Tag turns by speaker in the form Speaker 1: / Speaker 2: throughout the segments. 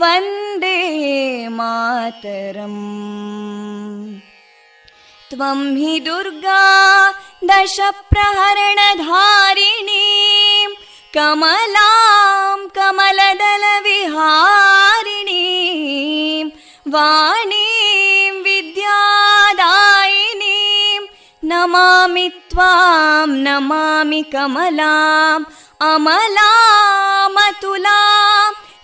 Speaker 1: वन्दे मातरम् त्वं हि दुर्गा दशप्रहरणधारिणीं कमलां कमलदलविहारिणीं वाणीं विद्यादायिनीं नमामि त्वां नमामि कमलाम् अमलामतुलां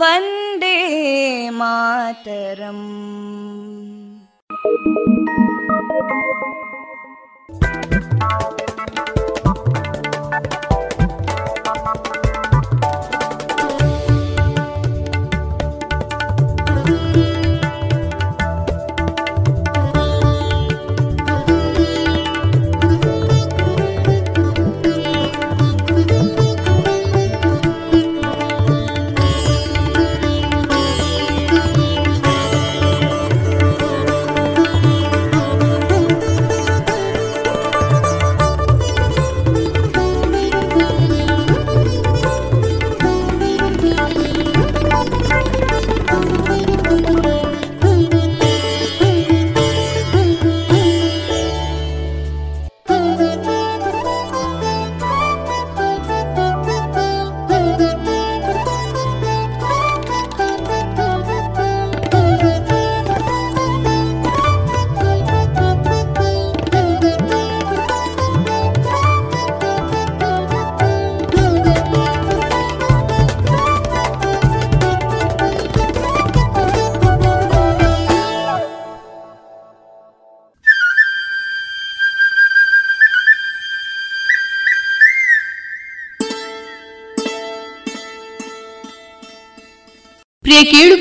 Speaker 1: वन्दे मातरम्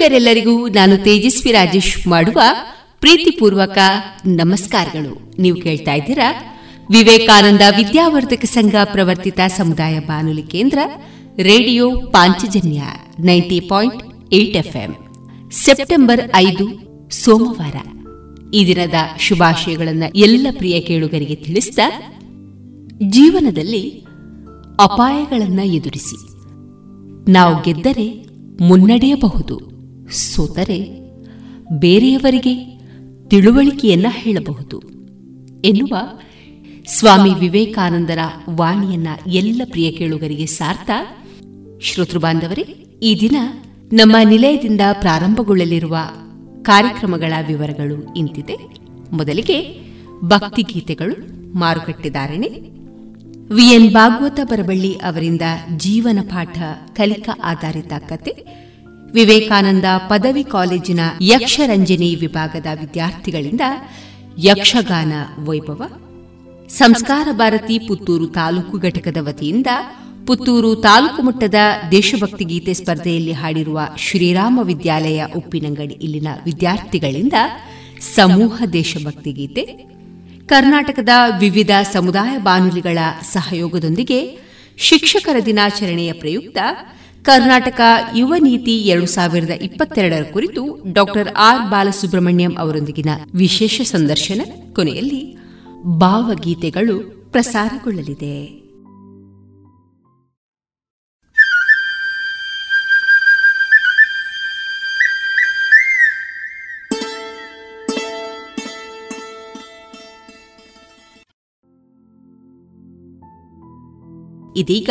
Speaker 2: ಕೇಳುಗರೆಲ್ಲರಿಗೂ ನಾನು ತೇಜಸ್ವಿ ರಾಜೇಶ್ ಮಾಡುವ ಪ್ರೀತಿಪೂರ್ವಕ ನಮಸ್ಕಾರಗಳು. ನೀವು ಕೇಳ್ತಾ ಇದ್ದೀರಾ? ವಿವೇಕಾನಂದ ವಿದ್ಯಾವರ್ಧಕ ಸಂಘ ಪ್ರವರ್ತಿತ ಸಮುದಾಯ ಬಾನುಲಿ ಕೇಂದ್ರ, radio Panchajanya ninety point eight FM. September ಐದು, ಸೋಮವಾರ. ಈ ದಿನದ ಶುಭಾಶಯಗಳನ್ನು ಎಲ್ಲ ಪ್ರಿಯ ಕೇಳುಗರಿಗೆ ತಿಳಿಸಿದ ಜೀವನದಲ್ಲಿ ಅಪಾಯಗಳನ್ನು ಎದುರಿಸಿ. ನಾವು ಗೆದ್ದರೆ ಮುನ್ನಡೆಯಬಹುದು. ಸೋತರೆ, ಬೇರೆಯವರಿಗೆ ತಿಳುವಳಿಕೆಯನ್ನ ಹೇಳಬಹುದು. ಎನ್ನುವ ಸ್ವಾಮಿ ವಿವೇಕಾನಂದರ ವಾಣಿಯನ್ನ ಎಲ್ಲ ಪ್ರಿಯ ಕೇಳುಗರಿಗೆ ಸಾರ್ಥ. ಶ್ರೋತೃಬಾಂಧವರೇ ಈ ದಿನ ನಮ್ಮ ನಿಲಯದಿಂದ ಪ್ರಾರಂಭಗೊಳ್ಳಲಿರುವ ಕಾರ್ಯಕ್ರಮಗಳ ವಿವರಗಳು ಇಂತಿದೆ. ಮೊದಲಿಗೆ ಭಕ್ತಿಗೀತೆಗಳು ಮಾರುಕಟ್ಟೆದಾರಣೆ ವಿಎನ್ ಭಾಗವತ ಬರಬಳ್ಳಿ ಅವರಿಂದ ಜೀವನ ಪಾಠ ಕಲಿಕಾ ಆಧಾರಿತ ಕತೆ. ವಿವೇಕಾನಂದ ಪದವಿ ಕಾಲೇಜಿನ ಯಕ್ಷರಂಜನಿ ವಿಭಾಗದ ವಿದ್ಯಾರ್ಥಿಗಳಿಂದ ಯಕ್ಷಗಾನ ವೈಭವ, ಸಂಸ್ಕಾರ ಭಾರತಿ ಪುತ್ತೂರು ತಾಲೂಕು ಘಟಕದ ವತಿಯಿಂದ ಪುತ್ತೂರು ತಾಲೂಕು ಮಟ್ಟದ ದೇಶಭಕ್ತಿ ಗೀತೆ ಸ್ಪರ್ಧೆಯಲ್ಲಿ ಹಾಡಿರುವ ಶ್ರೀರಾಮ ವಿದ್ಯಾಲಯ ಉಪ್ಪಿನಂಗಡಿ ಇಲ್ಲಿನ ವಿದ್ಯಾರ್ಥಿಗಳಿಂದ ಸಮೂಹ ದೇಶಭಕ್ತಿ ಗೀತೆ, ಕರ್ನಾಟಕದ ವಿವಿಧ ಸಮುದಾಯ ಬಾನುಲಿಗಳ ಸಹಯೋಗದೊಂದಿಗೆ ಶಿಕ್ಷಕರ ದಿನಾಚರಣೆಯ ಪ್ರಯುಕ್ತ ಕರ್ನಾಟಕ ಯುವ ನೀತಿ ಎರಡು ಸಾವಿರದ ಇಪ್ಪತ್ತೆರಡರ ಕುರಿತು ಡಾಕ್ಟರ್ ಆರ್ ಬಾಲಸುಬ್ರಹ್ಮಣ್ಯಂ ಅವರೊಂದಿಗಿನ ವಿಶೇಷ ಸಂದರ್ಶನ ಕೊನೆಯಲ್ಲಿ ಭಾವಗೀತೆಗಳು ಪ್ರಸಾರಗೊಳ್ಳಲಿದೆ. ಇದೀಗ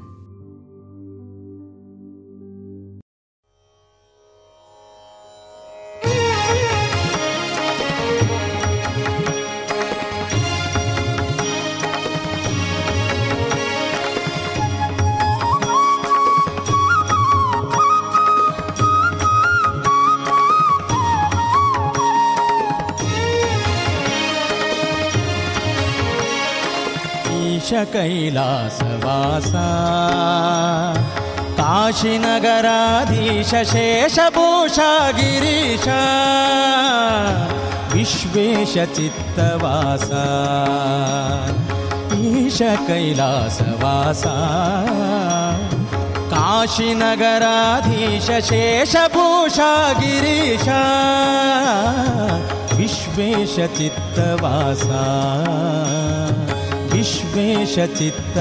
Speaker 3: कैलासवासा। काशीनगराधीशेषभूषा काशीनगराधीश विश्वेशचित्तवासा। गिरिश विश्वेश चित्तवास ईश कैलास वास काशीनगराधीश शेषभूषागिरिश विश्वेशचित्तवासा।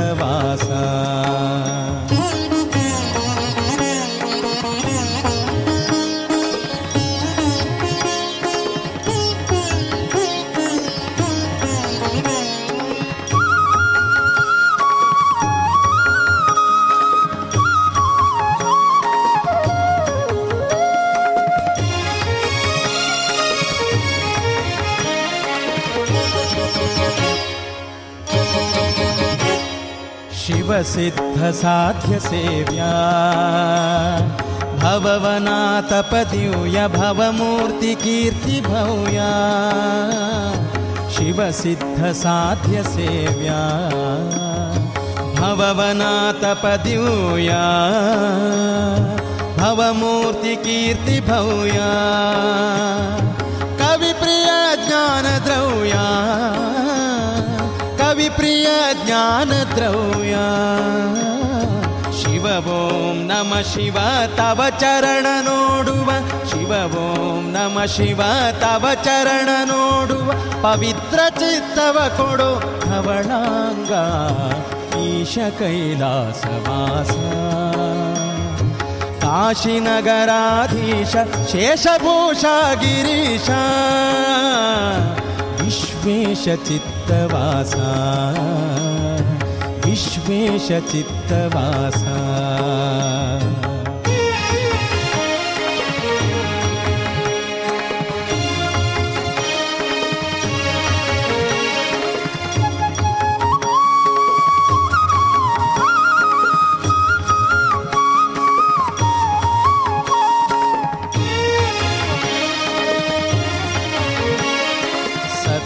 Speaker 3: सिद्धसाध्यसेव्या भववनातपद्यूय भवमूर्तिकीर्तिभूया शिवसिद्धसाध्यसेव्या। भववनातपद्यूया भवमूर्तिकीर्तिभूया कविप्रिय ज्ञानद्रव्या ಶಿವ ಓಂ ನಮ ಶಿವ, ತವ ಚರಣ ನೋಡುವ. ಶಿವ ಓಂ ನಮ ಶಿವ, ತವ ಚರಣ ನೋಡುವ. ಪವಿತ್ರ ಚಿತ್ತವ ಕೊಡು ಧವಳಾಂಗ ಈಶ ಕೈಲಾಸವಾಸ ಕಾಶಿನಗರಾಧೀಶ, ಶೇಷಭೂಷ ಗಿರೀಶ. ವಿಶ್ವೇಶ चित्तवासा विश्वेश चित्तवासा।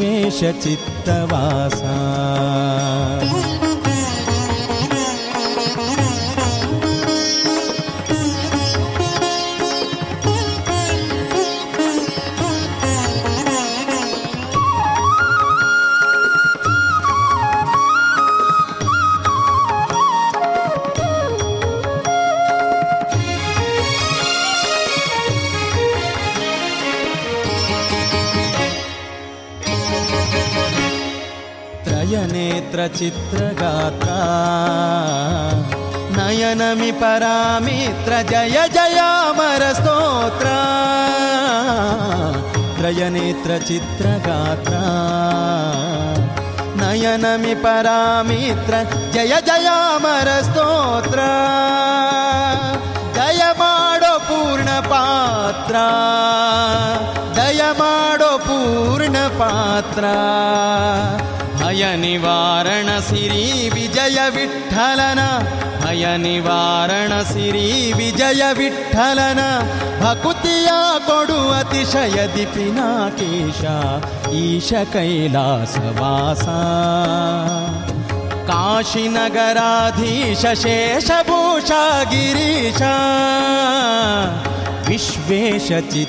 Speaker 3: मेषचित्तवासा చిత్రగాత నయనమి పరామిత్ర జయ జయామర స్తోత్ర. త్రయనేత్ర చిత్రగాత నయనమి పరామిత్ర జయ జయామర స్తోత్ర. దయమాడో పూర్ణ పాత్ర. దయమాడో పూర్ణ పాత్ర. अय निवारणसि विजयविट्ठलन अय निवारणसि विजयविट्ठलन भकुतिया कडु अतिशयदिपि नाकेशा ईशकैलासवासा काशीनगराधीशेषभूषागिरीशा विश्वेशचित्तवासा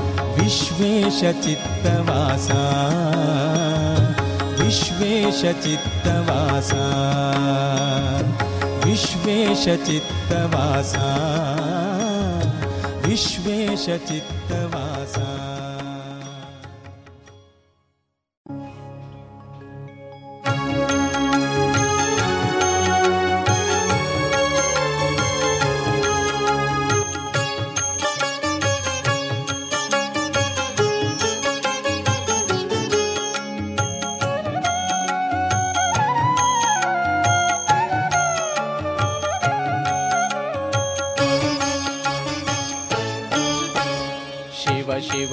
Speaker 3: विश्वेशचित्तवासा विश्वेशचित्तवासा विश्वेशचित्तवासा विश्वेशचित्तवासा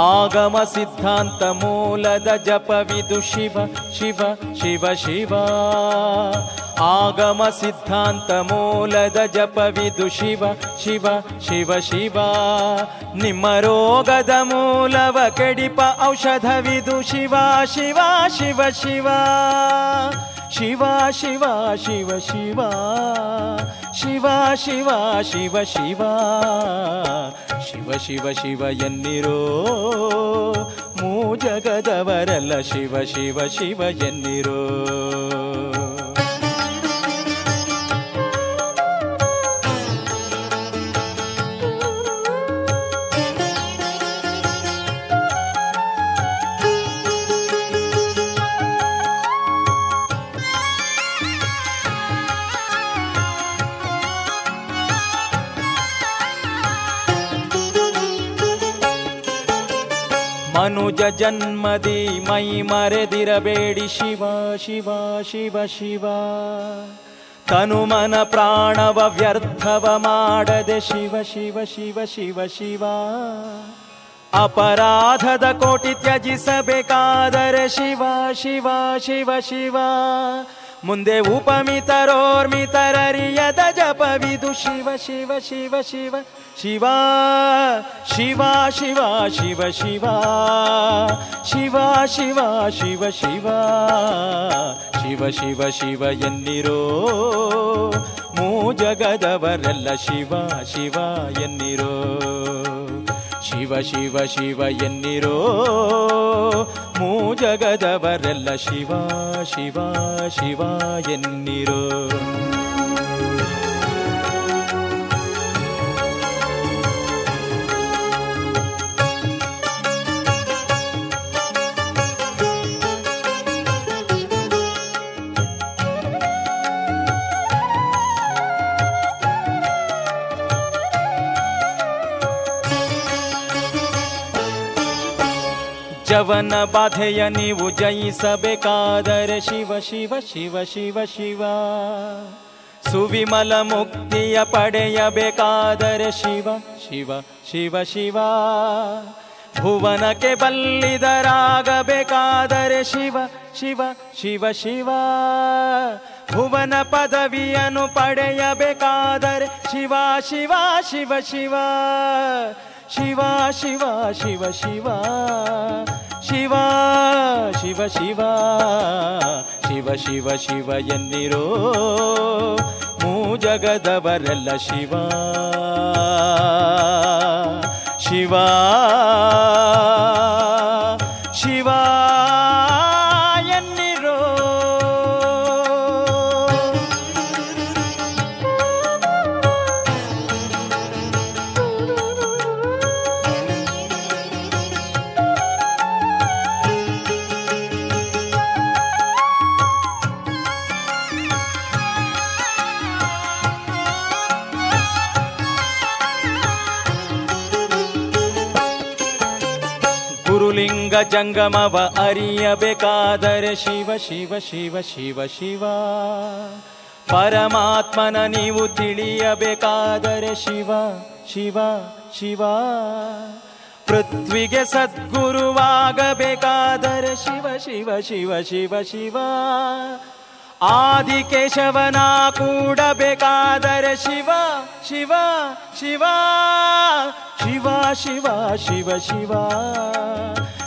Speaker 4: ಆಗಮ ಸಿದ್ಧಾಂತ ಮೂಲದ ಜಪವಿದು ಶಿವ ಶಿವ ಶಿವ ಶಿವ ಆಗಮ ಸಿದ್ಧಾಂತ ಮೂಲದ ಜಪವಿದು ಶಿವ ಶಿವ ಶಿವ ಶಿವ ನಿಮ್ಮ ರೋಗದ ಮೂಲವ ಕೆಡಿಪ ಔಷಧವಿದು ಶಿವ ಶಿವ ಶಿವ ಶಿವ ಶಿವ ಶಿವ ಶಿವ ಶಿವ ಶಿವ ಶಿವ ಶಿವ ಶಿವ. ಶಿವ ಶಿವ ಶಿವ ಎನ್ನಿರೋ? ಮೂ ಜಗದವರಲ್ಲ ಶಿವ ಶಿವ ಶಿವ ಎನ್ನಿರೋ? ಮನುಜ ಜನ್ಮದಿ ಮೈ ಮರೆದಿರಬೇಡಿ ಶಿವ ಶಿವ ಶಿವ ಶಿವ. ತನುಮನ ಪ್ರಾಣವ ವ್ಯರ್ಥವ ಮಾಡದೆ ಶಿವ ಶಿವ ಶಿವ ಶಿವ ಶಿವ. ಅಪರಾಧದ ಕೋಟಿ ತ್ಯಜಿಸಬೇಕಾದರೆ ಶಿವ ಶಿವ ಶಿವ ಶಿವ. ಮುಂದೆ ಉಪಮಿತರೋರ್ಮಿತರರಿಯದ ಜಪವಿದು ಶಿವ ಶಿವ ಶಿವ ಶಿವ ಶಿವ ಶಿವ ಶಿವ ಶಿವ ಶಿವ ಶಿವ ಶಿವ ಶಿವ ಶಿವ ಶಿವ ಶಿವ ಶಿವ ಎನ್ನಿರೋ ಮೂ ಜಗದವರೆಲ್ಲ ಶಿವ ಶಿವ ಎನ್ನಿರೋ ಶಿವ ಶಿವ ಶಿವ ಎನ್ನಿರೋ ಮೂ ಜಗದವರೆಲ್ಲ ಶಿವ ಶಿವ ಶಿವ ಎನ್ನಿರೋ. ಜವನ ಬಾಧೆಯ ನೀವು ಜಯಿಸಬೇಕಾದರೆ ಶಿವ ಶಿವ ಶಿವ ಶಿವ ಶಿವ. ಸುವಿಮಲ ಮುಕ್ತಿಯ ಪಡೆಯಬೇಕಾದರೆ ಶಿವ ಶಿವ ಶಿವ ಶಿವ. ಭುವನಕ್ಕೆ ಬಲ್ಲಿದರಾಗಬೇಕಾದರೆ ಶಿವ ಶಿವ ಶಿವ ಶಿವ. ಭುವನ ಪದವಿಯನ್ನು ಪಡೆಯಬೇಕಾದರೆ ಶಿವ ಶಿವ ಶಿವ ಶಿವ. ಶಿವ ಶಿವ ಶಿವ ಶಿವ. ಶಿವ ಶಿವ ಶಿವ. ಶಿವ ಶಿವ ಶಿವ ಎನ್ನಿರೋ ಮೂ ಜಗದವರೆಲ್ಲ ಶಿವ. ಶಿವ ಶಿವ. ಜಂಗಮವ ಅರಿಯಬೇಕಾದರೆ ಶಿವ ಶಿವ ಶಿವ ಶಿವ ಶಿವ ಪರಮಾತ್ಮನ ನೀವು ತಿಳಿಯಬೇಕಾದರೆ ಶಿವ ಶಿವ ಶಿವ ಪೃಥ್ವಿಗೆ ಸದ್ಗುರುವಾಗಬೇಕಾದರೆ ಶಿವ ಶಿವ ಶಿವ ಶಿವ ಶಿವ ಆದಿಕೇಶವನ ಕೂಡಬೇಕಾದರೆ ಶಿವ ಶಿವ ಶಿವ ಶಿವ ಶಿವ ಶಿವ ಶಿವ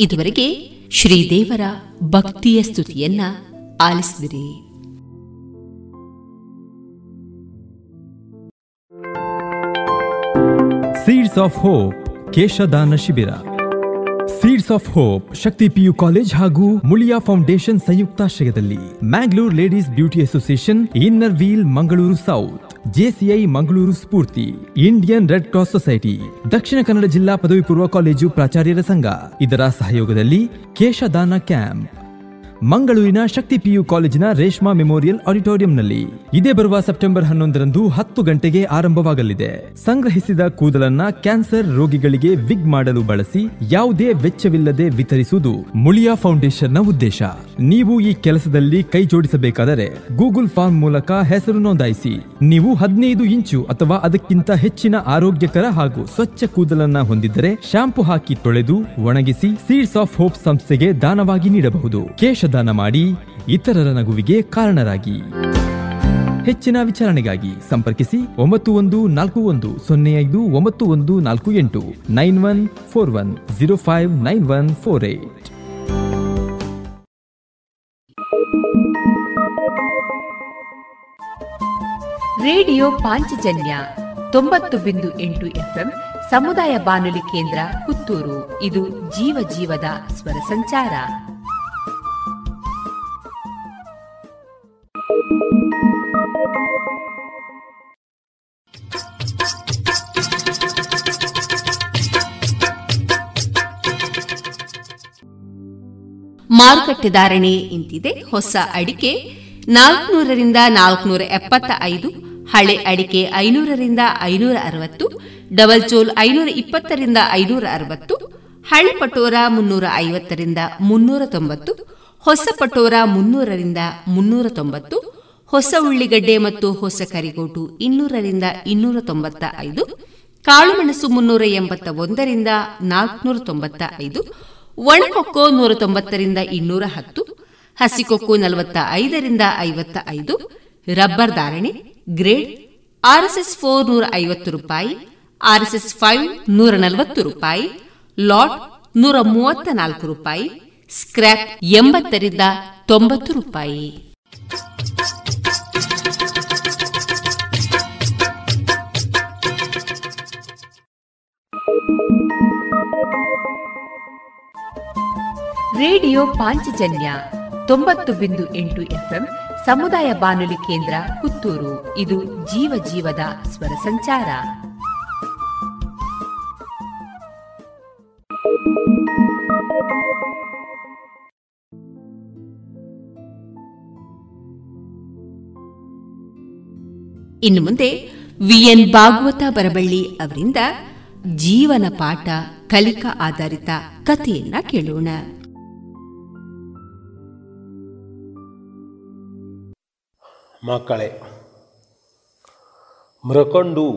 Speaker 2: ಇದುವರೆಗೆ ಶ್ರೀದೇವರ ಭಕ್ತಿಯ ಸ್ತುತಿಯನ್ನ ಆಲಿಸಿದಿರಿ.
Speaker 5: ಸೀಡ್ಸ್ ಆಫ್ ಹೋಪ್ ಕೇಶದಾನ ಶಿಬಿರ seeds of hope Shakti PU college ಹಾಗೂ ಮುಳಿಯಾ ಫೌಂಡೇಶನ್ ಸಂಯುಕ್ತಾಶ್ರಯದಲ್ಲಿ Mangalore ladies beauty association inner wheel Mangaluru south JCI Mangaluru Spoorthi, Indian red cross society, Dakshina Kannada ಜಿಲ್ಲಾ ಪದವಿ ಪೂರ್ವ ಕಾಲೇಜು ಪ್ರಾಚಾರ್ಯರ ಸಂಘ. ಇದರ ಸಹಯೋಗದಲ್ಲಿ ಕೇಶದಾನ ಕ್ಯಾಂಪ್. ಮಂಗಳೂರಿನ ಶಕ್ತಿ ಪಿಯು ಕಾಲೇಜಿನ ರೇಷ್ಮಾ ಮೆಮೋರಿಯಲ್ ಆಡಿಟೋರಿಯಂನಲ್ಲಿ ಇದೇ ಬರುವ ಸೆಪ್ಟೆಂಬರ್ ಹನ್ನೊಂದರಂದು ಹತ್ತು ಗಂಟೆಗೆ ಆರಂಭವಾಗಲಿದೆ. ಸಂಗ್ರಹಿಸಿದ ಕೂದಲನ್ನ ಕ್ಯಾನ್ಸರ್ ರೋಗಿಗಳಿಗೆ ವಿಗ್ ಮಾಡಲು ಬಳಸಿ ಯಾವುದೇ ವೆಚ್ಚವಿಲ್ಲದೆ ವಿತರಿಸುವುದು ಮುಳಿಯಾ ಫೌಂಡೇಶನ್ನ ಉದ್ದೇಶ. ನೀವು ಈ ಕೆಲಸದಲ್ಲಿ ಕೈ ಜೋಡಿಸಬೇಕಾದರೆ ಗೂಗಲ್ ಫಾರ್ಮ್ ಮೂಲಕ ಹೆಸರು ನೋಂದಾಯಿಸಿ. ನೀವು ಹದಿನೈದು ಇಂಚು ಅಥವಾ ಅದಕ್ಕಿಂತ ಹೆಚ್ಚಿನ ಆರೋಗ್ಯಕರ ಹಾಗೂ ಸ್ವಚ್ಛ ಕೂದಲನ್ನ ಹೊಂದಿದ್ದರೆ ಶಾಂಪು ಹಾಕಿ ತೊಳೆದು ಒಣಗಿಸಿ ಸೀಡ್ಸ್ ಆಫ್ ಹೋಪ್ ಸಂಸ್ಥೆಗೆ ದಾನವಾಗಿ ನೀಡಬಹುದು. ಕೇಶದಾನ ಮಾಡಿ ಇತರರ ನಗುವಿಗೆ ಕಾರಣರಾಗಿ. ಹೆಚ್ಚಿನ ವಿಚಾರಣೆಗಾಗಿ ಸಂಪರ್ಕಿಸಿ ಒಂಬತ್ತು ಒಂದು ನಾಲ್ಕು ಒಂದು ಸೊನ್ನೆ ಐದು ಒಂಬತ್ತು ಒಂದು ನಾಲ್ಕು ಎಂಟು nine one four one zero five nine one four eight.
Speaker 2: Radio Panchajanya ತೊಂಬತ್ತು ಬಿಂದು ಎಂಟು ಎಫ್ಎಂ ಸಮುದಾಯ ಬಾನುಲಿ ಕೇಂದ್ರ ಪುತ್ತೂರು. ಇದು ಜೀವ ಜೀವದ ಸ್ವರ ಸಂಚಾರ. ಮಾರುಕಟ್ಟೆ ಧಾರಣೆ ಇಂತಿದೆ. ಹೊಸ ಅಡಿಕೆ ನಾಲ್ಕುನೂರರಿಂದ ನಾಲ್ಕುನೂರ ಎಪ್ಪತ್ತ ಐದು ಹಳೆ ಅಡಿಕೆ ಐನೂರರಿಂದ ಐನೂರ ಅರವತ್ತು ಡಬಲ್ ಚೋಲ್ ಐನೂರ ಇಪ್ಪತ್ತರಿಂದ ಐನೂರ ಅರವತ್ತು ಹಳೆ ಪಟೋರ ಮುನ್ನೂರ ಐವತ್ತರಿಂದ ಮುನ್ನೂರ ತೊಂಬತ್ತು ಹೊಸ ಪಟೋರ ಮುನ್ನೂರರಿಂದ ಮುನ್ನೂರ ತೊಂಬತ್ತು ಹೊಸ ಉಳ್ಳಿಗಡ್ಡೆ ಮತ್ತು ಹೊಸ ಕರಿಗೋಟು ಇನ್ನೂರರಿಂದ ಇನ್ನೂರ ತೊಂಬತ್ತ ಐದು ಕಾಳುಮೆಣಸು ಮುನ್ನೂರ ಎಂಬತ್ತ ಒಂದರಿಂದ ನಾಲ್ಕುನೂರ ತೊಂಬತ್ತ ಐದು ಒಣಕೊಕ್ಕೋ ನೂರ ತೊಂಬತ್ತರಿಂದ ಇನ್ನೂರ ಹತ್ತು ಹಸಿಕೊಕ್ಕೋ ನಲವತ್ತ ಐದರಿಂದ ಐವತ್ತ ಐದು ರಬ್ಬರ್ ಧಾರಣೆ, ಗ್ರೇಡ್, ಆರ್ಎಸ್ಎಸ್ ಫೋರ್ ನೂರ ಐವತ್ತು ರೂಪಾಯಿ, ಆರ್ಎಸ್ಎಸ್ ಫೈವ್ ನೂರ ನಲವತ್ತು ರೂಪಾಯಿ, ಲಾಟ್ ನೂರ ಮೂವತ್ತ ನಾಲ್ಕು ರೂಪಾಯಿ ಸ್ಕ್ರ್ಯಾಪ್ ಎಂಬತ್ತರಿಂದ ತೊಂಬತ್ತು ರೂಪಾಯಿ. ರೇಡಿಯೋ ಪಾಂಚಜನ್ಯ ತೊಂಬತ್ತು ಬಿಂದು ಎಂಟು ಎಫ್ಎಂ ಸಮುದಾಯ ಬಾನುಲಿ ಕೇಂದ್ರ ಪುತ್ತೂರು. ಇದು ಜೀವ ಜೀವದ ಸ್ವರ ಸಂಚಾರ. ಇನ್ನು ಮುಂದೆ ವಿಎನ್ ಭಾಗವತ ಬರಬಳ್ಳಿ ಅವರಿಂದ ಜೀವನ ಪಾಠ, ಕಲಿಕಾ ಆಧಾರಿತ ಕಥೆಯನ್ನ ಕೇಳೋಣ.
Speaker 6: ಮಕ್ಕಳೇ, ಮೃಕಂಡು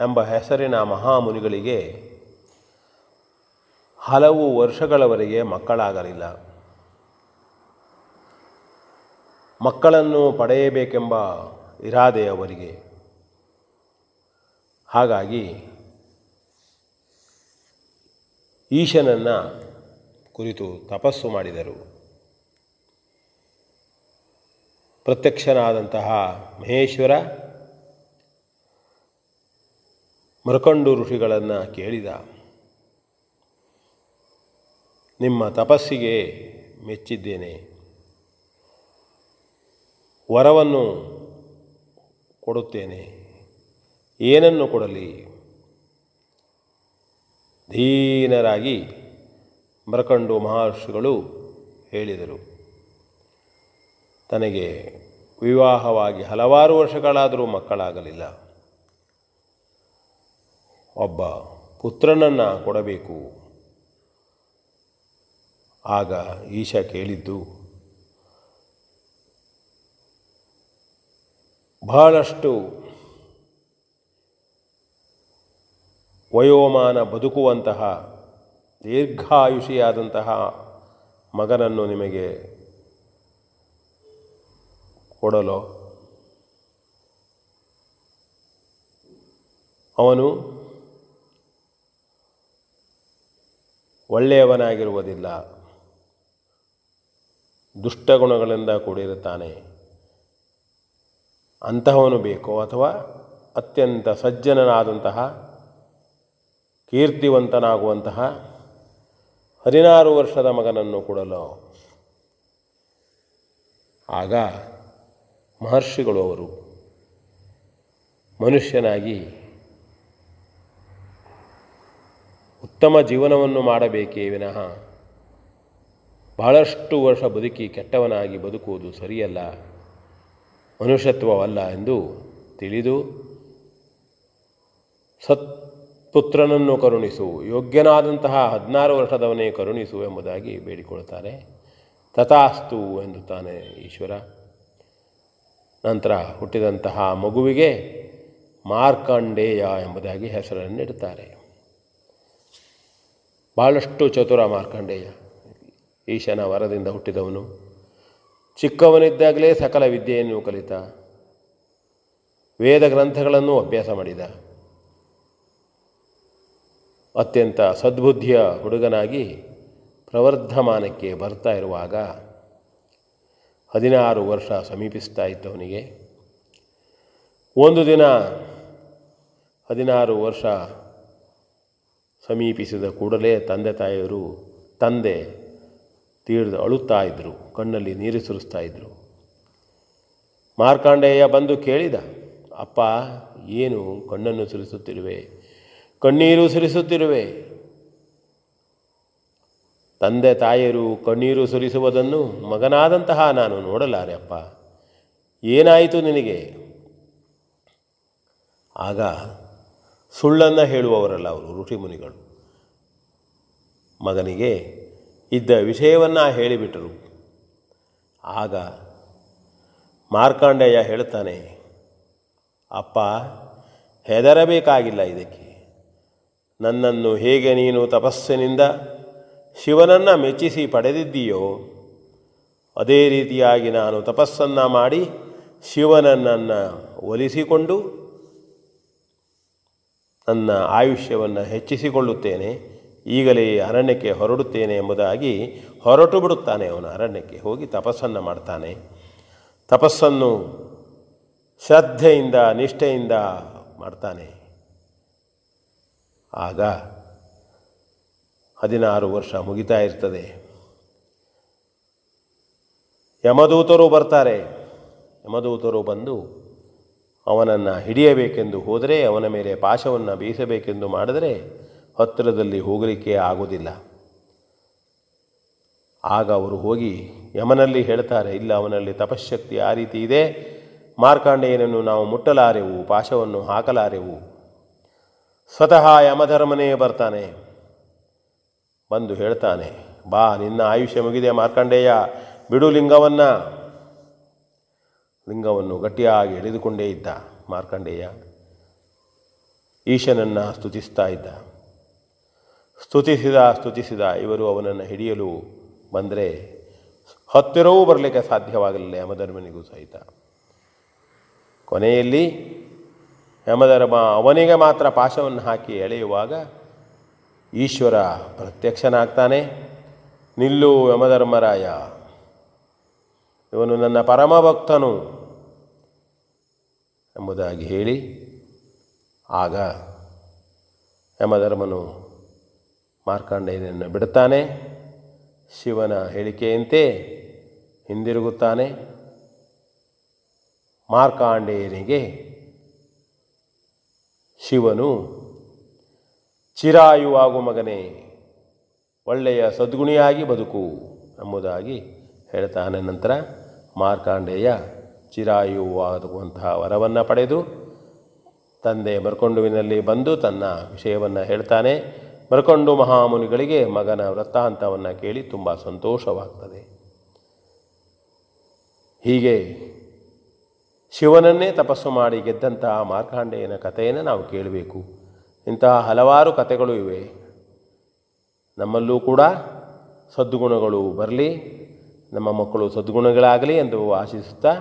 Speaker 6: ಎಂಬ ಹೆಸರಿನ ಮಹಾಮುನಿಗಳಿಗೆ ಹಲವು ವರ್ಷಗಳವರೆಗೆ ಮಕ್ಕಳಾಗಲಿಲ್ಲ. ಮಕ್ಕಳನ್ನು ಪಡೆಯಬೇಕೆಂಬ ಇರಾದೆ ಅವರಿಗೆ ಹಾಗಾಗಿ ಈಶನನ್ನು ಕುರಿತು ತಪಸ್ಸು ಮಾಡಿದರು. ಪ್ರತ್ಯಕ್ಷನಾದಂತಹ ಮಹೇಶ್ವರ ಮೃಕಂಡು ಋಷಿಗಳನ್ನು ಕೇಳಿದ. ನಿಮ್ಮ ತಪಸ್ಸಿಗೆ ಮೆಚ್ಚಿದ್ದೇನೆ. ವರವನ್ನು ಕೊಡುತ್ತೇನೆ. ಏನನ್ನು ಕೊಡಲಿ? ಧೀನರಾಗಿ ಮರಕಂಡು ಮಹರ್ಷಿಗಳು ಹೇಳಿದರು. ತನಗೆ ವಿವಾಹವಾಗಿ ಹಲವಾರು ವರ್ಷಗಳಾದರೂ ಮಕ್ಕಳಾಗಲಿಲ್ಲ. ಒಬ್ಬ ಪುತ್ರನನ್ನು ಕೊಡಬೇಕು. ಆಗ ಈಶ ಕೇಳಿದ್ದು ಬಹಳಷ್ಟು ವಯೋಮಾನ ಬದುಕುವಂತಹ ದೀರ್ಘಾಯುಷಿಯಾದಂತಹ ಮಗನನ್ನು ನಿಮಗೆ ಕೊಡಲು ಅವನು ಒಳ್ಳೆಯವನಾಗಿರುವುದಿಲ್ಲ. ದುಷ್ಟಗುಣಗಳಿಂದ ಕೂಡಿರುತ್ತಾನೆ. ಅಂತಹವನು ಬೇಕೋ ಅಥವಾ ಅತ್ಯಂತ ಸಜ್ಜನನಾದಂತಹ, ಕೀರ್ತಿವಂತನಾಗುವಂತಹ ಹದಿನಾರು ವರ್ಷದ ಮಗನನ್ನು ಕೊಡಲು. ಆಗ ಮಹರ್ಷಿಗಳು ಅವರು ಮನುಷ್ಯನಾಗಿ ಉತ್ತಮ ಜೀವನವನ್ನು ಮಾಡಬೇಕೇ ವಿನಃ ಬಹಳಷ್ಟು ವರ್ಷ ಬದುಕಿ ಕೆಟ್ಟವನಾಗಿ ಬದುಕುವುದು ಸರಿಯಲ್ಲ. ಮನುಷ್ಯತ್ವವಲ್ಲ ಎಂದು ತಿಳಿದು ಸತ್ಪುತ್ರನನ್ನು ಕರುಣಿಸು, ಯೋಗ್ಯನಾದಂತಹ ಹದಿನಾರು ವರ್ಷದವನೇ ಕರುಣಿಸು ಎಂಬುದಾಗಿ ಬೇಡಿಕೊಳ್ತಾರೆ ತಥಾಸ್ತು ತಾನೆ ಈಶ್ವರ. ನಂತರ ಹುಟ್ಟಿದಂತಹ ಮಗುವಿಗೆ ಮಾರ್ಕಂಡೇಯ ಎಂಬುದಾಗಿ ಹೆಸರನ್ನು ಇಡುತ್ತಾರೆ ಭಾಳಷ್ಟು ಚತುರ ಮಾರ್ಕಂಡೇಯ. ಈಶನ ವರದಿಂದ ಹುಟ್ಟಿದವನು. ಚಿಕ್ಕವನಿದ್ದಾಗಲೇ ಸಕಲ ವಿದ್ಯೆಯನ್ನು ಕಲಿತ, ವೇದ ಗ್ರಂಥಗಳನ್ನು ಅಭ್ಯಾಸ ಮಾಡಿದ. ಅತ್ಯಂತ ಸದ್ಬುದ್ಧಿಯ ಹುಡುಗನಾಗಿ ಪ್ರವರ್ಧಮಾನಕ್ಕೆ ಬರ್ತಾ ಇರುವಾಗ ಹದಿನಾರು ವರ್ಷ ಸಮೀಪಿಸ್ತಾ ಇದ್ದವನಿಗೆ ಒಂದು ದಿನ ಹದಿನಾರು ವರ್ಷ ಸಮೀಪಿಸಿದ ಕೂಡಲೇ ತಂದೆ ತಾಯಿಯರು ತಂದೆ ತೀರ್ದು ಅಳುತ್ತಾ ಇದ್ದರು ಕಣ್ಣಲ್ಲಿ ನೀರು ಸುರಿಸ್ತಾ ಇದ್ದರು ಮಾರ್ಕಾಂಡೇಯ ಬಂದು ಕೇಳಿದ, ಅಪ್ಪ, ಏನು ಕಣ್ಣನ್ನು ಸುರಿಸುತ್ತಿರುವೆ? ಕಣ್ಣೀರು ಸುರಿಸುತ್ತಿರುವೆ? ತಂದೆ ತಾಯಿಯರು ಕಣ್ಣೀರು ಸುರಿಸುವುದನ್ನು ಮಗನಾದಂತಹ ನಾನು ನೋಡಲಾರೆ, ಅಪ್ಪ. ಏನಾಯಿತು ನಿನಗೆ? ಆಗ ಸುಳ್ಳನ್ನು ಹೇಳುವವರಲ್ಲ ಅವರು, ಋಷಿಮುನಿಗಳು. ಮಗನಿಗೆ ಇದ್ದ ವಿಷಯವನ್ನು ಹೇಳಿಬಿಟ್ಟರು ಆಗ ಮಾರ್ಕಾಂಡೇಯ ಹೇಳ್ತಾನೆ, ಅಪ್ಪ, ಹೆದರಬೇಕಾಗಿಲ್ಲ ಇದಕ್ಕೆ. ನನ್ನನ್ನು ಹೇಗೆ ನೀನು ತಪಸ್ಸಿನಿಂದ ಶಿವನನ್ನು ಮೆಚ್ಚಿಸಿ ಪಡೆದಿದ್ದೀಯೋ, ಅದೇ ರೀತಿಯಾಗಿ ನಾನು ತಪಸ್ಸನ್ನು ಮಾಡಿ ಶಿವನನ್ನು ಒಲಿಸಿಕೊಂಡು ನನ್ನ ಆಯುಷ್ಯವನ್ನು ಹೆಚ್ಚಿಸಿಕೊಳ್ಳುತ್ತೇನೆ. ಈಗಲೇ ಅರಣ್ಯಕ್ಕೆ ಹೊರಡುತ್ತೇನೆ ಎಂಬುದಾಗಿ ಹೊರಟು ಬಿಡುತ್ತಾನೆ ಅವನು ಅರಣ್ಯಕ್ಕೆ. ಹೋಗಿ ತಪಸ್ಸನ್ನು ಮಾಡ್ತಾನೆ. ತಪಸ್ಸನ್ನು ಶ್ರದ್ಧೆಯಿಂದ, ನಿಷ್ಠೆಯಿಂದ ಮಾಡ್ತಾನೆ. ಆಗ ಹದಿನಾರು ವರ್ಷ ಮುಗಿತಾ ಇರ್ತದೆ. ಯಮದೂತರು ಬರ್ತಾರೆ. ಯಮದೂತರು ಬಂದು ಅವನನ್ನು ಹಿಡಿಯಬೇಕೆಂದು ಹೋದರೆ, ಅವನ ಮೇಲೆ ಪಾಶವನ್ನು ಬೀಸಬೇಕೆಂದು ಮಾಡಿದರೆ ಹತ್ತಿರದಲ್ಲಿ ಹೋಗಲಿಕ್ಕೆ ಆಗೋದಿಲ್ಲ ಆಗ ಅವರು ಹೋಗಿ ಯಮನಲ್ಲಿ ಹೇಳ್ತಾರೆ, ಇಲ್ಲ, ಅವನಲ್ಲಿ ತಪಶಕ್ತಿ ಆ ರೀತಿ ಇದೆ. ಮಾರ್ಕಾಂಡೆಯನನ್ನು ನಾವು ಮುಟ್ಟಲಾರೆವು, ಪಾಶವನ್ನು ಹಾಕಲಾರೆವು. ಸ್ವತಃ ಯಮಧರ್ಮನೇ ಬರ್ತಾನೆ. ಬಂದು ಹೇಳ್ತಾನೆ, ಬಾ, ನಿನ್ನ ಆಯುಷ್ಯ ಮುಗಿದೆ ಮಾರ್ಕಂಡೇಯ, ಬಿಡು ಲಿಂಗವನ್ನು. ಲಿಂಗವನ್ನು ಗಟ್ಟಿಯಾಗಿ ಎಳೆದುಕೊಂಡೇ ಇದ್ದ ಮಾರ್ಕಂಡೇಯ. ಈಶನನ್ನು ಸ್ತುತಿಸ್ತಾ ಇದ್ದ. ಸ್ತುತಿಸಿದ ಸ್ತುತಿಸಿದ ಇವರು ಅವನನ್ನು ಹಿಡಿಯಲು ಬಂದರೆ ಹತ್ತಿರವೂ ಬರಲಿಕ್ಕೆ ಸಾಧ್ಯವಾಗಲಿಲ್ಲ ಯಮಧರ್ಮನಿಗೂ ಸಹಿತ. ಕೊನೆಯಲ್ಲಿ ಯಮಧರ್ಮ ಅವನಿಗೆ ಮಾತ್ರ ಪಾಶವನ್ನು ಹಾಕಿ ಎಳೆಯುವಾಗ ಈಶ್ವರ ಪ್ರತ್ಯಕ್ಷನಾಗ್ತಾನೆ. ನಿಲ್ಲು ಯಮಧರ್ಮರಾಯ, ಇವನು ನನ್ನ ಪರಮಭಕ್ತನು ಎಂಬುದಾಗಿ ಹೇಳಿ ಆಗ ಯಮಧರ್ಮನು ಮಾರ್ಕಾಂಡೇಯನನ್ನು ಬಿಡುತ್ತಾನೆ. ಶಿವನ ಹೇಳಿಕೆಯಂತೆ ಹಿಂದಿರುಗುತ್ತಾನೆ. ಮಾರ್ಕಾಂಡೇಯನಿಗೆ ಶಿವನು ಚಿರಾಯುವಾಗು ಮಗನೇ, ಒಳ್ಳೆಯ ಸದ್ಗುಣಿಯಾಗಿ ಬದುಕು ಎಂಬುದಾಗಿ ಹೇಳ್ತಾನೆ. ನಂತರ ಮಾರ್ಕಾಂಡೇಯ ಚಿರಾಯುವಾಗುವಂತಹ ವರವನ್ನು ಪಡೆದು, ತಂದೆ ಬರ್ಕೊಂಡುವಿನಲ್ಲಿ ಬಂದು ತನ್ನ ವಿಷಯವನ್ನು ಹೇಳ್ತಾನೆ. ಮರ್ಕೊಂಡು ಮಹಾಮುನಿಗಳಿಗೆ ಮಗನ ವೃತ್ತಾಂತವನ್ನು ಕೇಳಿ ತುಂಬ ಸಂತೋಷವಾಗ್ತದೆ. ಹೀಗೆ ಶಿವನನ್ನೇ ತಪಸ್ಸು ಮಾಡಿ ಗೆದ್ದಂತಹ ಮಾರ್ಕಾಂಡೆಯನ ಕಥೆಯನ್ನು ನಾವು ಕೇಳಬೇಕು. ಇಂತಹ ಹಲವಾರು ಕಥೆಗಳು ಇವೆ. ನಮ್ಮಲ್ಲೂ ಕೂಡ ಸದ್ಗುಣಗಳು ಬರಲಿ, ನಮ್ಮ ಮಕ್ಕಳು ಸದ್ಗುಣಗಳಾಗಲಿ ಎಂದು ಆಶಿಸುತ್ತಾ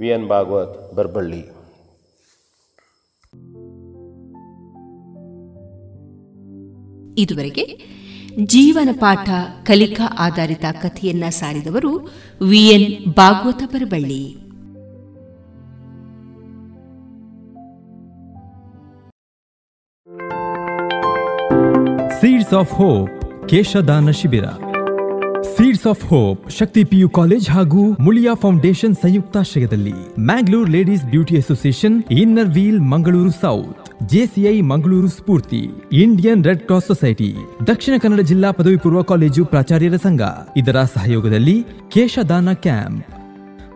Speaker 6: ವಿ ಎನ್ ಭಾಗವತ್ ಬರ್ಬಳ್ಳಿ.
Speaker 2: ಇದುವರೆಗೆ ಜೀವನ ಪಾಠ ಕಲಿಕಾ ಆಧಾರಿತ ಕಥೆಯನ್ನ ಸಾರಿದವರು V N Bhagavata
Speaker 5: Parballi seeds of hope ಕೇಶದಾನ ಶಿಬಿರ seeds of hope Shakti PU college ಹಾಗೂ ಮುಳಿಯಾ ಫೌಂಡೇಶನ್ ಸಂಯುಕ್ತಾಶ್ರಯದಲ್ಲಿ Mangalore ladies beauty association inner wheel Mangaluru south JCI Mangaluru Spoorthi, Indian red cross society, Dakshina Kannada ಜಿಲ್ಲಾ ಪದವಿ ಪೂರ್ವ college ಪ್ರಾಚಾರ್ಯರ ಸಂಘ. ಇದರ ಸಹಯೋಗದಲ್ಲಿ ಕೇಶದಾನ camp.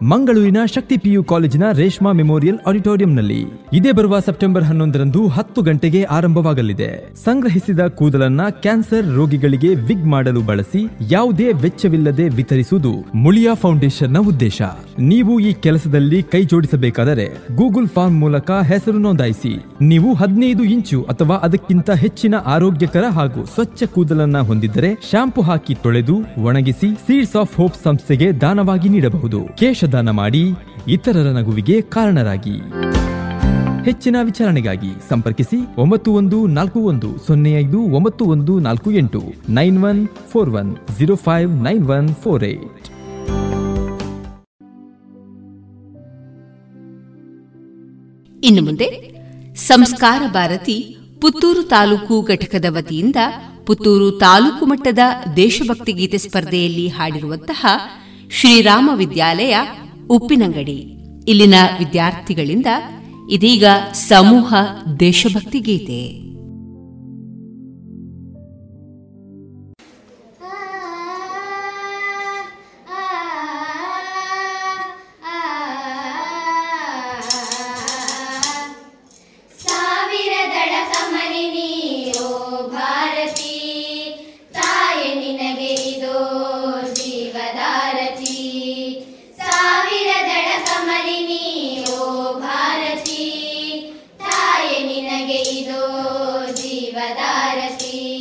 Speaker 5: ಮಂಗಳೂರಿನ ಶಕ್ತಿ ಪಿಯು ಕಾಲೇಜಿನ ರೇಷ್ಮಾ ಮೆಮೋರಿಯಲ್ ಆಡಿಟೋರಿಯಂನಲ್ಲಿ ಇದೇ ಬರುವ ಸೆಪ್ಟೆಂಬರ್ ಹನ್ನೊಂದರಂದು ಹತ್ತು ಗಂಟೆಗೆ ಆರಂಭವಾಗಲಿದೆ. ಸಂಗ್ರಹಿಸಿದ ಕೂದಲನ್ನ ಕ್ಯಾನ್ಸರ್ ರೋಗಿಗಳಿಗೆ ವಿಗ್ ಮಾಡಲು ಬಳಸಿ ಯಾವುದೇ ವೆಚ್ಚವಿಲ್ಲದೆ ವಿತರಿಸುವುದು ಮುಳಿಯಾ ಫೌಂಡೇಶನ್ನ ಉದ್ದೇಶ. ನೀವು ಈ ಕೆಲಸದಲ್ಲಿ ಕೈ ಜೋಡಿಸಬೇಕಾದರೆ ಗೂಗಲ್ ಫಾರ್ಮ್ ಮೂಲಕ ಹೆಸರು ನೋಂದಾಯಿಸಿ. ನೀವು ಹದಿನೈದು ಇಂಚು ಅಥವಾ ಅದಕ್ಕಿಂತ ಹೆಚ್ಚಿನ ಆರೋಗ್ಯಕರ ಹಾಗೂ ಸ್ವಚ್ಛ ಕೂದಲನ್ನ ಹೊಂದಿದ್ದರೆ ಶಾಂಪು ಹಾಕಿ ತೊಳೆದು ಒಣಗಿಸಿ ಸೀಡ್ಸ್ ಆಫ್ ಹೋಪ್ ಸಂಸ್ಥೆಗೆ ದಾನವಾಗಿ ನೀಡಬಹುದು. ಕೇಶದಾನ ಮಾಡಿ ಇತರರ ನಗುವಿಗೆ ಕಾರಣರಾಗಿ. ಹೆಚ್ಚಿನ ವಿಚಾರಣೆಗಾಗಿ ಸಂಪರ್ಕಿಸಿ ಒಂಬತ್ತು ಒಂದು ನಾಲ್ಕು ಒಂದು ಸೊನ್ನೆ ಐದು ಒಂಬತ್ತು ಒಂದು ನಾಲ್ಕು ಎಂಟು nine one four one zero five nine one four eight.
Speaker 2: ಇನ್ನು ಮುಂದೆ ಸಂಸ್ಕಾರ ಭಾರತಿ ಪುತ್ತೂರು ತಾಲೂಕು ಘಟಕದ ವತಿಯಿಂದ ಪುತ್ತೂರು ತಾಲೂಕು ಮಟ್ಟದ ದೇಶಭಕ್ತಿ ಗೀತೆ ಸ್ಪರ್ಧೆಯಲ್ಲಿ ಹಾಡಿರುವಂತಹ ಶ್ರೀರಾಮ ವಿದ್ಯಾಲಯ ಉಪ್ಪಿನಂಗಡಿ. ಇಲ್ಲಿನ ವಿದ್ಯಾರ್ಥಿಗಳಿಂದ ಇದೀಗ ಸಮೂಹ ದೇಶಭಕ್ತಿ ಗೀತೆ.
Speaker 7: ತೆಕ್ಕೆ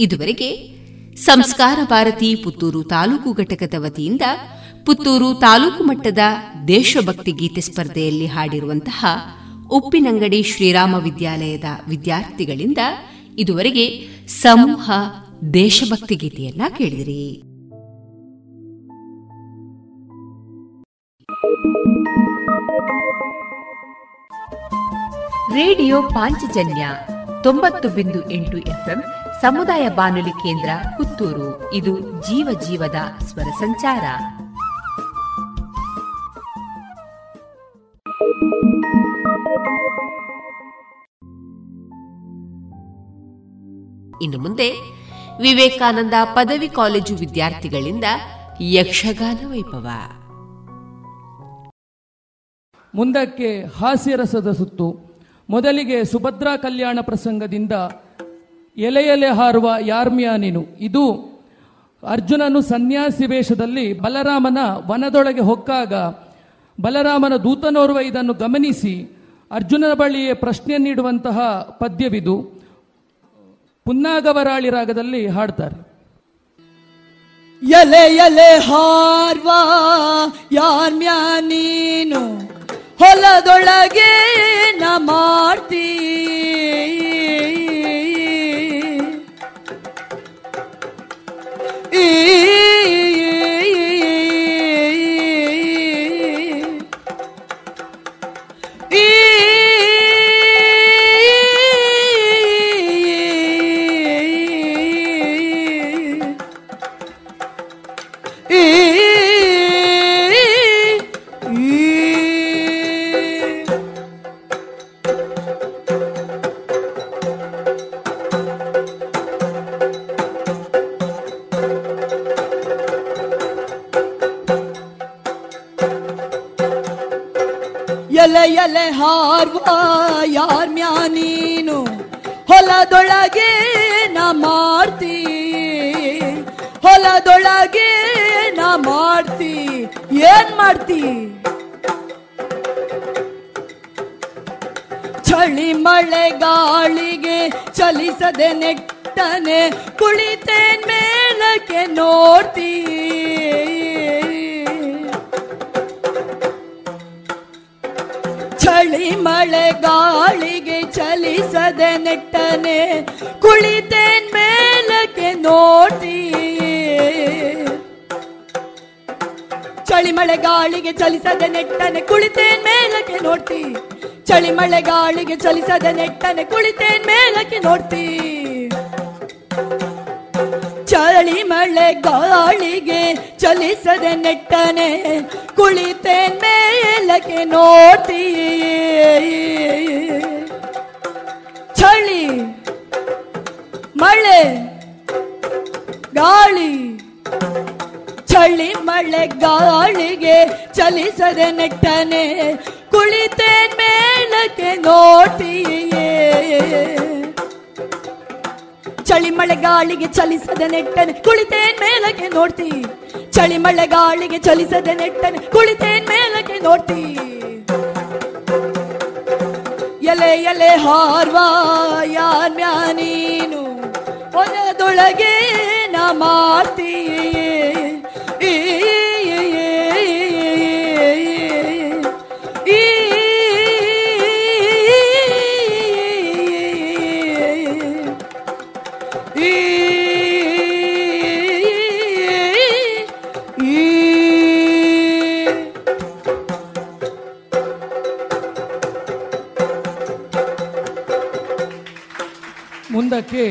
Speaker 2: ಇದುವರೆಗೆ ಸಂಸ್ಕಾರ ಭಾರತಿ ಪುತ್ತೂರು ತಾಲೂಕು ಘಟಕದ ವತಿಯಿಂದ ಪುತ್ತೂರು ತಾಲೂಕು ಮಟ್ಟದ ದೇಶಭಕ್ತಿ ಗೀತೆ ಸ್ಪರ್ಧೆಯಲ್ಲಿ ಹಾಡಿರುವಂತಹ ಉಪ್ಪಿನಂಗಡಿ ಶ್ರೀರಾಮ ವಿದ್ಯಾಲಯದ ವಿದ್ಯಾರ್ಥಿಗಳಿಂದ ಇದುವರೆಗೆ ಸಮೂಹ ದೇಶಭಕ್ತಿ ಗೀತೆಯನ್ನ ಕೇಳಿದಿರಿ. ರೇಡಿಯೋ ಪಾಂಚಜನ್ಯ ತೊಂಬತ್ತು ಬಿಂದು ಎಂಟು ಎಫ್ಎಂ ಸಮುದಾಯ ಬಾನುಲಿ ಕೇಂದ್ರ ಪುತ್ತೂರು. ಇದು ಜೀವ ಜೀವದ ಸ್ವರ ಸಂಚಾರ. ಇನ್ನು ಮುಂದೆ ವಿವೇಕಾನಂದ ಪದವಿ ಕಾಲೇಜು ವಿದ್ಯಾರ್ಥಿಗಳಿಂದ ಯಕ್ಷಗಾನ ವೈಭವ.
Speaker 7: ಮುಂದಕ್ಕೆ ಹಾಸ್ಯರಸದ ಸುತ್ತು. ಮೊದಲಿಗೆ ಸುಭದ್ರಾ ಕಲ್ಯಾಣ ಪ್ರಸಂಗದಿಂದ ಎಲೆ ಎಲೆ ಹಾರುವ ಯಾರ್ಮ್ಯಾ ನೀನು? ಇದು ಅರ್ಜುನನು ಸನ್ಯಾಸಿ ವೇಷದಲ್ಲಿ ಬಲರಾಮನ ವನದೊಳಗೆ ಹೊಕ್ಕಾಗ ಬಲರಾಮನ ದೂತನೋರ್ವ ಇದನ್ನು ಗಮನಿಸಿ ಅರ್ಜುನನ ಬಳಿಯೇ ಪ್ರಶ್ನೆ ನೀಡುವಂತಹ ಪದ್ಯವಿದು. ಪುನ್ನಾಗವರಾಳಿ ರಾಗದಲ್ಲಿ ಹಾಡ್ತಾರೆ.
Speaker 8: ಎಲೆ ಎಲೆ ಹಾರ್ವಾ ಯಾರ್ಮ್ಯಾ ನೀನು? ಹೊಲದೊಳಗೆ ನ ಮಾಡ್ತೀ? ಈ ಹಾರ್ವ ಯಾರ್ ಮ್ಯಾ ನೀನು ಹೊಲದೊಳಗೆ ನಾ ಮಾಡ್ತಿ. ಹೊಲದೊಳಗೆ ನಾ ಮಾಡ್ತಿ. ಏನ್ ಮಾಡ್ತಿ? ಚಳಿ ಮಳೆ ಗಾಳಿಗೆ ಚಲಿಸದೆ ನೆಟ್ಟನೆ ಕುಳಿತೇನ್ ಮೇಲಕ್ಕೆ ನೋಡ್ತೀ. ಚಳಿ ಮಳೆ ಗಾಳಿಗೆ ಚಲಿಸದೆ ನೆಟ್ಟನೆ ಕುಳಿತೇನ್ ಮೇಲಕ್ಕೆ ನೋಡಿ ಚಳಿ ಮಳೆ ಗಾಳಿಗೆ ಚಲಿಸದೆ ನೆಟ್ಟನೆ ಕುಳಿತೇನ್ ಮೇಲಕ್ಕೆ ನೋಡ್ತಿ. ಚಳಿ ಮಳೆ ಗಾಳಿಗೆ ಚಲಿಸದೆ ನೆಟ್ಟನೆ ಕುಳಿತೇನ್ ಮೇಲಕ್ಕೆ ನೋಡ್ತಿ. ಚಳಿ ಮಳೆ ಗಾಳಿಗೆ ಚಲಿಸದೆ ನೆಟ್ಟನೆ ಕುಳಿತೇನ್ ಮೇಲಕ್ಕೆ ನೋಟಿ ಚಳಿ, ಮಳೆ, ಗಾಳಿ, ಚಳಿ ಮಳೆ ಗಾಳಿಗೆ ಚಲಿಸದೆ ನೆಟ್ಟನೆ ಕುಳಿತೇನ್ ಮೇಲಕ್ಕೆ ನೋಡ್ತೀಯೇ. ಚಳಿ ಮಳೆ ಗಾಳಿಗೆ ಚಲಿಸದೆ ನೆಟ್ಟನೆ ಕುಳಿತೇನ್ ಮೇಲಕ್ಕೆ ನೋಡ್ತಿ. ಚಳಿ ಮಳೆ ಗಾಳಿಗೆ ಚಲಿಸದೆ ನೆಟ್ಟನೆ ಕುಳಿತೇನ್ ಮೇಲಕ್ಕೆ ನೋಡ್ತಿ. ಎಲೆ ಎಲೆ ಹಾರ್ವಾ ಯಾರ್ ನೀನು? ಹೊಲದೊಳಗೆ ನಾ
Speaker 7: ಮುಂದಕ್ಕೆ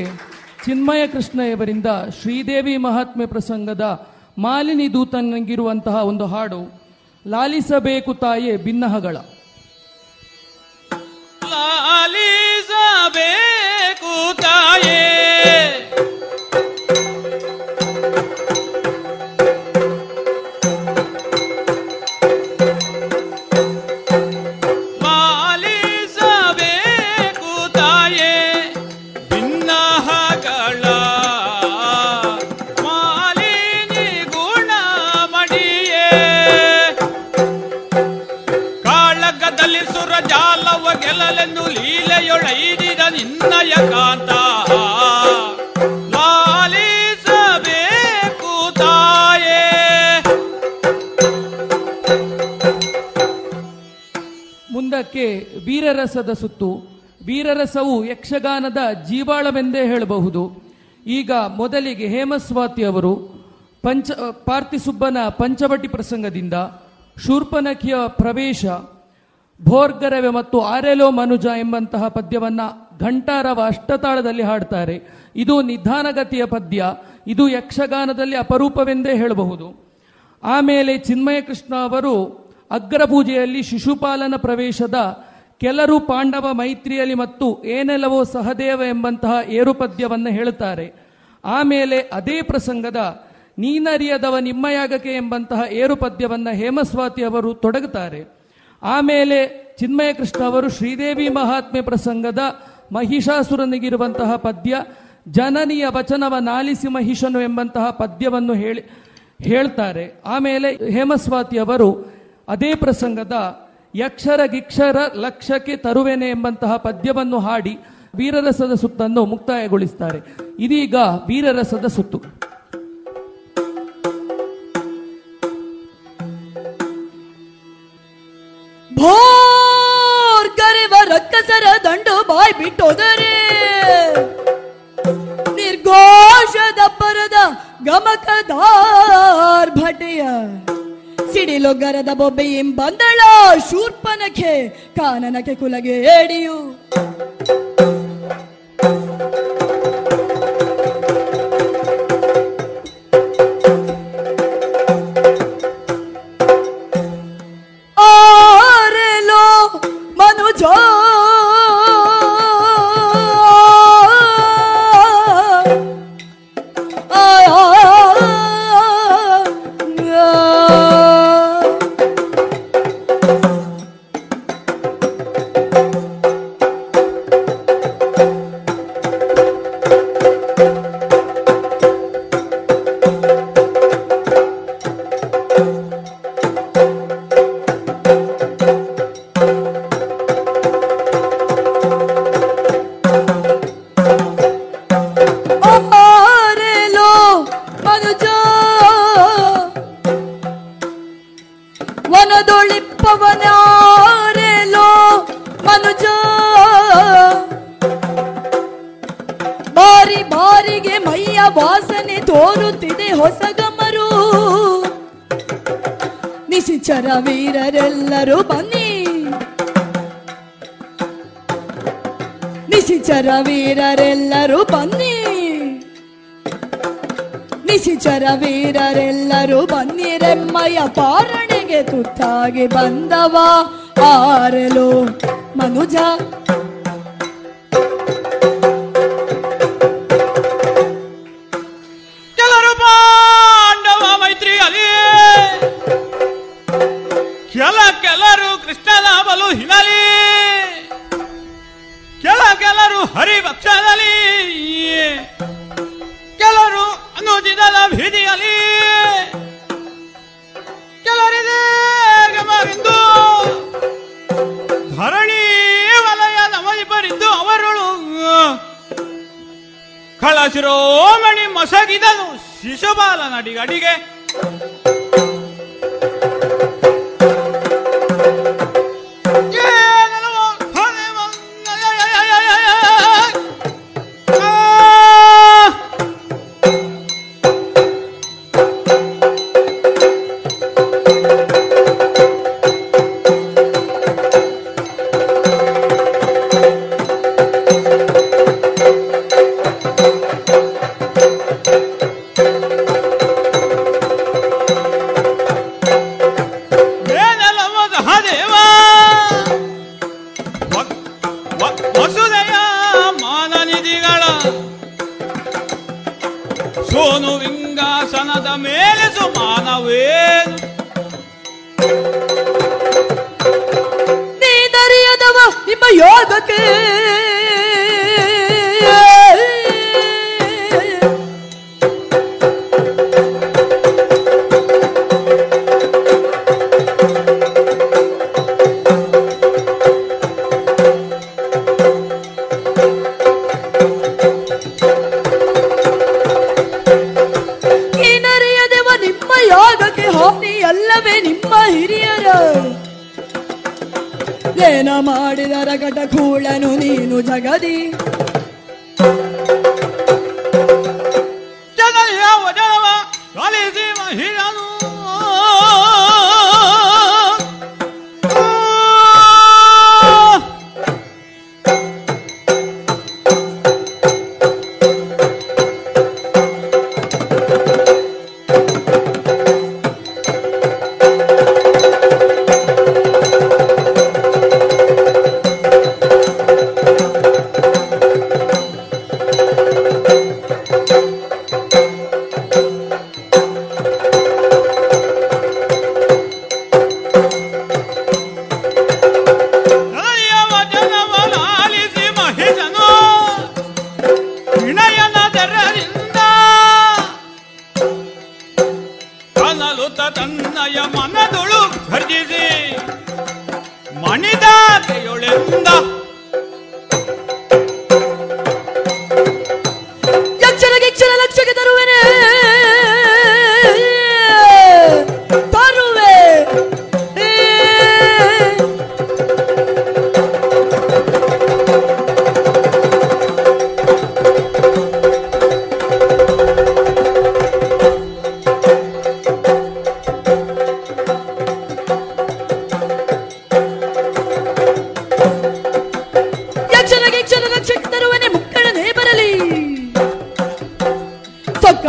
Speaker 7: ಚಿನ್ಮಯ ಕೃಷ್ಣಯವರಿಂದ ಶ್ರೀದೇವಿ ಮಹಾತ್ಮೆ ಪ್ರಸಂಗದ ಮಾಲಿನಿ ದೂತನಂಗಿರುವಂತಹ ಒಂದು ಹಾಡು, ಲಾಲಿಸಬೇಕು ತಾಯೇ ಭಿನ್ನಹಗಳ
Speaker 9: ಲಾಲಿಸಬೇಕು ತಾಯೇ
Speaker 10: ವೀರರಸದ ಸುತ್ತು, ವೀರರಸವು ಯಕ್ಷಗಾನದ ಜೀವಾಳವೆಂದೇ ಹೇಳಬಹುದು. ಈಗ ಮೊದಲಿಗೆ ಹೇಮಸ್ವಾತಿ ಅವರು ಪಂಚ, ಪಾರ್ಥಿಸುಬ್ಬನ ಪಂಚವಟಿ ಪ್ರಸಂಗದಿಂದ ಶೂರ್ಪನಖಿಯ ಪ್ರವೇಶ, ಭೋರ್ಗರವೆ ಮತ್ತು ಆರೆಲೋ ಮನುಜ ಎಂಬಂತಹ ಪದ್ಯವನ್ನ ಘಂಟಾರವ ಅಷ್ಟತಾಳದಲ್ಲಿ ಹಾಡ್ತಾರೆ. ಇದು ನಿಧಾನಗತಿಯ ಪದ್ಯ, ಇದು ಯಕ್ಷಗಾನದಲ್ಲಿ ಅಪರೂಪವೆಂದೇ ಹೇಳಬಹುದು. ಆಮೇಲೆ ಚಿನ್ಮಯ ಕೃಷ್ಣ ಅವರು ಅಗ್ರಪೂಜೆಯಲ್ಲಿ ಶಿಶುಪಾಲನ ಪ್ರವೇಶದ ಕೆಲರು ಪಾಂಡವ ಮೈತ್ರಿಯಲ್ಲಿ ಮತ್ತು ಏನೆಲ್ಲವೋ ಸಹದೇವ ಎಂಬಂತಹ ಏರುಪದ್ಯವನ್ನು ಹೇಳುತ್ತಾರೆ. ಆಮೇಲೆ ಅದೇ ಪ್ರಸಂಗದ ನೀನರಿಯದವ ನಿಮ್ಮಯಾಗಕೆ ಎಂಬಂತಹ ಏರುಪದ್ಯವನ್ನು ಹೇಮಸ್ವಾತಿ ಅವರು ತೊಡಗುತ್ತಾರೆ. ಆಮೇಲೆ ಚಿನ್ಮಯ ಕೃಷ್ಣ ಅವರು ಶ್ರೀದೇವಿ ಮಹಾತ್ಮೆ ಪ್ರಸಂಗದ ಮಹಿಷಾಸುರನಿಗಿರುವಂತಹ ಪದ್ಯ, ಜನನಿಯ ವಚನವ ನಾಲಿಸಿ ಮಹಿಷನು ಎಂಬಂತಹ ಪದ್ಯವನ್ನು ಹೇಳಿ, ಹೇಳ್ತಾರೆ. ಆಮೇಲೆ ಹೇಮಸ್ವಾತಿ ಅವರು ಅದೇ ಪ್ರಸಂಗದ ಯಕ್ಷರ ಗಿಕ್ಷರ ಲಕ್ಷಕ್ಕೆ ತರುವೆನೆ ಎಂಬಂತಹ ಪದ್ಯವನ್ನು ಹಾಡಿ ವೀರರಸದ ಸುತ್ತನ್ನು ಮುಕ್ತಾಯಗೊಳಿಸುತ್ತಾರೆ ಇದೀಗ ವೀರರಸದ ಸುತ್ತು.
Speaker 8: ಕರೆವ ರಕ್ಕಸರ ದಂಡು ಬಾಯ್ ಬಿಟ್ಟೋದರೆ, ನಿರ್ಘೋಷದ ಪರದ ಗಮಕದಾರ್ ಭಟೆಯ ಸಿಡಿಲೊಗ್ಗರದ ಬೊಬ್ಬೆ ಎಂಬಂದಳ ಶೂರ್ಪನಖೆ ಕಾನನಕೆ ಕುಲಗೆ ಏಡಿಯು ವಾಸನೆ ತೋರುತ್ತಿದೆ ಹೊಸ ಗಮರು. ನಿಶಿಚರ ವೀರರೆಲ್ಲರೂ ಬನ್ನಿ. ನಿಶಿಚರ ವೀರರೆಲ್ಲರೂ ಬನ್ನಿ. ನಿಶಿಚರ ವೀರರೆಲ್ಲರೂ ಬನ್ನಿರೆಮ್ಮಯ್ಯ ಪಾರಣೆಗೆ ತುತ್ತಾಗಿ ಬಂದವ. ಆರಲು ಮನುಜ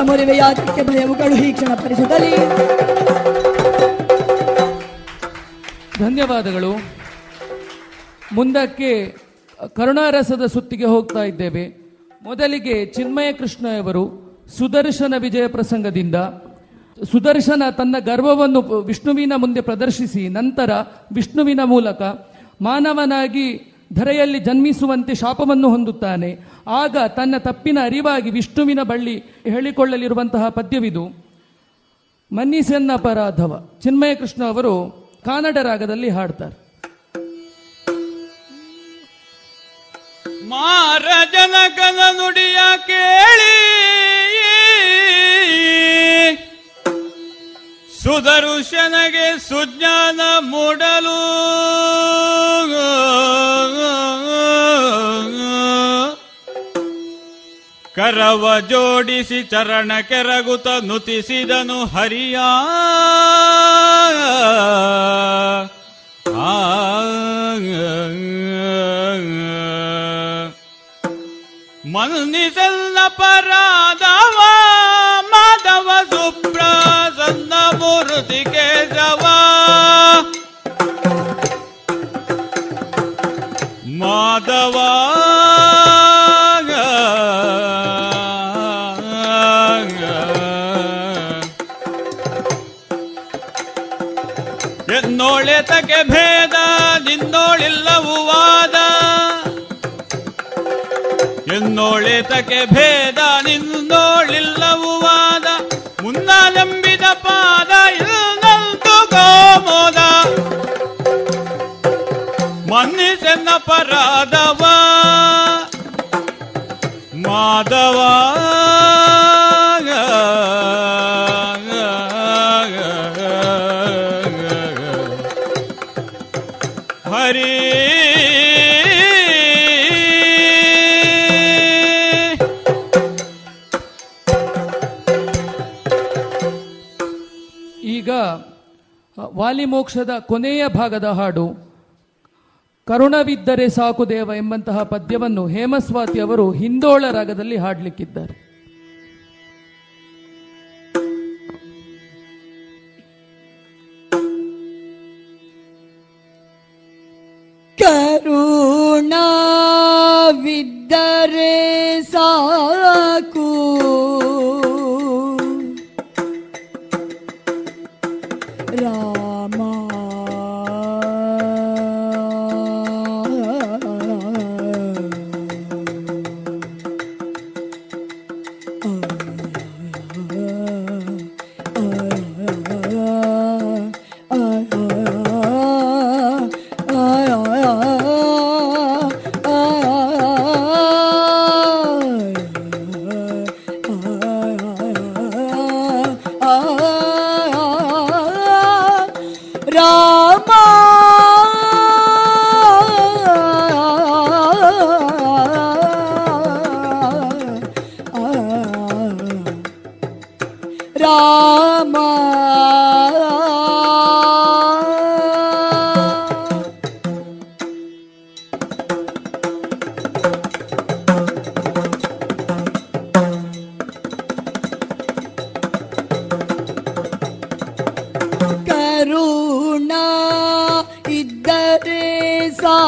Speaker 8: ಮುರಿವೆ ಯಾತಕ್ಕೆ ಭಯವುಗಳು ಈ ಕ್ಷಣ ಪರಿಸದಲ್ಲಿ
Speaker 10: ಧನ್ಯವಾದಗಳು. ಮುಂದಕ್ಕೆ ಕರುಣಾರಸದ ಸುತ್ತಿಗೆ ಹೋಗ್ತಾ ಇದ್ದೇವೆ. ಮೊದಲಿಗೆ ಚಿನ್ಮಯ ಕೃಷ್ಣಯವರು ಸುದರ್ಶನ ವಿಜಯ ಪ್ರಸಂಗದಿಂದ. ಸುದರ್ಶನ ತನ್ನ ಗರ್ವವನ್ನು ವಿಷ್ಣುವಿನ ಮುಂದೆ ಪ್ರದರ್ಶಿಸಿ, ನಂತರ ವಿಷ್ಣುವಿನ ಮೂಲಕ ಮಾನವನಾಗಿ ಧರೆಯಲ್ಲಿ ಜನ್ಮಿಸುವಂತೆ ಶಾಪವನ್ನು ಹೊಂದುತ್ತಾನೆ. ಆಗ ತನ್ನ ತಪ್ಪಿನ ಅರಿವಾಗಿ ವಿಷ್ಣುವಿನ ಬಳ್ಳಿ ಹೇಳಿಕೊಳ್ಳಲಿರುವಂತಹ ಪದ್ಯವಿದು. ಮನ್ನಿಸೆನ್ನ ಪರಾಧವ. ಚಿನ್ಮಯ ಕೃಷ್ಣ ಅವರು ಕಾನಡ ರಾಗದಲ್ಲಿ ಹಾಡ್ತಾರೆ.
Speaker 9: ಮಾರ ಜನಕನ ನುಡಿಯ ಕೇಳಿ, ಸುದರುಶನಗೆ ಸುಜ್ಞಾನ ಮೂಡಲು ಕರವ ಜೋಡಿಸಿ ಚರಣ ಕೆರಗುತ ನುತಿಸಿದನು ಹರಿಯ ಮನ್ನಿಸಲ್ಲ ಪರಾದವ ಮಾಧವ ಸುಪ್ರಸನ್ನ ಮೂರ್ತಿ ಕೇಶವ ಮಾಧವ ಎನ್ನೋಳೆತಕ್ಕೆ ಭೇದ, ನಿನ್ನೋಳಿಲ್ಲವು ವಾದ. ಎನ್ನೋಳೆತಕ್ಕೆ ಭೇದ, ನಿನ್ನೋಳಿಲ್ಲವು ವಾದ. ಮುನ್ನ ನಂಬಿದ ಪಾದ ಇಲ್ಲಂತು ಗೋಮೋದ. ಮನ್ನಿಸೆನ್ನ ಪರಾದವ ಮಾಧವ.
Speaker 10: ವಾಲಿಮೋಕ್ಷದ ಕೊನೆಯ ಭಾಗದ ಹಾಡು, ಕರುಣವಿದ್ದರೆ ಸಾಕು ದೇವ ಎಂಬಂತಹ ಪದ್ಯವನ್ನು ಹೇಮಸ್ವಾತಿ ಅವರು ಹಿಂದೋಳ ರಾಗದಲ್ಲಿ ಹಾಡಲಿಕ್ಕಿದ್ದಾರೆ.
Speaker 8: ಕರುಣವಿದ್ದರೆ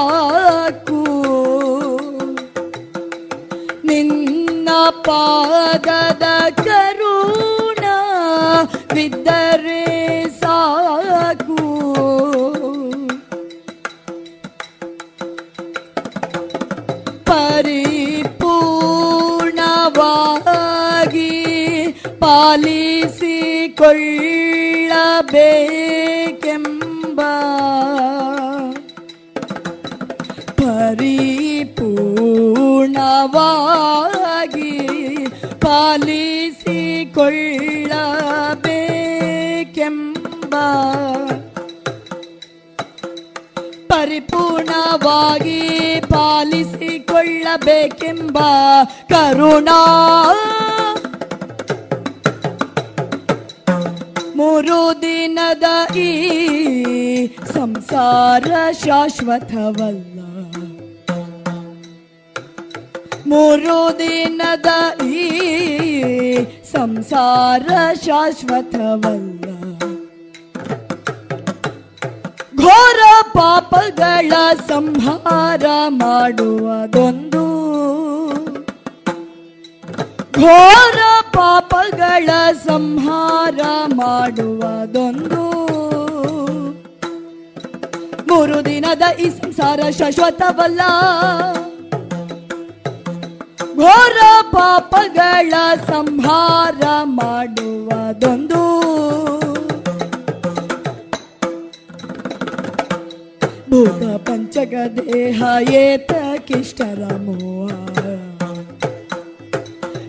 Speaker 8: ಸಾಕು. ನಿನ್ನ ಪಾದದ ಕರುಣ ಬಿದ್ದರೆ ಸಾಕು. ಪರಿಪೂರ್ಣವಾಗಿ ಪಾಲಿಸಿಕೊಳ್ಳಬೇಕೆಂಬ ಪಾಲಿಸಿಕೊಳ್ಳಬೇಕೆಂಬ ಪರಿಪೂರ್ಣವಾಗಿ ಪಾಲಿಸಿಕೊಳ್ಳಬೇಕೆಂಬ ಕರುಣಾ ಮೂರು ದಿನದ ಈ ಸಂಸಾರ ಶಾಶ್ವತವಲ್ಲ. ಮೂರು ದಿನದ ಈ ಸಂಸಾರ ಶಾಶ್ವತವಲ್ಲ. ಘೋರ ಪಾಪಗಳ ಸಂಹಾರ ಮಾಡುವುದೊಂದು. ಘೋರ ಪಾಪಗಳ ಸಂಹಾರ ಮಾಡುವುದೊಂದು. ಮೂರು ದಿನದ ಈ ಸಂಸಾರ ಶಾಶ್ವತವಲ್ಲ. ಘೋರ ಪಾಪಗಳ ಸಂಹಾರ ಮಾಡುವುದೊಂದು. ಭೂತ ಪಂಚಗ ದೇಹ ಏತಕಿಷ್ಟರ ಮೋಹ.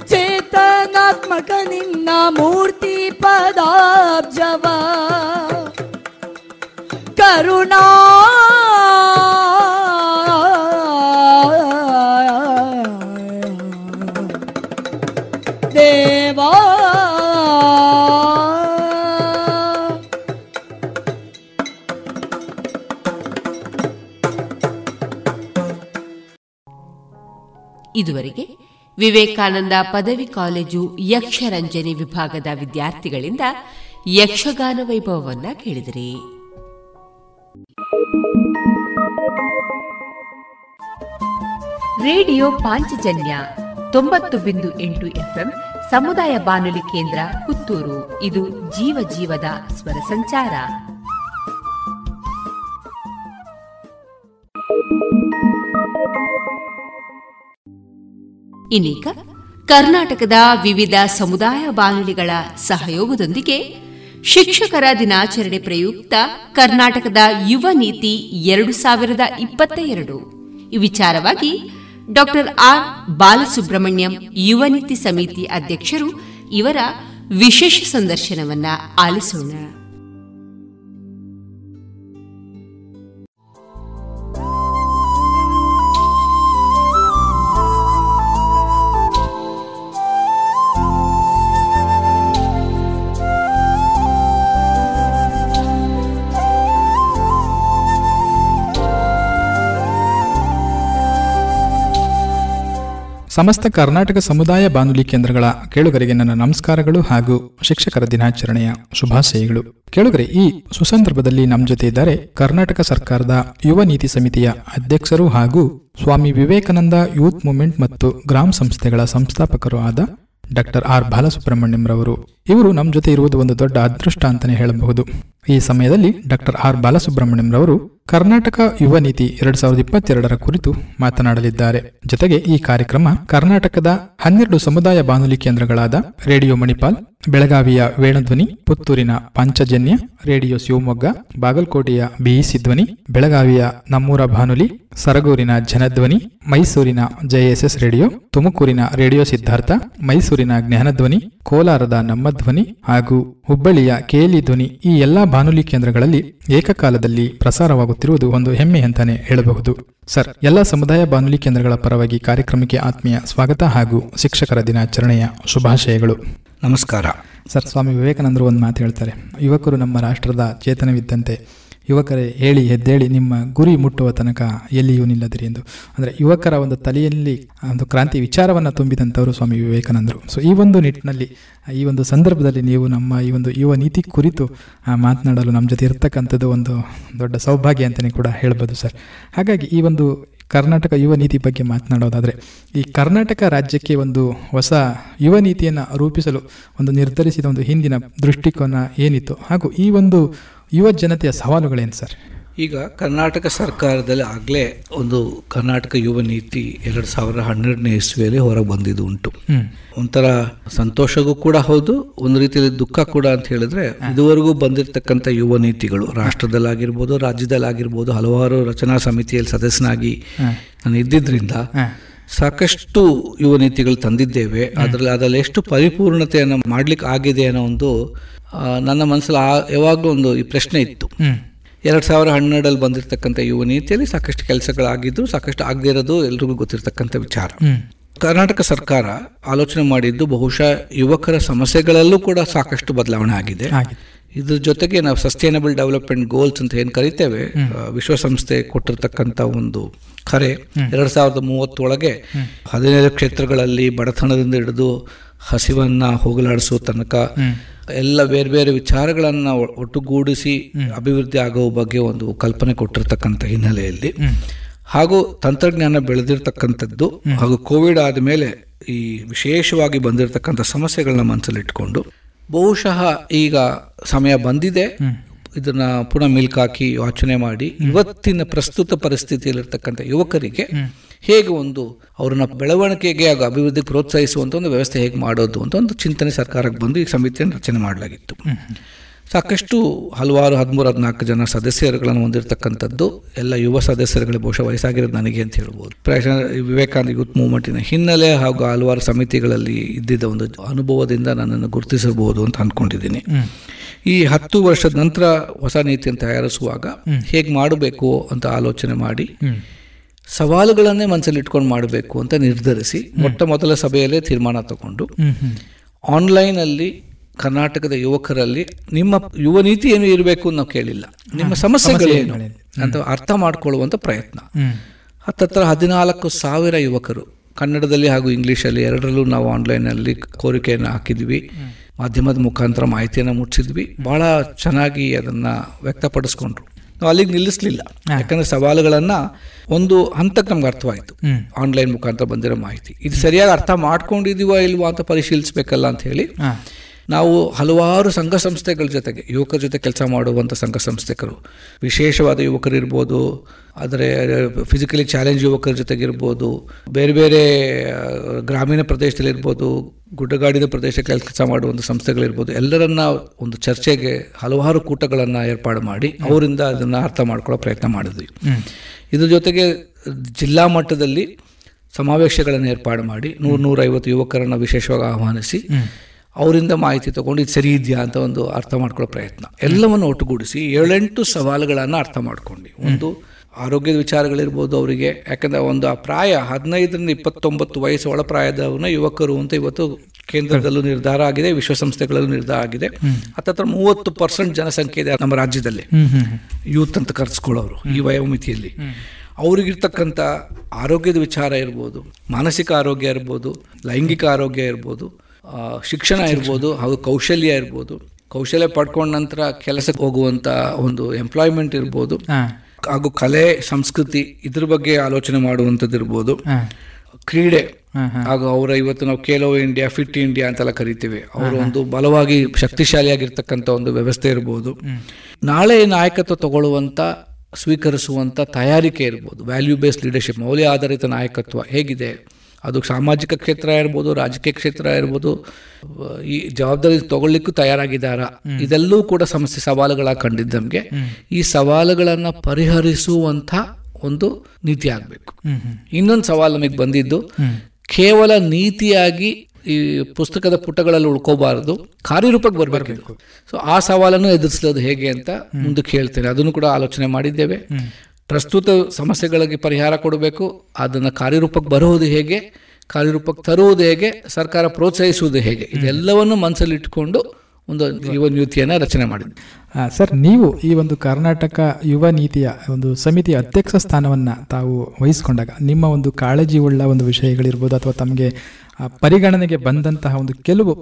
Speaker 8: ಚೇತನಾತ್ಮಕ ನಿನ್ನ ಮೂರ್ತಿ ಪದಾಬ್ಜವ. ಕರುಣಾ
Speaker 2: ಇದುವರೆಗೆ ವಿವೇಕಾನಂದ ಪದವಿ ಕಾಲೇಜು ಯಕ್ಷರಂಜನಿ ವಿಭಾಗದ ವಿದ್ಯಾರ್ಥಿಗಳಿಂದ ಯಕ್ಷಗಾನ ವೈಭವವನ್ನ ಕೇಳಿದಿರಿ. ರೇಡಿಯೋ ಪಾಂಚಜನ್ಯ ತೊಂಬತ್ತು ಬಿಂದು ಎಂಟು ಎಫ್ಎಂ ಸಮುದಾಯ ಬಾನುಲಿ ಕೇಂದ್ರ ಪುತ್ತೂರು. ಇದು ಜೀವ ಜೀವದ ಸ್ವರ ಸಂಚಾರ. ಇನ್ನೀಗ ಕರ್ನಾಟಕದ ವಿವಿಧ ಸಮುದಾಯ ಬಾನುಲಿಗಳ ಸಹಯೋಗದೊಂದಿಗೆ ಶಿಕ್ಷಕರ ದಿನಾಚರಣೆ ಪ್ರಯುಕ್ತ ಕರ್ನಾಟಕದ ಯುವ ನೀತಿ ಎರಡು ಸಾವಿರದ ಇಪ್ಪತ್ತ ಎರಡು. ಈ ವಿಚಾರವಾಗಿ ಡಾಕ್ಟರ್ ಆರ್ ಬಾಲಸುಬ್ರಹ್ಮಣ್ಯಂ ಯುವ ನೀತಿ ಸಮಿತಿ ಅಧ್ಯಕ್ಷರು ಇವರ ವಿಶೇಷ ಸಂದರ್ಶನವನ್ನ ಆಲಿಸೋಣ.
Speaker 11: ಸಮಸ್ತ ಕರ್ನಾಟಕ ಸಮುದಾಯ ಬಾನುಲಿ ಕೇಂದ್ರಗಳ ಕೇಳುಗರಿಗೆ ನನ್ನ ನಮಸ್ಕಾರಗಳು ಹಾಗೂ ಶಿಕ್ಷಕರ ದಿನಾಚರಣೆಯ ಶುಭಾಶಯಗಳು. ಕೇಳುಗರೆ, ಈ ಸುಸಂದರ್ಭದಲ್ಲಿ ನಮ್ಮ ಜೊತೆ ಇದ್ದಾರೆ ಕರ್ನಾಟಕ ಸರ್ಕಾರದ ಯುವ ನೀತಿ ಸಮಿತಿಯ ಅಧ್ಯಕ್ಷರು ಹಾಗೂ ಸ್ವಾಮಿ ವಿವೇಕಾನಂದ ಯೂತ್ ಮೂವ್ಮೆಂಟ್ ಮತ್ತು ಗ್ರಾಮ ಸಂಸ್ಥೆಗಳ ಸಂಸ್ಥಾಪಕರು ಆದ ಡಾಕ್ಟರ್ ಆರ್ ಬಾಲಸುಬ್ರಹ್ಮಣ್ಯಂ ರವರು ಇವರು ನಮ್ಮ ಜೊತೆ ಇರುವುದು ಒಂದು ದೊಡ್ಡ ಅದೃಷ್ಟ ಅಂತಾನೆ ಹೇಳಬಹುದು. ಈ ಸಮಯದಲ್ಲಿ ಡಾಕ್ಟರ್ ಆರ್ ಬಾಲಸುಬ್ರಹ್ಮಣ್ಯಂ ರವರು ಕರ್ನಾಟಕ ಯುವ ನೀತಿ ಎರಡ್ ಸಾವಿರದ ಇಪ್ಪತ್ತೆರಡರ ಕುರಿತು ಮಾತನಾಡಲಿದ್ದಾರೆ. ಜೊತೆಗೆ ಈ ಕಾರ್ಯಕ್ರಮ ಕರ್ನಾಟಕದ ಹನ್ನೆರಡು ಸಮುದಾಯ ಬಾನುಲಿ ಕೇಂದ್ರಗಳಾದ ರೇಡಿಯೋ ಮಣಿಪಾಲ್, ಬೆಳಗಾವಿಯ ವೇಣಧ್ವನಿ, ಪುತ್ತೂರಿನ ಪಂಚಜನ್ಯ, ರೇಡಿಯೋ ಶಿವಮೊಗ್ಗ, ಬಾಗಲಕೋಟೆಯ ಬಿಇಸಿ ಧ್ವನಿ ಬೆಳಗಾವಿಯ ನಮ್ಮೂರ ಬಾನುಲಿ, ಸರಗೂರಿನ ಜನಧ್ವನಿ, ಮೈಸೂರಿನ ಜೆಎಸ್ಎಸ್ ರೇಡಿಯೋ, ತುಮಕೂರಿನ ರೇಡಿಯೋ ಸಿದ್ಧಾರ್ಥ, ಮೈಸೂರಿನ ಜ್ಞಾನಧ್ವನಿ, ಕೋಲಾರದ ನಮ್ಮ ಧ್ವನಿ ಹಾಗೂ ಹುಬ್ಬಳ್ಳಿಯ ಕೇಲಿ ಧ್ವನಿ ಈ ಎಲ್ಲಾ ಬಾನುಲಿ ಕೇಂದ್ರಗಳಲ್ಲಿ ಏಕಕಾಲದಲ್ಲಿ ಪ್ರಸಾರವಾಗುತ್ತಿರುವುದು ಒಂದು ಹೆಮ್ಮೆ ಅಂತಾನೆ ಹೇಳಬಹುದು. ಸರ್ ಎಲ್ಲ ಸಮುದಾಯ ಬಾನುಲಿ ಕೇಂದ್ರಗಳ ಪರವಾಗಿ ಕಾರ್ಯಕ್ರಮಕ್ಕೆ ಆತ್ಮೀಯ ಸ್ವಾಗತ ಹಾಗೂ ಶಿಕ್ಷಕರ ದಿನಾಚರಣೆಯ ಶುಭಾಶಯಗಳು.
Speaker 12: ನಮಸ್ಕಾರ.
Speaker 11: ಸರ್ ಸ್ವಾಮಿ ವಿವೇಕಾನಂದರು ಒಂದು ಮಾತು ಹೇಳ್ತಾರೆ. ಯುವಕರು ನಮ್ಮ ರಾಷ್ಟ್ರದ ಚೇತನವಿದ್ದಂತೆ ಯುವಕರೇ ಹೇಳಿ, ಎದ್ದೇಳಿ, ನಿಮ್ಮ ಗುರಿ ಮುಟ್ಟುವ ತನಕ ಎಲ್ಲಿಯೂ ನಿಲ್ಲದಿರಿ ಎಂದು. ಅಂದರೆ ಯುವಕರ ಒಂದು ತಲೆಯಲ್ಲಿ ಒಂದು ಕ್ರಾಂತಿ ವಿಚಾರವನ್ನು ತುಂಬಿದಂಥವರು ಸ್ವಾಮಿ ವಿವೇಕಾನಂದರು. ಸೊ ಈ ಒಂದು ನಿಟ್ಟಿನಲ್ಲಿ, ಈ ಒಂದು ಸಂದರ್ಭದಲ್ಲಿ ನೀವು ನಮ್ಮ ಈ ಒಂದು ಯುವ ನೀತಿ ಕುರಿತು ಮಾತನಾಡಲು ನಮ್ಮ ಜೊತೆ ಇರತಕ್ಕಂಥದ್ದು ಒಂದು ದೊಡ್ಡ ಸೌಭಾಗ್ಯ ಅಂತಲೇ ಕೂಡ ಹೇಳ್ಬೋದು ಸರ್. ಹಾಗಾಗಿ ಈ ಒಂದು ಕರ್ನಾಟಕ ಯುವ ನೀತಿ ಬಗ್ಗೆ ಮಾತನಾಡೋದಾದರೆ, ಈ ಕರ್ನಾಟಕ ರಾಜ್ಯಕ್ಕೆ ಒಂದು ಹೊಸ ಯುವ ನೀತಿಯನ್ನು ರೂಪಿಸಲು ಒಂದು ನಿರ್ಧರಿಸಿದ ಒಂದು ಹಿಂದಿನ ದೃಷ್ಟಿಕೋನ ಏನಿತ್ತು, ಹಾಗೂ ಈ ಒಂದು ಯುವ ಜನತೆಯ ಸವಾಲುಗಳೇನು ಸರ್?
Speaker 12: ಈಗ ಕರ್ನಾಟಕ ಸರ್ಕಾರದಲ್ಲಿ ಆಗಲೇ ಒಂದು ಕರ್ನಾಟಕ ಯುವ ನೀತಿ ಎರಡು ಸಾವಿರದ ಹನ್ನೆರಡನೇ ಇಸ್ವಿಯಲ್ಲಿ ಹೊರಗೆ ಬಂದಿದ್ದು ಉಂಟು. ಒಂಥರ ಸಂತೋಷಗೂ ಕೂಡ ಹೌದು ಒಂದು ರೀತಿಯಲ್ಲಿ ದುಃಖ ಕೂಡ ಅಂತ ಹೇಳಿದ್ರೆ ಇದುವರೆಗೂ ಬಂದಿರತಕ್ಕಂಥ ಯುವ ನೀತಿಗಳು ರಾಷ್ಟ್ರದಲ್ಲಾಗಿರ್ಬೋದು ರಾಜ್ಯದಲ್ಲಾಗಿರ್ಬೋದು ಹಲವಾರು ರಚನಾ ಸಮಿತಿಯಲ್ಲಿ ಸದಸ್ಯನಾಗಿ ನಾನು ಇದ್ದಿದ್ದರಿಂದ ಸಾಕಷ್ಟು ಯುವ ನೀತಿಗಳು ತಂದಿದ್ದೇವೆ. ಅದರಲ್ಲಿ ಅದರಲ್ಲಿ ಎಷ್ಟು ಪರಿಪೂರ್ಣತೆಯನ್ನು ಮಾಡ್ಲಿಕ್ಕೆ ಆಗಿದೆ ಅನ್ನೋ ಒಂದು ನನ್ನ ಮನಸ್ಸಲ್ಲಿ ಆ ಯಾವಾಗಲೂ ಒಂದು ಈ ಪ್ರಶ್ನೆ ಇತ್ತು. ಎರಡು ಸಾವಿರ ಹನ್ನೆರಡಲ್ಲಿ ಬಂದಿರತಕ್ಕಂಥ ಯುವ ನೀತಿಯಲ್ಲಿ ಸಾಕಷ್ಟು ಕೆಲಸಗಳಾಗಿದ್ದು ಸಾಕಷ್ಟು ಆಗದೇ ಇರೋದು ಎಲ್ರಿಗೂ ಗೊತ್ತಿರತಕ್ಕಂಥ ವಿಚಾರ. ಕರ್ನಾಟಕ ಸರ್ಕಾರ ಆಲೋಚನೆ ಮಾಡಿದ್ದು ಬಹುಶಃ ಯುವಕರ ಸಮಸ್ಯೆಗಳಲ್ಲೂ ಕೂಡ ಸಾಕಷ್ಟು ಬದಲಾವಣೆ ಆಗಿದೆ. ಇದ್ರ ಜೊತೆಗೆ ನಾವು ಸಸ್ಟೈನಬಲ್ ಡೆವಲಪ್ಮೆಂಟ್ ಗೋಲ್ಸ್ ಅಂತ ಏನು ಕರಿತೇವೆ ವಿಶ್ವಸಂಸ್ಥೆ ಕೊಟ್ಟಿರ್ತಕ್ಕಂಥ ಒಂದು ಕರೆ ಎರಡು ಸಾವಿರದ ಮೂವತ್ತೊಳಗೆ ಹದಿನೈದು ಕ್ಷೇತ್ರಗಳಲ್ಲಿ ಬಡತನದಿಂದ ಹಿಡಿದು ಹಸಿವನ್ನ ಹೋಗಲಾಡಿಸೋ ತನಕ ಎಲ್ಲ ಬೇರೆ ಬೇರೆ ವಿಚಾರಗಳನ್ನ ಒಟ್ಟುಗೂಡಿಸಿ ಅಭಿವೃದ್ಧಿ ಆಗೋ ಬಗ್ಗೆ ಒಂದು ಕಲ್ಪನೆ ಕೊಟ್ಟಿರ್ತಕ್ಕಂಥ ಹಿನ್ನೆಲೆಯಲ್ಲಿ ಹಾಗೂ ತಂತ್ರಜ್ಞಾನ ಬೆಳೆದಿರ್ತಕ್ಕಂಥದ್ದು ಹಾಗೂ ಕೋವಿಡ್ ಆದಮೇಲೆ ಈ ವಿಶೇಷವಾಗಿ ಬಂದಿರತಕ್ಕಂಥ ಸಮಸ್ಯೆಗಳನ್ನ ಮನಸ್ಸಲ್ಲಿಟ್ಕೊಂಡು ಬಹುಶಃ ಈಗ ಸಮಯ ಬಂದಿದೆ. ಇದನ್ನ ಪುನಃ ಮಿಲ್ಕಾಕಿ ಯೋಚನೆ ಮಾಡಿ ಇವತ್ತಿನ ಪ್ರಸ್ತುತ ಪರಿಸ್ಥಿತಿಯಲ್ಲಿರ್ತಕ್ಕಂಥ ಯುವಕರಿಗೆ ಹೇಗೆ ಒಂದು ಅವ್ರನ್ನ ಬೆಳವಣಿಗೆಗೆ ಹಾಗೂ ಅಭಿವೃದ್ಧಿ ಪ್ರೋತ್ಸಾಹಿಸುವಂಥ ಒಂದು ವ್ಯವಸ್ಥೆ ಹೇಗೆ ಮಾಡೋದು ಅಂತ ಒಂದು ಚಿಂತನೆ ಸರ್ಕಾರಕ್ಕೆ ಬಂದು ಈ ಸಮಿತಿಯನ್ನು ರಚನೆ ಮಾಡಲಾಗಿತ್ತು. ಸಾಕಷ್ಟು ಹಲವಾರು ಹದಿಮೂರು ಹದಿನಾಲ್ಕು ಜನ ಸದಸ್ಯರುಗಳನ್ನು ಹೊಂದಿರತಕ್ಕಂಥದ್ದು ಎಲ್ಲ ಯುವ ಸದಸ್ಯರುಗಳಿಗೆ ಬಹುಶಃ ವಯಸ್ಸಾಗಿರೋದು ನನಗೆ ಅಂತ ಹೇಳ್ಬೋದು. ಪ್ರಾಯಶಃ ವಿವೇಕಾನಂದ ಯೂತ್ ಮೂವ್ಮೆಂಟಿನ ಹಿನ್ನೆಲೆ ಹಾಗೂ ಹಲವಾರು ಸಮಿತಿಗಳಲ್ಲಿ ಇದ್ದಿದ್ದ ಒಂದು ಅನುಭವದಿಂದ ನನ್ನನ್ನು ಗುರುತಿಸಬಹುದು ಅಂತ ಅಂದ್ಕೊಂಡಿದ್ದೀನಿ. ಈ ಹತ್ತು ವರ್ಷದ ನಂತರ ಹೊಸ ನೀತಿಯನ್ನು ತಯಾರಿಸುವಾಗ ಹೇಗೆ ಮಾಡಬೇಕು ಅಂತ ಆಲೋಚನೆ ಮಾಡಿ ಸವಾಲುಗಳನ್ನೇ ಮನಸ್ಸಲ್ಲಿಟ್ಕೊಂಡು ಮಾಡಬೇಕು ಅಂತ ನಿರ್ಧರಿಸಿ ಮೊಟ್ಟ ಮೊದಲ ಸಭೆಯಲ್ಲೇ ತೀರ್ಮಾನ ತಗೊಂಡು ಆನ್ಲೈನಲ್ಲಿ ಕರ್ನಾಟಕದ ಯುವಕರಲ್ಲಿ ನಿಮ್ಮ ಯುವ ನೀತಿ ಏನು ಇರಬೇಕು ಅಂತ ನಾವು ಕೇಳಿಲ್ಲ. ನಿಮ್ಮ ಸಮಸ್ಯೆಗಳೇನು ಅಂತ ಅರ್ಥ ಮಾಡಿಕೊಳ್ಳುವಂಥ ಪ್ರಯತ್ನ. ಹತ್ತತ್ರ ಹದಿನಾಲ್ಕು ಸಾವಿರ ಯುವಕರು ಕನ್ನಡದಲ್ಲಿ ಹಾಗೂ ಇಂಗ್ಲೀಷಲ್ಲಿ ಎರಡರಲ್ಲೂ ನಾವು ಆನ್ಲೈನಲ್ಲಿ ಕೋರಿಕೆಯನ್ನು ಹಾಕಿದ್ವಿ. ಮಾಧ್ಯಮದ ಮುಖಾಂತರ ಮಾಹಿತಿಯನ್ನು ಮುಟ್ಟಿಸಿದ್ವಿ ಭಾಳ ಚೆನ್ನಾಗಿ ಅದನ್ನು ವ್ಯಕ್ತಪಡಿಸ್ಕೊಂಡ್ರು. ನಾವು ಅಲ್ಲಿಗೆ ನಿಲ್ಲಿಸಲಿಲ್ಲ ಯಾಕಂದ್ರೆ ಸವಾಲುಗಳನ್ನ ಒಂದು ಹಂತಕ್ಕೆ ನಮ್ಗೆ ಅರ್ಥವಾಯಿತು. ಆನ್ಲೈನ್ ಮುಖಾಂತರ ಬಂದಿರೋ ಮಾಹಿತಿ ಇದು ಸರಿಯಾಗಿ ಅರ್ಥ ಮಾಡ್ಕೊಂಡಿದೀವ ಇಲ್ವಾ ಅಂತ ಪರಿಶೀಲಿಸಬೇಕಲ್ಲ ಅಂತ ಹೇಳಿ. ನಾವು ಹಲವಾರು ಸಂಘ ಸಂಸ್ಥೆಗಳ ಜೊತೆಗೆ ಯುವಕರ ಜೊತೆ ಕೆಲಸ ಮಾಡುವಂಥ ಸಂಘ ಸಂಸ್ಥೆಗಳು ವಿಶೇಷವಾದ ಯುವಕರು ಇರ್ಬೋದು ಆದರೆ ಫಿಸಿಕಲಿ ಚಾಲೆಂಜ್ ಯುವಕರ ಜೊತೆಗಿರ್ಬೋದು ಬೇರೆ ಬೇರೆ ಗ್ರಾಮೀಣ ಪ್ರದೇಶದಲ್ಲಿರ್ಬೋದು ಗುಡ್ಡಗಾಡಿನ ಪ್ರದೇಶಕ್ಕೆ ಕೆಲಸ ಮಾಡುವಂಥ ಸಂಸ್ಥೆಗಳಿರ್ಬೋದು ಎಲ್ಲರನ್ನ ಒಂದು ಚರ್ಚೆಗೆ ಹಲವಾರು ಕೂಟಗಳನ್ನು ಏರ್ಪಾಡು ಮಾಡಿ ಅವರಿಂದ ಅದನ್ನು ಅರ್ಥ ಮಾಡ್ಕೊಳ್ಳೋ ಪ್ರಯತ್ನ ಮಾಡಿದ್ವಿ. ಇದ್ರ ಜೊತೆಗೆ ಜಿಲ್ಲಾ ಮಟ್ಟದಲ್ಲಿ ಸಮಾವೇಶಗಳನ್ನು ಏರ್ಪಾಡು ಮಾಡಿ ನೂರು ನೂರೈವತ್ತು ಯುವಕರನ್ನು ವಿಶೇಷವಾಗಿ ಆಹ್ವಾನಿಸಿ ಅವರಿಂದ ಮಾಹಿತಿ ತಗೊಂಡು ಇದು ಸರಿ ಇದೆಯಾ ಅಂತ ಒಂದು ಅರ್ಥ ಮಾಡ್ಕೊಳ್ಳೋ ಪ್ರಯತ್ನ. ಎಲ್ಲವನ್ನು ಒಟ್ಟುಗೂಡಿಸಿ ಏಳೆಂಟು ಸವಾಲುಗಳನ್ನು ಅರ್ಥ ಮಾಡ್ಕೊಂಡು. ಒಂದು ಆರೋಗ್ಯದ ವಿಚಾರಗಳಿರ್ಬೋದು ಅವರಿಗೆ. ಯಾಕಂದ್ರೆ ಒಂದು ಆ ಪ್ರಾಯ ಹದಿನೈದರಿಂದ ಇಪ್ಪತ್ತೊಂಬತ್ತು ವಯಸ್ಸು ಒಳ ಪ್ರಾಯದವನ್ನ ಯುವಕರು ಅಂತ ಇವತ್ತು ಕೇಂದ್ರದಲ್ಲೂ ನಿರ್ಧಾರ ಆಗಿದೆ ವಿಶ್ವಸಂಸ್ಥೆಗಳಲ್ಲೂ ನಿರ್ಧಾರ ಆಗಿದೆ. ಹತ್ತತ್ರ ಮೂವತ್ತು ಪರ್ಸೆಂಟ್ ಜನಸಂಖ್ಯೆ ಇದೆ ನಮ್ಮ ರಾಜ್ಯದಲ್ಲಿ. ಯೂತ್ ಅಂತ ಕರೆಸ್ಕೊಳ್ಳೋರು ಈ ವಯೋಮಿತಿಯಲ್ಲಿ. ಅವ್ರಿಗಿರ್ತಕ್ಕಂಥ ಆರೋಗ್ಯದ ವಿಚಾರ ಇರ್ಬೋದು ಮಾನಸಿಕ ಆರೋಗ್ಯ ಇರ್ಬೋದು ಲೈಂಗಿಕ ಆರೋಗ್ಯ ಇರ್ಬೋದು ಶಿಕ್ಷಣ ಇರ್ಬೋದು ಹಾಗೂ ಕೌಶಲ್ಯ ಇರ್ಬೋದು. ಕೌಶಲ್ಯ ಪಡ್ಕೊಂಡ ನಂತರ ಕೆಲಸಕ್ಕೆ ಹೋಗುವಂಥ ಒಂದು ಎಂಪ್ಲಾಯ್ಮೆಂಟ್ ಇರ್ಬೋದು. ಹಾಗೂ ಕಲೆ ಸಂಸ್ಕೃತಿ ಇದ್ರ ಬಗ್ಗೆ ಆಲೋಚನೆ ಮಾಡುವಂಥದ್ದು ಇರ್ಬೋದು. ಕ್ರೀಡೆ. ಹಾಗೂ ಅವರ ಇವತ್ತು ನಾವು ಖೇಲೋ ಇಂಡಿಯಾ ಫಿಟ್ ಇಂಡಿಯಾ ಅಂತೆಲ್ಲ ಕರಿತೀವಿ. ಅವರು ಒಂದು ಬಲವಾಗಿ ಶಕ್ತಿಶಾಲಿಯಾಗಿರ್ತಕ್ಕಂಥ ಒಂದು ವ್ಯವಸ್ಥೆ ಇರ್ಬೋದು. ನಾಳೆ ನಾಯಕತ್ವ ತಗೊಳ್ಳುವಂಥ ಸ್ವೀಕರಿಸುವಂಥ ತಯಾರಿಕೆ ಇರ್ಬೋದು. ವ್ಯಾಲ್ಯೂ ಬೇಸ್ಡ್ ಲೀಡರ್ಶಿಪ್ ಮೌಲ್ಯ ಆಧಾರಿತ ನಾಯಕತ್ವ ಹೇಗಿದೆ? ಅದು ಸಾಮಾಜಿಕ ಕ್ಷೇತ್ರ ಇರ್ಬೋದು ರಾಜಕೀಯ ಕ್ಷೇತ್ರ ಇರ್ಬೋದು ಈ ಜವಾಬ್ದಾರಿ ತಗೊಳ್ಳಿಕ್ಕೂ ತಯಾರಾಗಿದ್ದಾರಾ? ಇದೆಲ್ಲೂ ಕೂಡ ಸಮಸ್ಯೆ ಸವಾಲುಗಳ ಕಂಡಿದ್ದ ನಮಗೆ ಈ ಸವಾಲುಗಳನ್ನು ಪರಿಹರಿಸುವಂಥ ಒಂದು ನೀತಿ ಆಗಬೇಕು. ಇನ್ನೊಂದು ಸವಾಲು ನಮಗೆ ಬಂದಿದ್ದು ಕೇವಲ ನೀತಿಯಾಗಿ ಈ ಪುಸ್ತಕದ ಪುಟಗಳಲ್ಲಿ ಉಳ್ಕೋಬಾರದು ಕಾರ್ಯರೂಪಕ್ಕೆ ಬರಬೇಕು. ಸೊ ಆ ಸವಾಲನ್ನು ಎದುರಿಸೋದು ಹೇಗೆ ಅಂತ ಮುಂದಕ್ಕೆ ಹೇಳ್ತೇನೆ. ಅದನ್ನು ಕೂಡ ಆಲೋಚನೆ ಮಾಡಿದ್ದೇವೆ. ಪ್ರಸ್ತುತ ಸಮಸ್ಯೆಗಳಿಗೆ ಪರಿಹಾರ ಕೊಡಬೇಕು ಅದನ್ನು ಕಾರ್ಯರೂಪಕ್ಕೆ ಬರುವುದು ಹೇಗೆ ಕಾರ್ಯರೂಪಕ್ಕೆ ತರುವುದು ಹೇಗೆ ಸರ್ಕಾರ ಪ್ರೋತ್ಸಾಹಿಸುವುದು ಹೇಗೆ ಇದೆಲ್ಲವನ್ನು ಮನಸ್ಸಲ್ಲಿಟ್ಟುಕೊಂಡು ಒಂದು ಯುವ ನೀತಿಯನ್ನು ರಚನೆ
Speaker 11: ಮಾಡಿದೆ ಸರ್ ನೀವು ಈ ಒಂದು ಕರ್ನಾಟಕ ಯುವ ನೀತಿಯ ಒಂದು ಸಮಿತಿಯ ಅಧ್ಯಕ್ಷ ಸ್ಥಾನವನ್ನು ತಾವು ವಹಿಸಿಕೊಂಡಾಗ ನಿಮ್ಮ ಒಂದು ಕಾಳಜಿ ಉಳ್ಳ ಒಂದು ವಿಷಯಗಳಿರ್ಬೋದು ಅಥವಾ ತಮಗೆ ಪರಿಗಣನೆಗೆ ಬಂದಂತಹ ಒಂದು ಕೆಲವು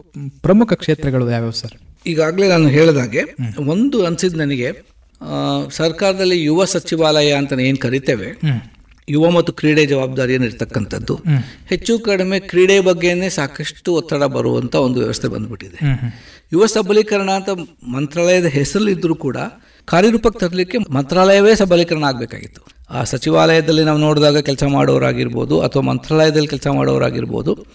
Speaker 11: ಪ್ರಮುಖ ಕ್ಷೇತ್ರಗಳು ಯಾವ್ಯಾವ ಸರ್?
Speaker 12: ಈಗಾಗಲೇ ನಾನು ಹೇಳಿದಾಗೆ ಒಂದು ಅನಿಸಿದ ನನಗೆ ಸರ್ಕಾರದಲ್ಲಿ ಯುವ ಸಚಿವಾಲಯ ಅಂತ ಏನು ಕರಿತೇವೆ ಯುವ ಮತ್ತು ಕ್ರೀಡೆ ಜವಾಬ್ದಾರಿ ಇರ್ತಕ್ಕಂಥದ್ದು ಹೆಚ್ಚು ಕಡಿಮೆ ಕ್ರೀಡೆ ಬಗ್ಗೆನೇ ಸಾಕಷ್ಟು ಒತ್ತಡ ಬರುವಂಥ ಒಂದು ವ್ಯವಸ್ಥೆ ಬಂದ್ಬಿಟ್ಟಿದೆ. ಯುವ ಸಬಲೀಕರಣ ಅಂತ ಮಂತ್ರಾಲಯದ ಹೆಸರಲ್ಲಿದ್ದರೂ ಕೂಡ ಕಾರ್ಯರೂಪಕ್ಕೆ ತರಲಿಕ್ಕೆ ಮಂತ್ರಾಲಯವೇ ಸಬಲೀಕರಣ ಆಗಬೇಕಾಗಿತ್ತು. ಆ ಸಚಿವಾಲಯದಲ್ಲಿ ನಾವು ನೋಡಿದಾಗ ಕೆಲಸ ಮಾಡೋರಾಗಿರ್ಬೋದು ಅಥವಾ ಮಂತ್ರಾಲಯದಲ್ಲಿ ಕೆಲಸ ಮಾಡೋರಾಗಿರ್ಬೋದು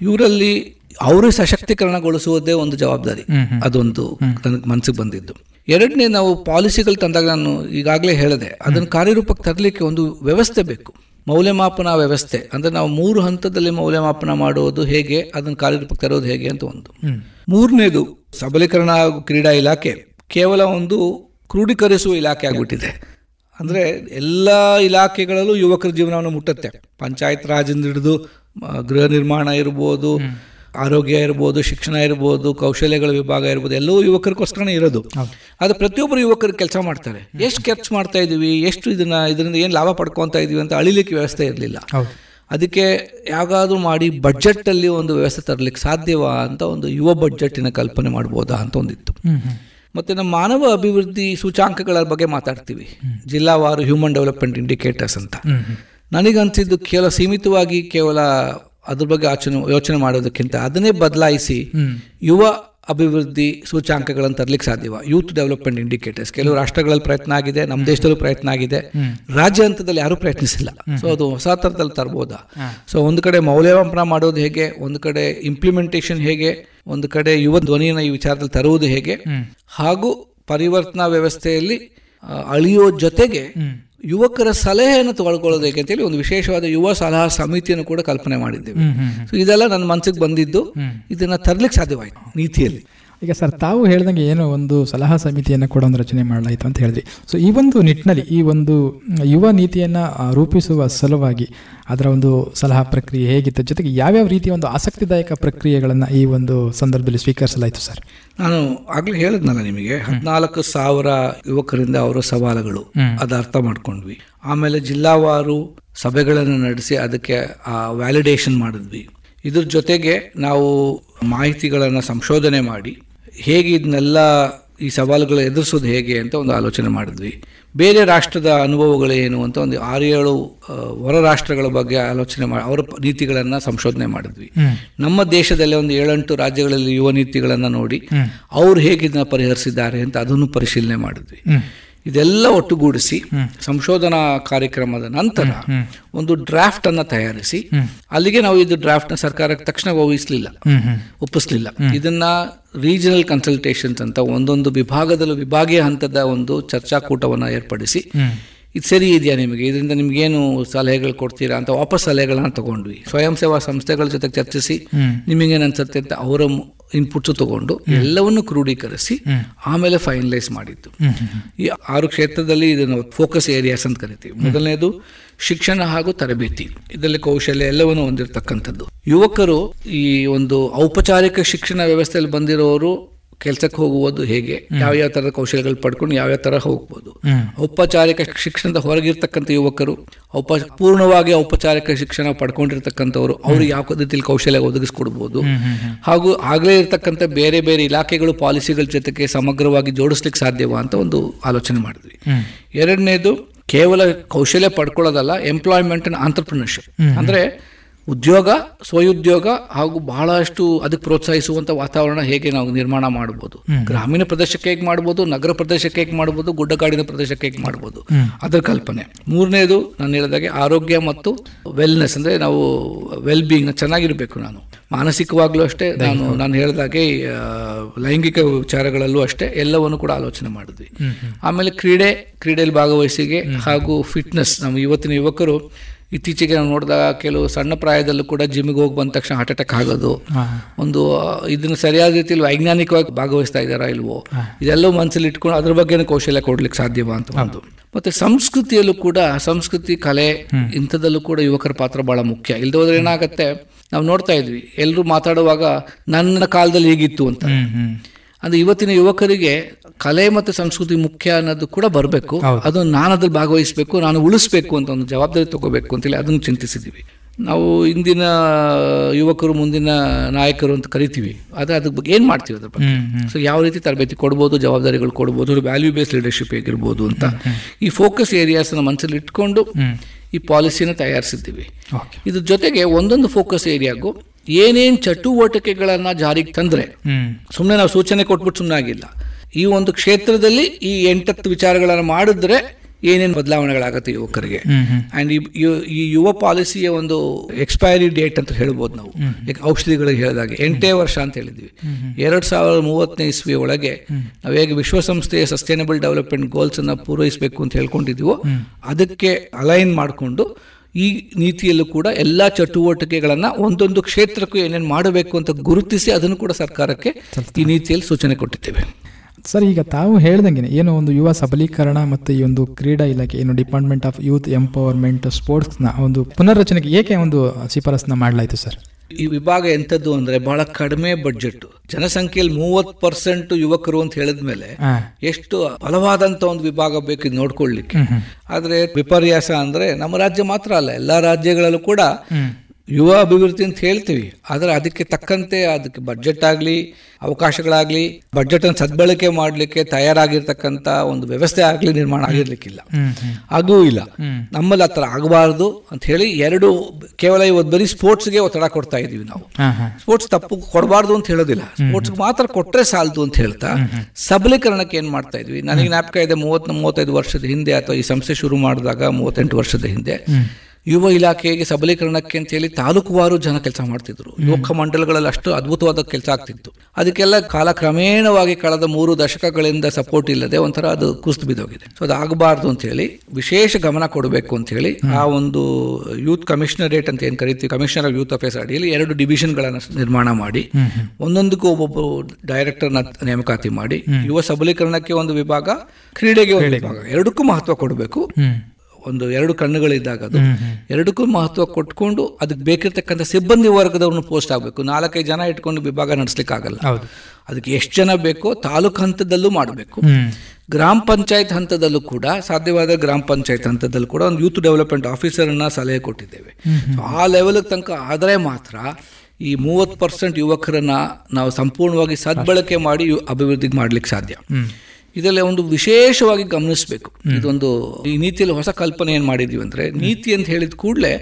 Speaker 12: ಇವರಲ್ಲಿ ಅವರೇ ಸಶಕ್ತೀಕರಣಗೊಳಿಸುವುದೇ ಒಂದು ಜವಾಬ್ದಾರಿ. ಅದೊಂದು ನನಗೆ ಮನಸ್ಸಿಗೆ ಬಂದಿದ್ದು. ಎರಡನೇ ನಾವು ಪಾಲಿಸಿಗಳು ತಂದಾಗ ನಾನು ಈಗಾಗಲೇ ಹೇಳಿದೆ ಅದನ್ನು ಕಾರ್ಯರೂಪಕ್ಕೆ ತರಲಿಕ್ಕೆ ಒಂದು ವ್ಯವಸ್ಥೆ ಬೇಕು. ಮೌಲ್ಯಮಾಪನ ವ್ಯವಸ್ಥೆ. ಅಂದ್ರೆ ನಾವು ಮೂರು ಹಂತದಲ್ಲಿ ಮೌಲ್ಯಮಾಪನ ಮಾಡುವುದು ಹೇಗೆ ಅದನ್ನು ಕಾರ್ಯರೂಪಕ್ಕೆ ತರೋದು ಹೇಗೆ ಅಂತ ಒಂದು. ಮೂರನೇದು ಸಬಲೀಕರಣ ಹಾಗೂ ಕ್ರೀಡಾ ಇಲಾಖೆ. ಕೇವಲ ಒಂದು ಕ್ರೋಢೀಕರಿಸುವ ಇಲಾಖೆ ಆಗ್ಬಿಟ್ಟಿದೆ. ಅಂದ್ರೆ ಎಲ್ಲ ಇಲಾಖೆಗಳಲ್ಲೂ ಯುವಕರ ಜೀವನವನ್ನು ಮುಟ್ಟುತ್ತೆ. ಪಂಚಾಯತ್ ರಾಜಿಂದ ಹಿಡಿದು ಗೃಹ ನಿರ್ಮಾಣ ಇರ್ಬೋದು ಆರೋಗ್ಯ ಇರ್ಬೋದು ಶಿಕ್ಷಣ ಇರ್ಬೋದು ಕೌಶಲ್ಯಗಳ ವಿಭಾಗ ಇರ್ಬೋದು ಎಲ್ಲವೂ ಯುವಕರಿಗೋಸ್ಕರನೇ ಇರೋದು. ಅದು ಪ್ರತಿಯೊಬ್ಬರು ಯುವಕರು ಕೆಲಸ ಮಾಡ್ತಾರೆ. ಎಷ್ಟು ಖರ್ಚು ಮಾಡ್ತಾ ಇದ್ದೀವಿ ಎಷ್ಟು ಇದನ್ನು ಇದರಿಂದ ಏನು ಲಾಭ ಪಡ್ಕೊತಾ ಇದ್ದೀವಿ ಅಂತ ಅಳಿಲಿಕ್ಕೆ ವ್ಯವಸ್ಥೆ ಇರಲಿಲ್ಲ. ಅದಕ್ಕೆ ಯಾವಾಗಾದ್ರೂ ಮಾಡಿ ಬಡ್ಜೆಟ್ಟಲ್ಲಿ ಒಂದು ವ್ಯವಸ್ಥೆ ತರಲಿಕ್ಕೆ ಸಾಧ್ಯವಾ ಅಂತ ಒಂದು ಯುವ ಬಡ್ಜೆಟ್ಟಿನ ಕಲ್ಪನೆ ಮಾಡ್ಬೋದಾ ಅಂತ ಒಂದಿತ್ತು. ಮತ್ತೆ ನಮ್ಮ ಮಾನವ ಅಭಿವೃದ್ಧಿ ಸೂಚಾಂಕಗಳ ಬಗ್ಗೆ ಮಾತಾಡ್ತೀವಿ. ಜಿಲ್ಲಾವಾರು ಹ್ಯೂಮನ್ ಡೆವಲಪ್ಮೆಂಟ್ ಇಂಡಿಕೇಟರ್ಸ್ ಅಂತ. ನನಗನ್ಸಿದ್ದು ಕೇವಲ ಸೀಮಿತವಾಗಿ ಕೇವಲ ಅದ್ರ ಬಗ್ಗೆ ಆಚನೆ ಯೋಚನೆ ಮಾಡೋದಕ್ಕಿಂತ ಅದನ್ನೇ ಬದಲಾಯಿಸಿ ಯುವ ಅಭಿವೃದ್ಧಿ ಸೂಚಾಂಕಗಳನ್ನು ತರಲಿಕ್ಕೆ ಸಾಧ್ಯವ. ಯೂತ್ ಡೆವಲಪ್ಮೆಂಟ್ ಇಂಡಿಕೇಟರ್ಸ್ ಕೆಲವು ರಾಷ್ಟ್ರಗಳಲ್ಲಿ ಪ್ರಯತ್ನ ಆಗಿದೆ, ನಮ್ಮ ದೇಶದಲ್ಲೂ ಪ್ರಯತ್ನ ಆಗಿದೆ. ರಾಜ್ಯ ಹಂತದಲ್ಲಿ ಯಾರೂ ಪ್ರಯತ್ನಿಸಿಲ್ಲ. ಸೊ ಅದು ಹೊಸ ಥರದಲ್ಲಿ ತರ್ಬೋದಾ? ಸೊ ಒಂದು ಕಡೆ ಮೌಲ್ಯಮಾಪನ ಮಾಡೋದು ಹೇಗೆ? ಒಂದು ಕಡೆ ಇಂಪ್ಲಿಮೆಂಟೇಷನ್ ಹೇಗೆ? ಒಂದು ಕಡೆ ಯುವ ಧ್ವನಿಯನ್ನು ಈ ವಿಚಾರದಲ್ಲಿ ತರುವುದು ಹೇಗೆ? ಹಾಗೂ ಪರಿವರ್ತನಾ ವ್ಯವಸ್ಥೆಯಲ್ಲಿ ಅಳಿಯೋ ಜೊತೆಗೆ ಯುವಕರ ಸಲಹೆಯನ್ನು ತಗೊಳ್ಕೊಳ್ಳೋದು ಹೇಗೆ ಅಂತೇಳಿ ಒಂದು ವಿಶೇಷವಾದ ಯುವ ಸಲಹಾ ಸಮಿತಿಯನ್ನು ಕೂಡ ಕಲ್ಪನೆ ಮಾಡಿದ್ದೇವೆ. ಸೊ ಇದೆಲ್ಲ ನನ್ನ ಮನಸ್ಸಿಗೆ ಬಂದಿದ್ದು. ಇದನ್ನ ತರ್ಲಿಕ್ಕೆ ಸಾಧ್ಯವಾಯಿತು ನೀತಿಯಲ್ಲಿ.
Speaker 11: ಈಗ ಸರ್ ತಾವು ಹೇಳ್ದಂಗೆ ಏನು ಒಂದು ಸಲಹಾ ಸಮಿತಿಯನ್ನು ಕೂಡ ಒಂದು ರಚನೆ ಮಾಡಲಾಯಿತು ಅಂತ ಹೇಳಿದ್ರಿ. ಸೊ ಈ ಒಂದು ನಿಟ್ಟಿನಲ್ಲಿ ಈ ಒಂದು ಯುವ ನೀತಿಯನ್ನು ರೂಪಿಸುವ ಸಲುವಾಗಿ ಅದರ ಒಂದು ಸಲಹಾ ಪ್ರಕ್ರಿಯೆ ಹೇಗಿತ್ತು? ಜೊತೆಗೆ ಯಾವ್ಯಾವ ರೀತಿಯ ಒಂದು ಆಸಕ್ತಿದಾಯಕ ಪ್ರಕ್ರಿಯೆಗಳನ್ನು ಈ ಒಂದು ಸಂದರ್ಭದಲ್ಲಿ ಸ್ವೀಕರಿಸಲಾಯಿತು ಸರ್?
Speaker 12: ನಾನು ಆಗಲೇ ಹೇಳಿದ್ನಲ್ಲ ನಿಮಗೆ ಹದಿನಾಲ್ಕು ಸಾವಿರ ಯುವಕರಿಂದ ಅವರ ಸವಾಲುಗಳು ಅದು ಅರ್ಥ ಮಾಡ್ಕೊಂಡ್ವಿ. ಆಮೇಲೆ ಜಿಲ್ಲಾವಾರು ಸಭೆಗಳನ್ನು ನಡೆಸಿ ಅದಕ್ಕೆ ವ್ಯಾಲಿಡೇಷನ್ ಮಾಡಿದ್ವಿ. ಇದ್ರ ಜೊತೆಗೆ ನಾವು ಮಾಹಿತಿಗಳನ್ನು ಸಂಶೋಧನೆ ಮಾಡಿ ಹೇಗೆ ಇದನ್ನೆಲ್ಲ ಈ ಸವಾಲುಗಳು ಎದುರಿಸೋದು ಹೇಗೆ ಅಂತ ಒಂದು ಆಲೋಚನೆ ಮಾಡಿದ್ವಿ. ಬೇರೆ ರಾಷ್ಟ್ರದ ಅನುಭವಗಳೇನು ಏನು ಅಂತ ಒಂದು ಆರು ಏಳು ಆ, ಹೊರ ರಾಷ್ಟ್ರಗಳ ಬಗ್ಗೆ ಆಲೋಚನೆ ಮಾಡಿ ಅವರ ನೀತಿಗಳನ್ನು ನೀತಿಗಳನ್ನ ಸಂಶೋಧನೆ ಮಾಡಿದ್ವಿ. ನಮ್ಮ ದೇಶದಲ್ಲಿ ಒಂದು ಏಳೆಂಟು ರಾಜ್ಯಗಳಲ್ಲಿ ಯುವ ನೀತಿಗಳನ್ನ ನೋಡಿ ಅವ್ರು ಹೇಗೆ ಇದನ್ನ ಪರಿಹರಿಸಿದ್ದಾರೆ ಅಂತ ಅದನ್ನು ಪರಿಶೀಲನೆ ಮಾಡಿದ್ವಿ. ಇದೆಲ್ಲ ಒಟ್ಟುಗೂಡಿಸಿ ಸಂಶೋಧನಾ ಕಾರ್ಯಕ್ರಮದ ನಂತರ ಒಂದು ಡ್ರಾಫ್ಟ್ ಅನ್ನ ತಯಾರಿಸಿ ಅಲ್ಲಿಗೆ ನಾವು ಇದು ಡ್ರಾಫ್ಟ್ನ ಸರ್ಕಾರಕ್ಕೆ ತಕ್ಷಣ ವಹಿಸಲಿಲ್ಲ ಒಪ್ಪಿಸ್ಲಿಲ್ಲ. ಇದನ್ನ ರೀಜನಲ್ ಕನ್ಸಲ್ಟೇಷನ್ಸ್ ಅಂತ ಒಂದೊಂದು ವಿಭಾಗದಲ್ಲೂ ವಿಭಾಗೀಯ ಹಂತದ ಒಂದು ಚರ್ಚಾಕೂಟವನ್ನು ಏರ್ಪಡಿಸಿ ಇದು ಸರಿ ಇದೆಯಾ ನಿಮಗೆ? ಇದರಿಂದ ನಿಮ್ಗೇನು ಸಲಹೆಗಳು ಕೊಡ್ತೀರಾ ಅಂತ ವಾಪಸ್ ಸಲಹೆಗಳನ್ನ ತಗೊಂಡ್ವಿ. ಸ್ವಯಂ ಸೇವಾ ಸಂಸ್ಥೆಗಳ ಜೊತೆ ಚರ್ಚಿಸಿ ನಿಮಗೇನು ಅನ್ಸುತ್ತೆ ಅಂತ ಅವರ ಇನ್ಪುಟ್ಸ್ ತಗೊಂಡು ಎಲ್ಲವನ್ನು ಕ್ರೋಢೀಕರಿಸಿ ಆಮೇಲೆ ಫೈನಲೈಸ್ ಮಾಡಿದ್ದು. ಈ ಆರು ಕ್ಷೇತ್ರದಲ್ಲಿ ಇದನ್ನು ಫೋಕಸ್ ಏರಿಯಾಸ್ ಅಂತ ಕರಿತೀವಿ. ಮೊದಲನೇದು ಶಿಕ್ಷಣ ಹಾಗೂ ತರಬೇತಿ. ಇದರಲ್ಲಿ ಕೌಶಲ್ಯ ಎಲ್ಲವನ್ನು ಹೊಂದಿರತಕ್ಕಂಥದ್ದು. ಯುವಕರು ಈ ಒಂದು ಔಪಚಾರಿಕ ಶಿಕ್ಷಣ ವ್ಯವಸ್ಥೆಯಲ್ಲಿ ಬಂದಿರೋರು ಕೆಲಸಕ್ಕೆ ಹೋಗುವುದು ಹೇಗೆ? ಯಾವ ಯಾವ ತರದ ಕೌಶಲ್ಯಗಳು ಪಡ್ಕೊಂಡು ಯಾವ ಯಾವ ತರ ಹೋಗ್ಬೋದು? ಔಪಚಾರಿಕ ಶಿಕ್ಷಣದ ಹೊರಗಿರ್ತಕ್ಕಂಥ ಯುವಕರು ಔಪ ಪೂರ್ಣವಾಗಿ ಔಪಚಾರಿಕ ಶಿಕ್ಷಣ ಪಡ್ಕೊಂಡಿರ್ತಕ್ಕಂಥವ್ರು ಅವ್ರಿಗೆ ಯಾವ ಪದ್ಧತಿಯಲ್ಲಿ ಕೌಶಲ್ಯ ಒದಗಿಸ್ಕೊಡ್ಬೋದು? ಹಾಗೂ ಆಗಲೇ ಇರ್ತಕ್ಕಂಥ ಬೇರೆ ಬೇರೆ ಇಲಾಖೆಗಳು ಪಾಲಿಸಿಗಳ ಜೊತೆಗೆ ಸಮಗ್ರವಾಗಿ ಜೋಡಿಸ್ಲಿಕ್ಕೆ ಸಾಧ್ಯವಾ ಅಂತ ಒಂದು ಆಲೋಚನೆ ಮಾಡಿದ್ವಿ. ಎರಡನೇದು ಕೇವಲ ಕೌಶಲ್ಯ ಪಡ್ಕೊಳ್ಳೋದಲ್ಲ ಎಂಪ್ಲಾಯ್ಮೆಂಟ್ ಅಂಡ್ ಆಂಟರ್ಪ್ರಿನರ್ಶಿಪ್ ಅಂದ್ರೆ ಉದ್ಯೋಗ ಸ್ವಯುದ್ಯೋಗ ಹಾಗೂ ಬಹಳಷ್ಟು ಅದಕ್ಕೆ ಪ್ರೋತ್ಸಾಹಿಸುವಂತ ವಾತಾವರಣ ಹೇಗೆ ನಾವು ನಿರ್ಮಾಣ ಮಾಡಬಹುದು ಗ್ರಾಮೀಣ ಪ್ರದೇಶಕ್ಕೆ ಹೇಗೆ ಮಾಡ್ಬೋದು ನಗರ ಪ್ರದೇಶಕ್ಕೆ ಹೇಗೆ ಮಾಡ್ಬೋದು ಗುಡ್ಡಗಾಡಿನ ಪ್ರದೇಶಕ್ಕೆ ಹೇಗೆ ಮಾಡ್ಬೋದು ಅದರ ಕಲ್ಪನೆ. ಮೂರನೇದು ನಾನು ಹೇಳಿದಾಗೆ ಆರೋಗ್ಯ ಮತ್ತು ವೆಲ್ನೆಸ್ ಅಂದ್ರೆ ನಾವು ವೆಲ್ ಬೀಯಿಂಗ್ ಚೆನ್ನಾಗಿರ್ಬೇಕು ನಾನು. ಮಾನಸಿಕವಾಗ್ಲೂ ಅಷ್ಟೇ ನಾನು ನಾನು ಹೇಳಿದಾಗೆ ಲೈಂಗಿಕ ವಿಚಾರಗಳಲ್ಲೂ ಅಷ್ಟೇ ಎಲ್ಲವನ್ನು ಕೂಡ ಆಲೋಚನೆ ಮಾಡಿದ್ವಿ. ಆಮೇಲೆ ಕ್ರೀಡೆ ಕ್ರೀಡೆಯಲ್ಲಿ ಭಾಗವಹಿಸಿಗೆ ಹಾಗೂ ಫಿಟ್ನೆಸ್ ನಮ್ಮ ಇವತ್ತಿನ ಯುವಕರು ಇತ್ತೀಚೆಗೆ ನಾವು ನೋಡಿದಾಗ ಕೆಲವು ಸಣ್ಣ ಪ್ರಾಯದಲ್ಲೂ ಕೂಡ ಜಿಮ್ಗೆ ಹೋಗಿ ಬಂದ ತಕ್ಷಣ ಹಾರ್ಟ್ ಅಟ್ಯಾಕ್ ಆಗೋದು. ಒಂದು ಇದನ್ನು ಸರಿಯಾದ ರೀತಿಯಲ್ಲಿ ವೈಜ್ಞಾನಿಕವಾಗಿ ಭಾಗವಹಿಸ್ತಾ ಇದ್ದಾರಾ ಇಲ್ವೋ? ಇದೆಲ್ಲವೂ ಮನಸ್ಸಲ್ಲಿ ಇಟ್ಕೊಂಡು ಅದ್ರ ಬಗ್ಗೆ ಕೌಶಲ್ಯ ಕೊಡ್ಲಿಕ್ಕೆ ಸಾಧ್ಯವಾ ಅಂತ ಒಂದು. ಮತ್ತೆ ಸಂಸ್ಕೃತಿಯಲ್ಲೂ ಕೂಡ ಸಂಸ್ಕೃತಿ ಕಲೆ ಇಂಥದಲ್ಲೂ ಕೂಡ ಯುವಕರ ಪಾತ್ರ ಬಹಳ ಮುಖ್ಯ. ಇಲ್ಲದೆ ಹೋದ್ರೆ ಏನಾಗುತ್ತೆ? ನಾವು ನೋಡ್ತಾ ಇದ್ವಿ ಎಲ್ಲರೂ ಮಾತಾಡುವಾಗ ನನ್ನ ಕಾಲದಲ್ಲಿ ಹೀಗಿತ್ತು ಅಂತ. ಅಂದ್ರೆ ಇವತ್ತಿನ ಯುವಕರಿಗೆ ಕಲೆ ಮತ್ತು ಸಂಸ್ಕೃತಿ ಮುಖ್ಯ ಅನ್ನೋದು ಕೂಡ ಬರಬೇಕು. ಅದು ನಾನು ಅದ್ರಲ್ಲಿ ಭಾಗವಹಿಸಬೇಕು ನಾನು ಉಳಿಸ್ಬೇಕು ಅಂತ ಒಂದು ಜವಾಬ್ದಾರಿ ತಗೋಬೇಕು ಅಂತೇಳಿ ಅದನ್ನು ಚಿಂತಿಸಿದ್ದೀವಿ. ನಾವು ಇಂದಿನ ಯುವಕರು ಮುಂದಿನ ನಾಯಕರು ಅಂತ ಕರಿತೀವಿ. ಆದರೆ ಅದ್ರ ಬಗ್ಗೆ ಏನು ಮಾಡ್ತೀವಿ ಅದ್ರ ಬಗ್ಗೆ? ಸೊ ಯಾವ ರೀತಿ ತರಬೇತಿ ಕೊಡ್ಬೋದು ಜವಾಬ್ದಾರಿಗಳು ಕೊಡ್ಬೋದು ವ್ಯಾಲ್ಯೂ ಬೇಸ್ಡ್ ಲೀಡರ್ಶಿಪ್ ಹೇಗಿರ್ಬೋದು ಅಂತ. ಈ ಫೋಕಸ್ ಏರಿಯಾಸ್ನ ಮನಸ್ಸಲ್ಲಿ ಇಟ್ಕೊಂಡು ಈ ಪಾಲಿಸಿನ ತಯಾರಿಸಿದ್ದೀವಿ. ಇದ್ರ ಜೊತೆಗೆ ಒಂದೊಂದು ಫೋಕಸ್ ಏರಿಯಾಗೂ ಏನೇನು ಚಟುವಟಿಕೆಗಳನ್ನು ಜಾರಿಗೆ ತಂದರೆ ಸುಮ್ಮನೆ ನಾವು ಸೂಚನೆ ಕೊಟ್ಬಿಟ್ಟು ಸುಮ್ಮನೆ ಆಗಿಲ್ಲ. ಈ ಒಂದು ಕ್ಷೇತ್ರದಲ್ಲಿ ಈ ಎಂಟತ್ತು ವಿಚಾರಗಳನ್ನು ಮಾಡಿದ್ರೆ ಏನೇನು ಬದಲಾವಣೆಗಳಾಗುತ್ತೆ ಯುವಕರಿಗೆ. ಅಂಡ್ ಈ ಯುವ ಪಾಲಿಸಿಯ ಒಂದು ಎಕ್ಸ್ಪೈರಿ ಡೇಟ್ ಅಂತ ಹೇಳ್ಬೋದು ನಾವು. ಔಷಧಿಗಳಿಗೆ ಹೇಳಿದಾಗೆ. ಎಂಟೇ ವರ್ಷ ಅಂತ ಹೇಳಿದ್ವಿ ಎರಡು ಸಾವಿರದ ಮೂವತ್ತನೇ ಇಸ್ವಿ ಒಳಗೆ ನಾವು ಹೇಗೆ ವಿಶ್ವಸಂಸ್ಥೆಯ ಸಸ್ಟೈನಬಲ್ ಡೆವಲಪ್ಮೆಂಟ್ ಗೋಲ್ಸ್ ಅನ್ನು ಪೂರೈಸಬೇಕು ಅಂತ ಹೇಳ್ಕೊಂಡಿದ್ದೀವೋ ಅದಕ್ಕೆ ಅಲೈನ್ ಮಾಡಿಕೊಂಡು ಈ ನೀತಿಯಲ್ಲೂ ಕೂಡ ಎಲ್ಲ ಚಟುವಟಿಕೆಗಳನ್ನ ಒಂದೊಂದು ಕ್ಷೇತ್ರಕ್ಕೂ ಏನೇನು ಮಾಡಬೇಕು ಅಂತ ಗುರುತಿಸಿ ಅದನ್ನು ಕೂಡ ಸರ್ಕಾರಕ್ಕೆ ಈ ನೀತಿಯಲ್ಲಿ ಸೂಚನೆ ಕೊಟ್ಟಿದ್ದೇವೆ.
Speaker 11: ಸರ್ ಈಗ ತಾವು ಹೇಳ್ದಂಗೆ ಏನು ಒಂದು ಯುವ ಸಬಲೀಕರಣ ಮತ್ತು ಈ ಒಂದು ಕ್ರೀಡಾ ಇಲಾಖೆ ಏನು ಡಿಪಾರ್ಟ್ಮೆಂಟ್ ಆಫ್ ಯೂತ್ ಎಂಪವರ್ಮೆಂಟ್ ಸ್ಪೋರ್ಟ್ಸ್ನ ಒಂದು ಪುನರ್ರಚನೆಗೆ ಏಕೆ ಒಂದು ಶಿಫಾರಸ್ನ ಮಾಡಲಾಯಿತು ಸರ್?
Speaker 12: ಈ ವಿಭಾಗ ಎಂಥದ್ದು ಅಂದ್ರೆ ಬಹಳ ಕಡಿಮೆ ಬಜೆಟ್ ಜನಸಂಖ್ಯೆಯಲ್ಲಿ ಮೂವತ್ ಪರ್ಸೆಂಟ್ ಯುವಕರು ಅಂತ ಹೇಳಿದ್ಮೇಲೆ ಎಷ್ಟು ಬಲವಾದಂತ ಒಂದು ವಿಭಾಗ ಬೇಕು ನೋಡ್ಕೊಳ್ಲಿಕ್ಕೆ ಆದ್ರೆ ವಿಪರ್ಯಾಸ ಅಂದ್ರೆ ನಮ್ಮ ರಾಜ್ಯ ಮಾತ್ರ ಅಲ್ಲ ಎಲ್ಲಾ ರಾಜ್ಯಗಳಲ್ಲೂ ಕೂಡ ಯುವ ಅಭಿವೃದ್ಧಿ ಅಂತ ಹೇಳ್ತೀವಿ. ಆದರೆ ಅದಕ್ಕೆ ತಕ್ಕಂತೆ ಅದಕ್ಕೆ ಬಡ್ಜೆಟ್ ಆಗಲಿ ಅವಕಾಶಗಳಾಗಲಿ ಬಜೆಟ್ ಅನ್ನು ಸದ್ಬಳಕೆ ಮಾಡಲಿಕ್ಕೆ ತಯಾರಾಗಿರ್ತಕ್ಕಂಥ ಒಂದು ವ್ಯವಸ್ಥೆ ಆಗಲಿ ನಿರ್ಮಾಣ ಆಗಿರ್ಲಿಕ್ಕಿಲ್ಲ. ಆಗೂ ಇಲ್ಲ. ನಮ್ಮಲ್ಲಿ ಆ ಥರ ಆಗಬಾರ್ದು ಅಂತ ಹೇಳಿ ಎರಡು ಕೇವಲ ಇವತ್ತು ಬರೀ ಸ್ಪೋರ್ಟ್ಸ್ಗೆ ಒತ್ತಡ ಕೊಡ್ತಾ ಇದ್ದೀವಿ ನಾವು. ಸ್ಪೋರ್ಟ್ಸ್ ತಪ್ಪು ಕೊಡಬಾರ್ದು ಅಂತ ಹೇಳೋದಿಲ್ಲ. ಸ್ಪೋರ್ಟ್ಸ್ ಮಾತ್ರ ಕೊಟ್ಟರೆ ಸಾಲದು ಅಂತ ಹೇಳ್ತಾ ಸಬಲೀಕರಣಕ್ಕೆ ಏನು ಮಾಡ್ತಾ ಇದ್ವಿ? ನನಗೆ ಜ್ಞಾಪಕ ಇದೆ ಮೂವತ್ ಮೂವತ್ತೈದು ವರ್ಷದ ಹಿಂದೆ ಅಥವಾ ಈ ಸಂಸ್ಥೆ ಶುರು ಮಾಡಿದಾಗ ಮೂವತ್ತೆಂಟು ವರ್ಷದ ಹಿಂದೆ ಯುವ ಇಲಾಖೆಗೆ ಸಬಲೀಕರಣಕ್ಕೆ ಅಂತ ಹೇಳಿ ತಾಲೂಕುವಾರು ಜನ ಕೆಲಸ ಮಾಡ್ತಿದ್ರು. ಯುವಕ ಮಂಡಲಗಳಲ್ಲಿ ಅಷ್ಟು ಅದ್ಭುತವಾದ ಕೆಲಸ ಆಗ್ತಿತ್ತು. ಅದಕ್ಕೆಲ್ಲ ಕಾಲ ಕ್ರಮೇಣವಾಗಿ ಕಳೆದ ಮೂರು ದಶಕಗಳಿಂದ ಸಪೋರ್ಟ್ ಇಲ್ಲದೆ ಒಂಥರ ಅದು ಕುಸ್ತು ಬಿದ್ದೋಗಿದೆ. ಸೊ ಅದಾಗಬಾರ್ದು ಅಂತ ಹೇಳಿ ವಿಶೇಷ ಗಮನ ಕೊಡಬೇಕು ಅಂತ ಹೇಳಿ ಆ ಒಂದು ಯೂತ್ ಕಮಿಷನರೇಟ್ ಅಂತ ಏನು ಕರಿತೀವಿ ಕಮಿಷನರ್ ಆಫ್ ಯೂತ್ ಅಫೇರ್ಸ್ ಅಡಿಯಲ್ಲಿ ಎರಡು ಡಿವಿಷನ್ಗಳನ್ನು ನಿರ್ಮಾಣ ಮಾಡಿ ಒಂದೊಂದಕ್ಕೂ ಒಬ್ಬೊಬ್ಬರು ಡೈರೆಕ್ಟರ್ನ ನೇಮಕಾತಿ ಮಾಡಿ ಯುವ ಸಬಲೀಕರಣಕ್ಕೆ ಒಂದು ವಿಭಾಗ ಕ್ರೀಡೆಗೆ ಒಂದು ವಿಭಾಗ ಎರಡಕ್ಕೂ ಮಹತ್ವ ಕೊಡಬೇಕು. ಒಂದು ಎರಡು ಕಣ್ಣುಗಳಿದ್ದಾಗ ಅದು. ಎರಡಕ್ಕೂ ಮಹತ್ವ ಕೊಟ್ಕೊಂಡು ಅದಕ್ಕೆ ಬೇಕಿರ್ತಕ್ಕಂಥ ಸಿಬ್ಬಂದಿ ವರ್ಗದವ್ರನ್ನ ಪೋಸ್ಟ್ ಆಗಬೇಕು. ನಾಲ್ಕೈದು ಜನ ಇಟ್ಕೊಂಡು ವಿಭಾಗ ನಡೆಸ್ಲಿಕ್ಕಾಗಲ್ಲ. ಅದಕ್ಕೆ ಎಷ್ಟು ಜನ ಬೇಕೋ ತಾಲೂಕು ಹಂತದಲ್ಲೂ ಮಾಡಬೇಕು. ಗ್ರಾಮ ಪಂಚಾಯತ್ ಹಂತದಲ್ಲೂ ಕೂಡ ಸಾಧ್ಯವಾದ ಗ್ರಾಮ ಪಂಚಾಯತ್ ಹಂತದಲ್ಲೂ ಕೂಡ ಒಂದು ಯೂತ್ ಡೆವಲಪ್ಮೆಂಟ್ ಆಫೀಸರನ್ನ ಸಲಹೆ ಕೊಟ್ಟಿದ್ದೇವೆ. ಆ ಲೆವೆಲ್ಗೆ ತನಕ ಆದರೆ ಮಾತ್ರ ಈ ಮೂವತ್ತು ಪರ್ಸೆಂಟ್ ಯುವಕರನ್ನ ನಾವು ಸಂಪೂರ್ಣವಾಗಿ ಸದ್ಬಳಕೆ ಮಾಡಿ ಅಭಿವೃದ್ಧಿಗೆ ಮಾಡ್ಲಿಕ್ಕೆ ಸಾಧ್ಯ. ಇದರಲ್ಲಿ ಒಂದು ವಿಶೇಷವಾಗಿ ಗಮನಿಸಬೇಕು. ಇದೊಂದು ಈ ನೀತಿಯಲ್ಲಿ ಹೊಸ ಕಲ್ಪನೆ ಏನು ಮಾಡಿದ್ವಿ ಅಂದ್ರೆ ನೀತಿ ಅಂತ ಹೇಳಿದ ಕೂಡಲೇ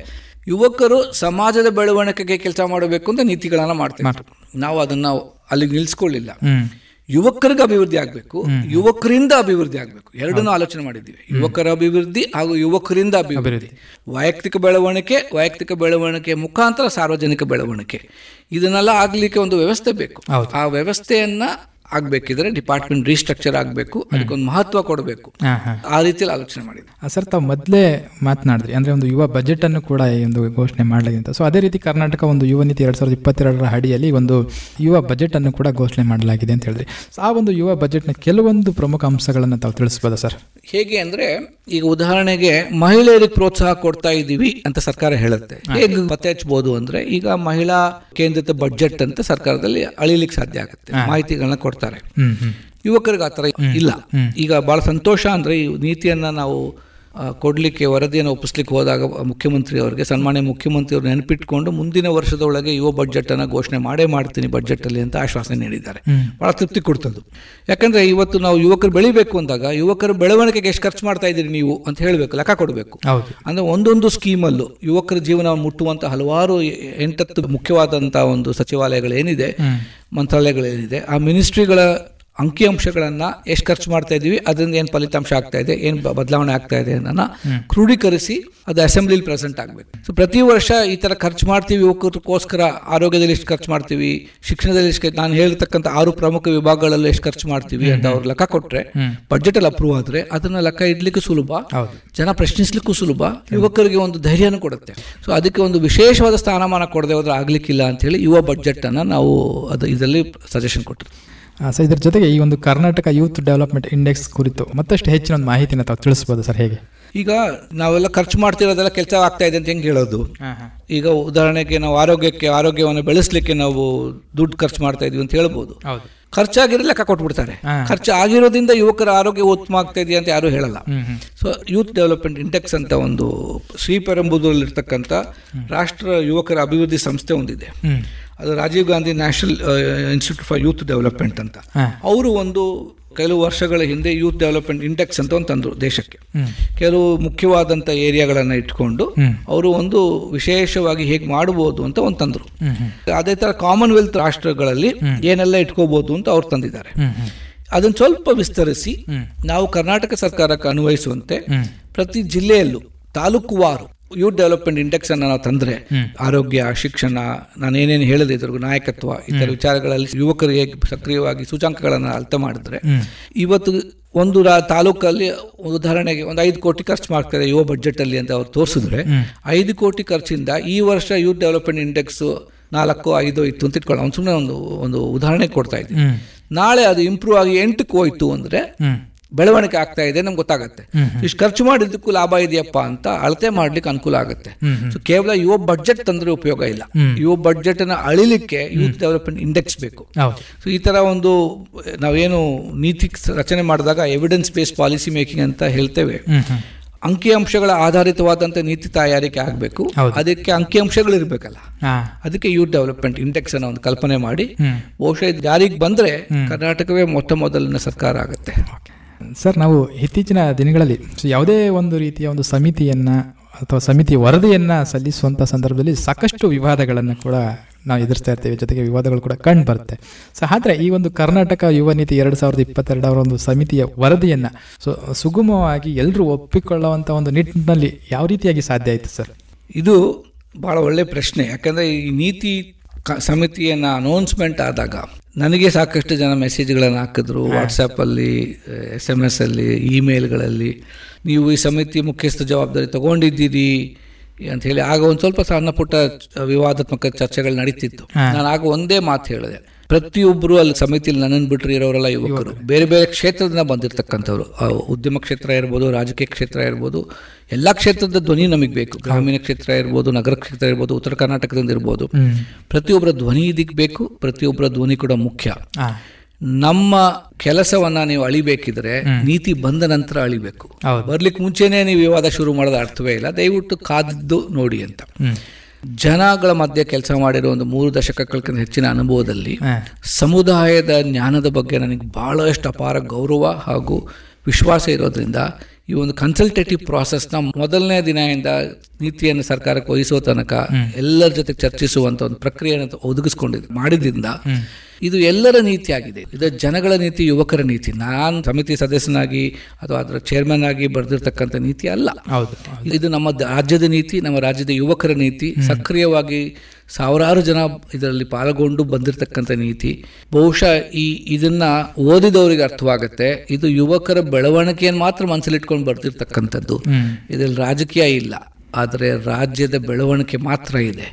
Speaker 12: ಯುವಕರು ಸಮಾಜದ ಬೆಳವಣಿಗೆಗೆ ಕೆಲಸ ಮಾಡಬೇಕು ಅಂತ ನೀತಿಗಳನ್ನ ಮಾಡ್ತೀವಿ ನಾವು ಅದನ್ನ ಅಲ್ಲಿಗೆ ನಿಲ್ಲಿಸ್ಕೊಳ್ಳಿಲ್ಲ ಯುವಕರಿಗೆ ಅಭಿವೃದ್ಧಿ ಆಗಬೇಕು ಯುವಕರಿಂದ ಅಭಿವೃದ್ಧಿ ಆಗಬೇಕು. ಎರಡನ್ನೂ ಆಲೋಚನೆ ಮಾಡಿದ್ದೀವಿ. ಯುವಕರ ಅಭಿವೃದ್ಧಿ ಹಾಗೂ ಯುವಕರಿಂದ ಅಭಿವೃದ್ಧಿ. ವೈಯಕ್ತಿಕ ಬೆಳವಣಿಗೆ ವೈಯಕ್ತಿಕ ಬೆಳವಣಿಗೆ ಮುಖಾಂತರ ಸಾರ್ವಜನಿಕ ಬೆಳವಣಿಗೆ. ಇದನ್ನೆಲ್ಲ ಆಗಲಿಕ್ಕೆ ಒಂದು ವ್ಯವಸ್ಥೆ ಬೇಕು. ಆ ವ್ಯವಸ್ಥೆಯನ್ನ ಆಗ್ಬೇಕಿದ್ರೆ ಡಿಪಾರ್ಟ್ಮೆಂಟ್ ರೀಸ್ಟ್ರಕ್ಚರ್ ಆಗಬೇಕು ಅದಕ್ಕೊಂದು ಮಹತ್ವ ಕೊಡಬೇಕು. ಆ ರೀತಿಯಲ್ಲಿ ಆಲೋಚನೆ
Speaker 11: ಮಾಡಿದೆ ಸರ್ ತಾವು ಮೊದಲೇ ಮಾತನಾಡಿದ್ರಿ ಅಂದ್ರೆ ಒಂದು ಯುವ ಬಜೆಟ್ ಅನ್ನು ಕೂಡ ಈ ಒಂದು ಘೋಷಣೆ ಮಾಡಲಾಗಿದೆ ಅಂತ. ಸೊ ಅದೇ ರೀತಿ ಕರ್ನಾಟಕ ಒಂದು ಯುವ ನೀತಿ ಎರಡು ಸಾವಿರದ ಇಪ್ಪತ್ತೆರಡರ ಅಡಿಯಲ್ಲಿ ಒಂದು ಯುವ ಬಜೆಟ್ ಅನ್ನು ಕೂಡ ಘೋಷಣೆ ಮಾಡಲಾಗಿದೆ ಅಂತ ಹೇಳಿದ್ರಿ. ಸೊ ಆ ಒಂದು ಯುವ ಬಜೆಟ್ನ ಕೆಲವೊಂದು ಪ್ರಮುಖ ಅಂಶಗಳನ್ನು ತಾವು ತಿಳಿಸ್ಬೋದಾ ಸರ್?
Speaker 12: ಹೇಗೆ ಅಂದ್ರೆ ಈಗ ಉದಾಹರಣೆಗೆ ಮಹಿಳೆಯರಿಗೆ ಪ್ರೋತ್ಸಾಹ ಕೊಡ್ತಾ ಇದ್ದೀವಿ ಅಂತ ಸರ್ಕಾರ ಹೇಳುತ್ತೆ. ಹೇಗೆ ಪತ್ತೆ ಹಚ್ಚಬಹುದು ಅಂದ್ರೆ ಈಗ ಮಹಿಳಾ ಕೇಂದ್ರಿತ ಬಜೆಟ್ ಅಂತ ಸರ್ಕಾರದಲ್ಲಿ ಅಳಿಲಿಕ್ಕೆ ಸಾಧ್ಯ ಆಗುತ್ತೆ. ಮಾಹಿತಿಗಳನ್ನ ಕೊಡ್ತಾರೆ. ಯುವಕರಿಗೆ ಆ ಥರ ಇಲ್ಲ. ಈಗ ಭಾಳ ಸಂತೋಷ ಅಂದ್ರೆ ಈ ನೀತಿಯನ್ನ ನಾವು ಕೊಡ್ಲಿಕ್ಕೆ ವರದಿಯನ್ನು ಒಪ್ಪಿಸ್ಲಿಕ್ಕೆ ಹೋದಾಗ ಮುಖ್ಯಮಂತ್ರಿ ಅವರಿಗೆ ಸನ್ಮಾನ್ಯ ಮುಖ್ಯಮಂತ್ರಿಯವರು ನೆನಪಿಟ್ಟುಕೊಂಡು ನೆನಪಿಟ್ಕೊಂಡು ಮುಂದಿನ ವರ್ಷದೊಳಗೆ ಯುವ ಬಜೆಟನ್ನು ಘೋಷಣೆ ಮಾಡೇ ಮಾಡ್ತೀನಿ ಬಜೆಟಲ್ಲಿ ಅಂತ ಆಶ್ವಾಸನೆ ನೀಡಿದ್ದಾರೆ. ಭಾಳ ತೃಪ್ತಿ ಕೊಡ್ತದ್ದು. ಯಾಕಂದ್ರೆ ಇವತ್ತು ನಾವು ಯುವಕರು ಬೆಳಿಬೇಕು ಅಂದಾಗ ಯುವಕರ ಬೆಳವಣಿಗೆಗೆ ಎಷ್ಟು ಖರ್ಚು ಮಾಡ್ತಾ ಇದ್ದೀರಿ ನೀವು ಅಂತ ಹೇಳಬೇಕು ಲೆಕ್ಕ ಕೊಡಬೇಕು. ಅಂದರೆ ಒಂದೊಂದು ಸ್ಕೀಮಲ್ಲೂ ಯುವಕರ ಜೀವನ ಮುಟ್ಟುವಂಥ ಹಲವಾರು ಎಂಟತ್ತು ಮುಖ್ಯವಾದಂಥ ಒಂದು ಸಚಿವಾಲಯಗಳೇನಿದೆ ಮಂತ್ರಾಲಯಗಳೇನಿದೆ ಆ ಮಿನಿಸ್ಟ್ರಿಗಳ ಅಂಕಿಅಂಶಗಳನ್ನ ಎಷ್ಟು ಖರ್ಚು ಮಾಡ್ತಾ ಇದ್ದೀವಿ ಅದರಿಂದ ಏನು ಫಲಿತಾಂಶ ಆಗ್ತಾ ಇದೆ ಏನು ಬದಲಾವಣೆ ಆಗ್ತಾ ಇದೆ ಅನ್ನೋ ಕ್ರೋಢೀಕರಿಸಿ ಅದು ಅಸೆಂಬ್ಲಿಲಿ ಪ್ರೆಸೆಂಟ್ ಆಗಬೇಕು. ಸೊ ಪ್ರತಿ ವರ್ಷ ಈ ತರ ಖರ್ಚು ಮಾಡ್ತೀವಿ ಯುವಕರಿಗೋಸ್ಕರ ಆರೋಗ್ಯದಲ್ಲಿ ಎಷ್ಟು ಖರ್ಚು ಮಾಡ್ತೀವಿ ಶಿಕ್ಷಣದಲ್ಲಿ ಎಷ್ಟು ನಾನು ಹೇಳ್ತಕ್ಕಂಥ ಆರು ಪ್ರಮುಖ ವಿಭಾಗಗಳಲ್ಲಿ ಎಷ್ಟು ಖರ್ಚು ಮಾಡ್ತೀವಿ ಅಂತ ಅವ್ರು ಲೆಕ್ಕ ಕೊಟ್ರೆ ಬಜೆಟ್ ಅಲ್ಲಿ ಅಪ್ರೂವ್ ಆದ್ರೆ ಅದನ್ನ ಲೆಕ್ಕ ಇಡ್ಲಿಕ್ಕೆ ಸುಲಭ ಜನ ಪ್ರಶ್ನಿಸ್ಲಿಕ್ಕೂ ಸುಲಭ ಯುವಕರಿಗೆ ಒಂದು ಧೈರ್ಯನೂ ಕೊಡುತ್ತೆ. ಸೊ ಅದಕ್ಕೆ ಒಂದು ವಿಶೇಷವಾದ ಸ್ಥಾನಮಾನ ಕೊಡದೆ ಹೋದ್ರೆ ಆಗ್ಲಿಕ್ಕಿಲ್ಲ ಅಂತ ಹೇಳಿ ಯುವ ಬಜೆಟ್ ಅನ್ನ ನಾವು ಅದು ಇದರಲ್ಲಿ ಸಜೆಷನ್ ಕೊಟ್ಟರು
Speaker 11: ಸೊ ಇದ್ರ ಜೊತೆಗೆ ಈ ಒಂದು ಕರ್ನಾಟಕ ಯೂತ್ ಡೆವಲಪ್ಮೆಂಟ್ ಇಂಡೆಕ್ಸ್ ಕುರಿತು ಮತ್ತಷ್ಟು ಹೆಚ್ಚಿನ ಒಂದು ಮಾಹಿತಿನ ತಾವು ತಿಳಿಸ್ಬೋದು ಸರ್ ಹೇಗೆ?
Speaker 12: ಈಗ ನಾವೆಲ್ಲ ಖರ್ಚು ಮಾಡ್ತಿರೋದೆಲ್ಲ ಕೆಲಸ ಆಗ್ತಾ ಇದೆ ಅಂತ ಹೆಂಗೆ ಹೇಳೋದು? ಈಗ ಉದಾಹರಣೆಗೆ ನಾವು ಆರೋಗ್ಯಕ್ಕೆ ಆರೋಗ್ಯವನ್ನು ಬೆಳೆಸಲಿಕ್ಕೆ ನಾವು ದುಡ್ಡು ಖರ್ಚು ಮಾಡ್ತಾ ಇದೀವಿ ಅಂತ ಹೇಳ್ಬೋದು. ಖರ್ಚಾಗಿರೋ ಲೆಕ್ಕ ಕೊಟ್ಬಿಡ್ತಾರೆ. ಖರ್ಚು ಆಗಿರೋದ್ರಿಂದ ಯುವಕರ ಆರೋಗ್ಯ ಉತ್ತಮ ಆಗ್ತಾ ಇದೆಯಾ ಅಂತ ಯಾರು ಹೇಳಲ್ಲ. ಸೊ ಯೂತ್ ಡೆವಲಪ್ಮೆಂಟ್ ಇಂಡೆಕ್ಸ್ ಅಂತ ಒಂದು ಶ್ರೀಪೆರಂಬುದೂರಲ್ಲಿರ್ತಕ್ಕಂಥ ರಾಷ್ಟ್ರ ಯುವಕರ ಅಭಿವೃದ್ಧಿ ಸಂಸ್ಥೆ ಒಂದಿದೆ. ಅದು Rajiv Gandhi national institute for youth development ಅಂತ. ಅವರು ಒಂದು ಕೆಲವು ವರ್ಷಗಳ ಹಿಂದೆ ಯೂತ್ ಡೆವಲಪ್ಮೆಂಟ್ ಇಂಡೆಕ್ಸ್ ಅಂತ ಒಂದು ತಂದರು ದೇಶಕ್ಕೆ. ಕೆಲವು ಮುಖ್ಯವಾದಂಥ ಏರಿಯಾಗಳನ್ನು ಇಟ್ಕೊಂಡು ಅವರು ಒಂದು ವಿಶೇಷವಾಗಿ ಹೇಗೆ ಮಾಡಬಹುದು ಅಂತ ಒಂದು ತಂದರು. ಅದೇ ತರ ಕಾಮನ್ವೆಲ್ತ್ ರಾಷ್ಟ್ರಗಳಲ್ಲಿ ಏನೆಲ್ಲ ಇಟ್ಕೋಬಹುದು ಅಂತ ಅವ್ರು ತಂದಿದ್ದಾರೆ. ಅದನ್ನು ಸ್ವಲ್ಪ ವಿಸ್ತರಿಸಿ ನಾವು ಕರ್ನಾಟಕ ಸರ್ಕಾರಕ್ಕೆ ಅನ್ವಯಿಸುವಂತೆ ಪ್ರತಿ ಜಿಲ್ಲೆಯಲ್ಲೂ ತಾಲೂಕುವಾರು ಯೂತ್ ಡೆವಲಪ್ಮೆಂಟ್ ಇಂಡೆಕ್ಸ್ ಅನ್ನ ನಾವು ತಂದ್ರೆ ಆರೋಗ್ಯ ಶಿಕ್ಷಣ ನಾನು ಏನೇನು ಹೇಳಿದೆ ಇದ್ರಿಗೂ ನಾಯಕತ್ವ ಇತರ ವಿಚಾರಗಳಲ್ಲಿ ಯುವಕರಿಗೆ ಸಕ್ರಿಯವಾಗಿ ಸೂಚಾಂಕಗಳನ್ನು ಅರ್ಥ ಮಾಡಿದ್ರೆ ಇವತ್ತು ಒಂದು ರಾ ತಾಲೂಕಲ್ಲಿ ಉದಾಹರಣೆಗೆ ಒಂದು ಐದು ಕೋಟಿ ಖರ್ಚು ಮಾಡ್ತಾರೆ ಯುವ ಬಜೆಟ್ ಅಲ್ಲಿ ಅಂತ ಅವ್ರು ತೋರಿಸಿದ್ರೆ ಐದು ಕೋಟಿ ಖರ್ಚಿಂದ ಈ ವರ್ಷ ಯೂತ್ ಡೆವಲಪ್ಮೆಂಟ್ ಇಂಡೆಕ್ಸ್ ನಾಲ್ಕು ಐದು ಇತ್ತು ಅಂತ ಇಟ್ಕೊಳ್ಳೋಣ. ಒಂದು ಸುಮ್ಮನೆ ಒಂದು ಒಂದು ಉದಾಹರಣೆ ಕೊಡ್ತಾ ಇದ್ದೀನಿ. ನಾಳೆ ಅದು ಇಂಪ್ರೂವ್ ಆಗಿ ಎಂಟಕ್ಕೆ ಹೋಯ್ತು ಅಂದ್ರೆ ಬೆಳವಣಿಗೆ ಆಗ್ತಾ ಇದೆ ನಮ್ಗೆ ಗೊತ್ತಾಗುತ್ತೆ. ಇಷ್ಟು ಖರ್ಚು ಮಾಡಿದ್ದಕ್ಕೂ ಲಾಭ ಇದೆಯಪ್ಪ ಅಂತ ಅಳತೆ ಮಾಡ್ಲಿಕ್ಕೆ ಅನುಕೂಲ ಆಗುತ್ತೆ. ಸೊ ಕೇವಲ ಯುವ ಬಡ್ಜೆಟ್ ತಂದ್ರೆ ಉಪಯೋಗ ಇಲ್ಲ. ಯುವ ಬಡ್ಜೆಟ್ ಅನ್ನ ಅಳಿಲಿಕ್ಕೆ ಯೂತ್ ಡೆವಲಪ್ಮೆಂಟ್ ಇಂಡೆಕ್ಸ್ ಬೇಕು. ಸೊ ಈ ತರ ಒಂದು ನಾವೇನು ನೀತಿ ರಚನೆ ಮಾಡಿದಾಗ ಎವಿಡೆನ್ಸ್ ಬೇಸ್ ಪಾಲಿಸಿ ಮೇಕಿಂಗ್ ಅಂತ ಹೇಳ್ತೇವೆ. ಅಂಕಿಅಂಶಗಳ ಆಧಾರಿತವಾದಂಥ ನೀತಿ ತಯಾರಿಕೆ ಆಗಬೇಕು. ಅದಕ್ಕೆ ಅಂಕಿಅಂಶಗಳು ಇರಬೇಕಲ್ಲ. ಅದಕ್ಕೆ ಯೂತ್ ಡೆವಲಪ್ಮೆಂಟ್ ಇಂಡೆಕ್ಸ್ ಅನ್ನ ಒಂದು ಕಲ್ಪನೆ ಮಾಡಿ. ಬಹುಶಃ ಜಾರಿಗೆ ಬಂದ್ರೆ ಕರ್ನಾಟಕವೇ ಮೊಟ್ಟ ಮೊದಲಿನ ಸರ್ಕಾರ ಆಗುತ್ತೆ.
Speaker 11: ಸರ್ ನಾವು ಇತ್ತೀಚಿನ ದಿನಗಳಲ್ಲಿ ಯಾವುದೇ ಒಂದು ರೀತಿಯ ಒಂದು ಸಮಿತಿಯನ್ನು ಅಥವಾ ಸಮಿತಿ ವರದಿಯನ್ನು ಸಲ್ಲಿಸುವಂಥ ಸಂದರ್ಭದಲ್ಲಿ ಸಾಕಷ್ಟು ವಿವಾದಗಳನ್ನು ಕೂಡ ನಾವು ಎದುರಿಸ್ತಾ ಇರ್ತೇವೆ. ಜೊತೆಗೆ ವಿವಾದಗಳು ಕೂಡ ಕಂಡು ಬರುತ್ತೆ. ಸೊ ಆದರೆ ಈ ಒಂದು ಕರ್ನಾಟಕ ಯುವ ನೀತಿ ಎರಡು ಸಾವಿರದ ಇಪ್ಪತ್ತೆರಡರ ಒಂದು ಸಮಿತಿಯ ವರದಿಯನ್ನು ಸೊ, ಸುಗಮವಾಗಿ ಎಲ್ಲರೂ ಒಪ್ಪಿಕೊಳ್ಳುವಂಥ ಒಂದು ನಿಟ್ಟಿನಲ್ಲಿ ಯಾವ ರೀತಿಯಾಗಿ ಸಾಧ್ಯ ಆಯಿತು ಸರ್
Speaker 12: ಇದು ಭಾಳ ಒಳ್ಳೆಯ ಪ್ರಶ್ನೆ. ಯಾಕಂದರೆ ಈ ನೀತಿ ಕ, ಸಮಿತಿಯನ್ನು ಅನೌನ್ಸ್ಮೆಂಟ್ ಆದಾಗ ನನಗೆ ಸಾಕಷ್ಟು ಜನ ಮೆಸೇಜ್ಗಳನ್ನು ಹಾಕಿದ್ರು ವಾಟ್ಸಪ್ಪಲ್ಲಿ ಎಸ್ ಎಂ ಎಸ್ ಅಲ್ಲಿ ಇಮೇಲ್ಗಳಲ್ಲಿ. ನೀವು ಈ ಸಮಿತಿ ಮುಖ್ಯಸ್ಥ ಜವಾಬ್ದಾರಿ ತಗೊಂಡಿದ್ದೀರಿ ಅಂತ ಹೇಳಿ. ಆಗ ಒಂದು ಸ್ವಲ್ಪ ಸಣ್ಣ ಪುಟ್ಟ ವಿವಾದಾತ್ಮಕ ಚರ್ಚೆಗಳು ನಡೀತಿತ್ತು. ನಾನು ಆಗ ಒಂದೇ ಮಾತು ಹೇಳಿದೆ. ಪ್ರತಿಯೊಬ್ಬರು ಅಲ್ಲಿ ಸಮಿತಿಯಲ್ಲಿ ನನ್ನನ್ನು ಬಿಟ್ಟರೆ ಇರೋರೆಲ್ಲ ಯುವಕರು. ಬೇರೆ ಬೇರೆ ಕ್ಷೇತ್ರದಿಂದ ಬಂದಿರತಕ್ಕಂಥವ್ರು. ಉದ್ಯಮ ಕ್ಷೇತ್ರ ಇರ್ಬೋದು ರಾಜಕೀಯ ಕ್ಷೇತ್ರ ಇರ್ಬೋದು ಎಲ್ಲ ಕ್ಷೇತ್ರದ ಧ್ವನಿ ನಮಗೆ ಬೇಕು. ಗ್ರಾಮೀಣ ಕ್ಷೇತ್ರ ಇರ್ಬೋದು ನಗರ ಕ್ಷೇತ್ರ ಇರ್ಬೋದು ಉತ್ತರ ಕರ್ನಾಟಕದಿಂದ ಇರ್ಬೋದು. ಪ್ರತಿಯೊಬ್ಬರ ಧ್ವನಿ ಇದಕ್ಕೆ ಬೇಕು ಪ್ರತಿಯೊಬ್ಬರ ಧ್ವನಿ ಕೂಡ ಮುಖ್ಯ. ನಮ್ಮ ಕೆಲಸವನ್ನ ನೀವು ಅಳಿಬೇಕಿದ್ರೆ ನೀತಿ ಬಂದ ನಂತರ ಅಳಿಬೇಕು. ಬರ್ಲಿಕ್ಕೆ ಮುಂಚೆನೆ ನೀವು ವಿವಾದ ಶುರು ಮಾಡೋದು ಅರ್ಥವೇ ಇಲ್ಲ. ದಯವಿಟ್ಟು ಕಾದಿದ್ದು ನೋಡಿ ಅಂತ. ಜನಗಳ ಮಧ್ಯೆ ಕೆಲಸ ಮಾಡಿರೋ ಒಂದು ಮೂರು ದಶಕಗಳಿಗಿಂತ ಹೆಚ್ಚಿನ ಅನುಭವದಲ್ಲಿ ಸಮುದಾಯದ ಜ್ಞಾನದ ಬಗ್ಗೆ ನನಗೆ ಭಾಳಷ್ಟು ಅಪಾರ ಗೌರವ ಹಾಗೂ ವಿಶ್ವಾಸ ಇರೋದ್ರಿಂದ ಈ ಒಂದು ಕನ್ಸಲ್ಟೇಟಿವ್ ಪ್ರಾಸೆಸ್ನ ಮೊದಲನೇ ದಿನದಿಂದ ನೀತಿಯನ್ನು ಸರ್ಕಾರಕ್ಕೆ ವಹಿಸೋ ತನಕ ಎಲ್ಲರ ಜೊತೆ ಚರ್ಚಿಸುವಂಥ ಒಂದು ಪ್ರಕ್ರಿಯೆಯನ್ನು ಒದಗಿಸ್ಕೊಂಡಿದ್ದು ಮಾಡಿದ್ರಿಂದ ಇದು ಎಲ್ಲರ ನೀತಿಯಾಗಿದೆ ಆಗಿದೆ. ಇದು ಜನಗಳ ನೀತಿ ಯುವಕರ ನೀತಿ. ನಾನು ಸಮಿತಿ ಸದಸ್ಯನಾಗಿ ಅಥವಾ ಅದರ ಚೇರ್ಮನ್ ಆಗಿ ಬರೆದಿರ್ತಕ್ಕಂಥ ನೀತಿ ಅಲ್ಲ. ಇದು ನಮ್ಮ ರಾಜ್ಯದ ನೀತಿ ನಮ್ಮ ರಾಜ್ಯದ ಯುವಕರ ನೀತಿ. ಸಕ್ರಿಯವಾಗಿ ಸಾವಿರಾರು ಜನ ಇದರಲ್ಲಿ ಪಾಲ್ಗೊಂಡು ಬಂದಿರತಕ್ಕಂಥ ನೀತಿ. ಬಹುಶಃ ಈ ಇದನ್ನ ಓದಿದವರಿಗೆ ಅರ್ಥವಾಗುತ್ತೆ. ಇದು ಯುವಕರ ಬೆಳವಣಿಗೆಯನ್ನು ಮಾತ್ರ ಮನಸ್ಸಲ್ಲಿಟ್ಕೊಂಡು ಬರ್ತಿರ್ತಕ್ಕಂಥದ್ದು ಇದರಲ್ಲಿ ರಾಜಕೀಯ ಇಲ್ಲ. ಆದರೆ ರಾಜ್ಯದ ಬೆಳವಣಿಗೆ ಮಾತ್ರ ಇದೆ.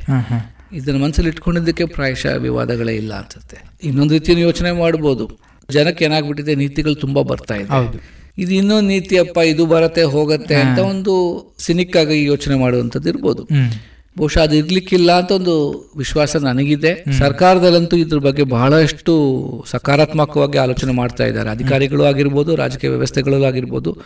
Speaker 12: ಇದನ್ನು ಮನಸ್ಸಲ್ಲಿ ಇಟ್ಕೊಂಡಿದ್ದಕ್ಕೆ ಪ್ರಾಯಶಃ ವಿವಾದಗಳೇ ಇಲ್ಲ ಅನ್ಸುತ್ತೆ. ಇನ್ನೊಂದು ರೀತಿಯನ್ನು ಯೋಚನೆ ಮಾಡ್ಬೋದು. ಜನಕ್ಕೆ ಏನಾಗ್ಬಿಟ್ಟಿದೆ? ನೀತಿಗಳು ತುಂಬಾ ಬರ್ತಾ ಇದೆ. ಇದು ಇನ್ನೊಂದು ನೀತಿಯಪ್ಪ ಇದು ಬರತ್ತೆ ಹೋಗತ್ತೆ ಅಂತ ಒಂದು ಸಿನಿಕ್ ಆಗಿ ಯೋಚನೆ ಮಾಡುವಂಥದ್ದು ಇರ್ಬೋದು. ಬಹುಶಃ ಅದು ಇರ್ಲಿಕ್ಕಿಲ್ಲ ಅಂತ ಒಂದು ವಿಶ್ವಾಸ ನನಗಿದೆ. ಸರ್ಕಾರದಲ್ಲಂತೂ ಇದ್ರ ಬಗ್ಗೆ ಬಹಳಷ್ಟು ಸಕಾರಾತ್ಮಕವಾಗಿ ಆಲೋಚನೆ ಮಾಡ್ತಾ ಇದ್ದಾರೆ. ಅಧಿಕಾರಿಗಳು ಆಗಿರ್ಬೋದು ರಾಜಕೀಯ ವ್ಯವಸ್ಥೆಗಳಲ್ಲೂ ಆಗಿರ್ಬೋದು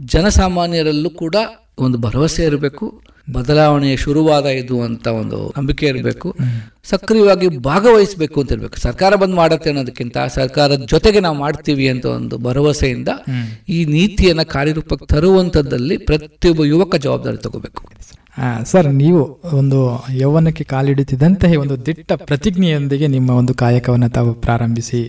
Speaker 12: ಜನಸಾಮಾನ್ಯರಲ್ಲೂ ಕೂಡ ಒಂದು ಭರವಸೆ ಇರಬೇಕು. ಬದಲಾವಣೆಯ ಶುರುವಾದ ಇದು ಅಂತ ಒಂದು ನಂಬಿಕೆ ಇರಬೇಕು. ಸಕ್ರಿಯವಾಗಿ ಭಾಗವಹಿಸಬೇಕು ಅಂತ ಇರಬೇಕು. ಸರ್ಕಾರ ಬಂದು ಮಾಡುತ್ತೆ ಅನ್ನೋದಕ್ಕಿಂತ ಸರ್ಕಾರದ ಜೊತೆಗೆ ನಾವು ಮಾಡ್ತೀವಿ ಅಂತ ಒಂದು ಭರವಸೆಯಿಂದ ಈ ನೀತಿಯನ್ನು ಕಾರ್ಯರೂಪಕ್ಕೆ ತರುವಂಥದ್ದಲ್ಲಿ ಪ್ರತಿಯೊಬ್ಬ ಯುವಕ ಜವಾಬ್ದಾರಿ ತಗೋಬೇಕು.
Speaker 11: ಸರ್, ನೀವು ಒಂದು ಯೌವನಕ್ಕೆ ಕಾಲಿಡುತ್ತಿದ್ದಂತಹ ಒಂದು ದಿಟ್ಟ ಪ್ರತಿಜ್ಞೆಯೊಂದಿಗೆ ನಿಮ್ಮ ಒಂದು ಕಾಯಕವನ್ನು ತಾವು ಪ್ರಾರಂಭಿಸಿ,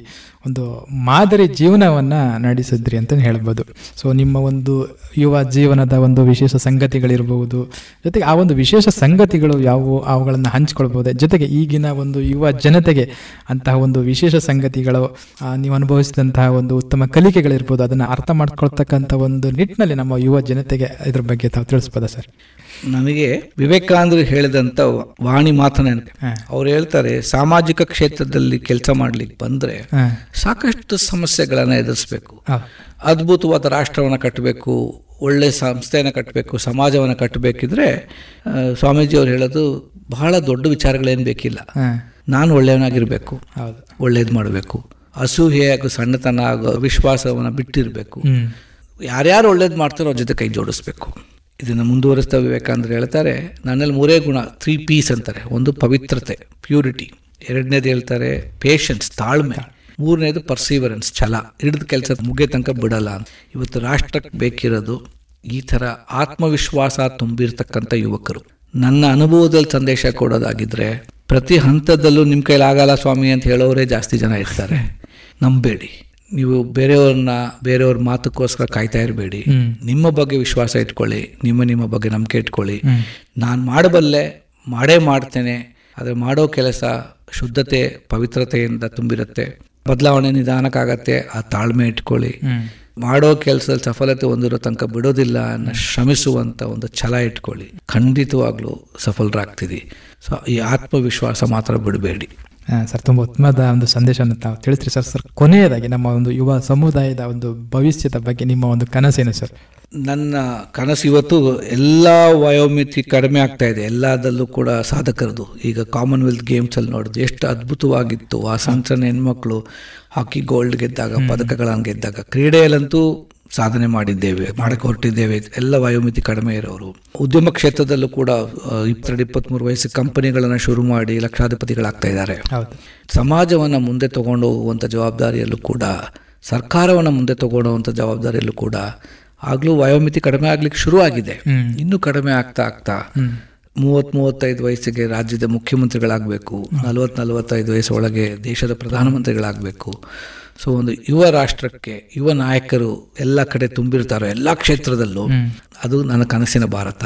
Speaker 11: ಒಂದು ಮಾದರಿ ಜೀವನವನ್ನು ನಡೆಸಿದ್ರಿ ಅಂತ ಹೇಳ್ಬೋದು. ಸೊ ನಿಮ್ಮ ಒಂದು ಯುವ ಜೀವನದ ಒಂದು ವಿಶೇಷ ಸಂಗತಿಗಳಿರಬಹುದು ಜೊತೆಗೆ ಆ ಒಂದು ವಿಶೇಷ ಸಂಗತಿಗಳು ಯಾವುವು, ಅವುಗಳನ್ನು ಹಂಚ್ಕೊಳ್ಬೋದೆ, ಜೊತೆಗೆ ಈಗಿನ ಒಂದು ಯುವ ಜನತೆಗೆ ಅಂತಹ ಒಂದು ವಿಶೇಷ ಸಂಗತಿಗಳು ನೀವು ಅನುಭವಿಸಿದಂತಹ ಒಂದು ಉತ್ತಮ ಕಲಿಕೆಗಳಿರ್ಬೋದು, ಅದನ್ನು ಅರ್ಥ ಮಾಡ್ಕೊಳ್ತಕ್ಕಂಥ ಒಂದು ನಿಟ್ಟಿನಲ್ಲಿ ನಮ್ಮ ಯುವ ಜನತೆಗೆ ಇದ್ರ ಬಗ್ಗೆ ತಾವು ತಿಳಿಸ್ಬೋದಾ, ಸರ್?
Speaker 12: ನನಗೆ ವಿವೇಕಾನಂದರು ಹೇಳಿದಂಥ ವಾಣಿ ಮಾತನ ಅವ್ರು ಹೇಳ್ತಾರೆ ಸಾಮಾಜಿಕ ಕ್ಷೇತ್ರದಲ್ಲಿ ಕೆಲಸ ಮಾಡ್ಲಿಕ್ಕೆ ಬಂದ್ರೆ ಸಾಕಷ್ಟು ಸಮಸ್ಯೆಗಳನ್ನು ಎದುರಿಸಬೇಕು. ಅದ್ಭುತವಾದ ರಾಷ್ಟ್ರವನ್ನು ಕಟ್ಟಬೇಕು ಒಳ್ಳೆ ಸಂಸ್ಥೆಯನ್ನು ಕಟ್ಟಬೇಕು ಸಮಾಜವನ್ನು ಕಟ್ಟಬೇಕಿದ್ರೆ ಸ್ವಾಮೀಜಿ ಅವ್ರು ಹೇಳೋದು ಬಹಳ ದೊಡ್ಡ ವಿಚಾರಗಳೇನು ಬೇಕಿಲ್ಲ. ನಾನು ಒಳ್ಳೆಯವನಾಗಿರ್ಬೇಕು ಒಳ್ಳೇದು ಮಾಡಬೇಕು ಅಸೂಹೆ ಹಾಗೂ ಸಣ್ಣತನ ಹಾಗೂ ವಿಶ್ವಾಸವನ್ನು ಬಿಟ್ಟಿರಬೇಕು. ಯಾರ್ಯಾರು ಒಳ್ಳೇದು ಮಾಡ್ತಾರೋ ಅವ್ರ ಜೊತೆ ಕೈ ಜೋಡಿಸ್ಬೇಕು. ಇದನ್ನು ಮುಂದುವರಿಸ್ತಾ ವಿವೇಕಾನಂದರು ಹೇಳ್ತಾರೆ, ನನ್ನಲ್ಲಿ ಮೂರೇ ಗುಣ ತ್ರೀ ಪೀಸ್ ಅಂತಾರೆ, ಒಂದು ಪವಿತ್ರತೆ ಪ್ಯೂರಿಟಿ ಎರಡನೇದು ಹೇಳ್ತಾರೆ ಪೇಷನ್ಸ್ ತಾಳ್ಮೆ. ಮೂರನೇದು ಪರ್ಸೀವರೆನ್ಸ್ ಛಲ. ಹಿಡಿದ ಕೆಲಸ ಮುಗಿಯ ತನಕ ಬಿಡಲ್ಲ ಇವತ್ತು ರಾಷ್ಟ್ರಕ್ಕೆ ಬೇಕಿರೋದು ಈ ಥರ ಆತ್ಮವಿಶ್ವಾಸ ತುಂಬಿರ್ತಕ್ಕಂಥ ಯುವಕರು. ನನ್ನ ಅನುಭವದಲ್ಲಿ ಸಂದೇಶ ಕೊಡೋದಾಗಿದ್ರೆ, ಪ್ರತಿ ಹಂತದಲ್ಲೂ ನಿಮ್ಮ ಕೈಲಾಗಲ್ಲ ಸ್ವಾಮಿ ಅಂತ ಹೇಳೋರೇ ಜಾಸ್ತಿ ಜನ ಇರ್ತಾರೆ. ನಂಬೇಡಿ. ನೀವು ಬೇರೆಯವ್ರನ್ನ ಬೇರೆಯವ್ರ ಮಾತಕ್ಕೋಸ್ಕರ ಕಾಯ್ತಾ ಇರಬೇಡಿ. ನಿಮ್ಮ ಬಗ್ಗೆ ವಿಶ್ವಾಸ ಇಟ್ಕೊಳ್ಳಿ ನಿಮ್ಮ ನಿಮ್ಮ ಬಗ್ಗೆ ನಂಬಿಕೆ ಇಟ್ಕೊಳ್ಳಿ. ನಾನು ಮಾಡಬಲ್ಲೆ ಮಾಡೇ ಮಾಡ್ತೇನೆ ಆದರೆ ಮಾಡೋ ಕೆಲಸ ಶುದ್ಧತೆ ಪವಿತ್ರತೆಯಿಂದ ತುಂಬಿರುತ್ತೆ. ಬದಲಾವಣೆ ನಿಧಾನಕ್ಕಾಗತ್ತೆ ಆ ತಾಳ್ಮೆ ಇಟ್ಕೊಳ್ಳಿ. ಮಾಡೋ ಕೆಲಸದಲ್ಲಿ ಸಫಲತೆ ಹೊಂದಿರೋ ತನಕ ಬಿಡೋದಿಲ್ಲ ಅನ್ನೋ ಶ್ರಮಿಸುವಂಥ ಒಂದು ಛಲ ಇಟ್ಕೊಳ್ಳಿ. ಖಂಡಿತವಾಗ್ಲೂ ಸಫಲರಾಗ್ತೀರಿ. ಸೊ ಈ ಆತ್ಮವಿಶ್ವಾಸ ಮಾತ್ರ ಬಿಡಬೇಡಿ.
Speaker 11: ಹಾಂ ಸರ್ ತುಂಬ ಉತ್ತಮದ ಒಂದು ಸಂದೇಶವನ್ನು ತಾವು ತಿಳಿಸ್ರಿ ಸರ್. ಸರ್ ಕೊನೆಯದಾಗಿ ನಮ್ಮ ಒಂದು ಯುವ ಸಮುದಾಯದ ಒಂದು ಭವಿಷ್ಯದ ಬಗ್ಗೆ ನಿಮ್ಮ ಒಂದು ಕನಸೇನು ಸರ್?
Speaker 12: ನನ್ನ ಕನಸು ಇವತ್ತು ಎಲ್ಲ ವಯೋಮಿತಿ ಕಡಿಮೆ ಆಗ್ತಾ ಇದೆ. ಎಲ್ಲದಲ್ಲೂ ಕೂಡ ಸಾಧಕರದು. ಈಗ ಕಾಮನ್ವೆಲ್ತ್ ಗೇಮ್ಸಲ್ಲಿ ನೋಡಿದ್ರು ಎಷ್ಟು ಅದ್ಭುತವಾಗಿತ್ತು. ಆ ಸಣ್ಣ ಸಣ್ಣ ಹೆಣ್ಮಕ್ಳು ಹಾಕಿ ಗೋಲ್ಡ್ ಗೆದ್ದಾಗ ಪದಕಗಳನ್ನು ಗೆದ್ದಾಗ ಕ್ರೀಡೆಯಲ್ಲಂತೂ ಸಾಧನೆ ಮಾಡಿದ್ದೇವೆ ಮಾಡಕ್ಕೆ ಹೊರಟಿದ್ದೇವೆ. ಎಲ್ಲ ವಯೋಮಿತಿ ಕಡಿಮೆ ಇರೋರು. ಉದ್ಯಮ ಕ್ಷೇತ್ರದಲ್ಲೂ ಕೂಡ ಇಪ್ಪತ್ತೆರಡು ಇಪ್ಪತ್ತ್ಮೂರು ವಯಸ್ಸು ಕಂಪನಿಗಳನ್ನು ಶುರು ಮಾಡಿ ಲಕ್ಷಾಧಿಪತಿಗಳಾಗ್ತಾ ಇದ್ದಾರೆ. ಸಮಾಜವನ್ನು ಮುಂದೆ ತಗೊಂಡು ಹೋಗುವಂಥ ಜವಾಬ್ದಾರಿಯಲ್ಲೂ ಕೂಡ ಸರ್ಕಾರವನ್ನು ಮುಂದೆ ತಗೊಂಡೋಗುವಂಥ ಜವಾಬ್ದಾರಿಯಲ್ಲೂ ಕೂಡ ಆಗಲೂ ವಯೋಮಿತಿ ಕಡಿಮೆ ಆಗ್ಲಿಕ್ಕೆ ಶುರು ಆಗಿದೆ ಇನ್ನೂ ಕಡಿಮೆ ಆಗ್ತಾ ಆಗ್ತಾ. ಮೂವತ್ತ್ ಮೂವತ್ತೈದು ವಯಸ್ಸಿಗೆ ರಾಜ್ಯದ ಮುಖ್ಯಮಂತ್ರಿಗಳಾಗಬೇಕು ನಲವತ್ತು ನಲವತ್ತೈದು ವಯಸ್ಸೊಳಗೆ ದೇಶದ ಪ್ರಧಾನಮಂತ್ರಿಗಳಾಗಬೇಕು ಸೊ ಒಂದು ಯುವ ರಾಷ್ಟ್ರಕ್ಕೆ ಯುವ ನಾಯಕರು ಎಲ್ಲ ಕಡೆ ತುಂಬಿರ್ತಾರೋ ಎಲ್ಲ ಕ್ಷೇತ್ರದಲ್ಲೂ ಅದು ನನ್ನ ಕನಸಿನ ಭಾರತ.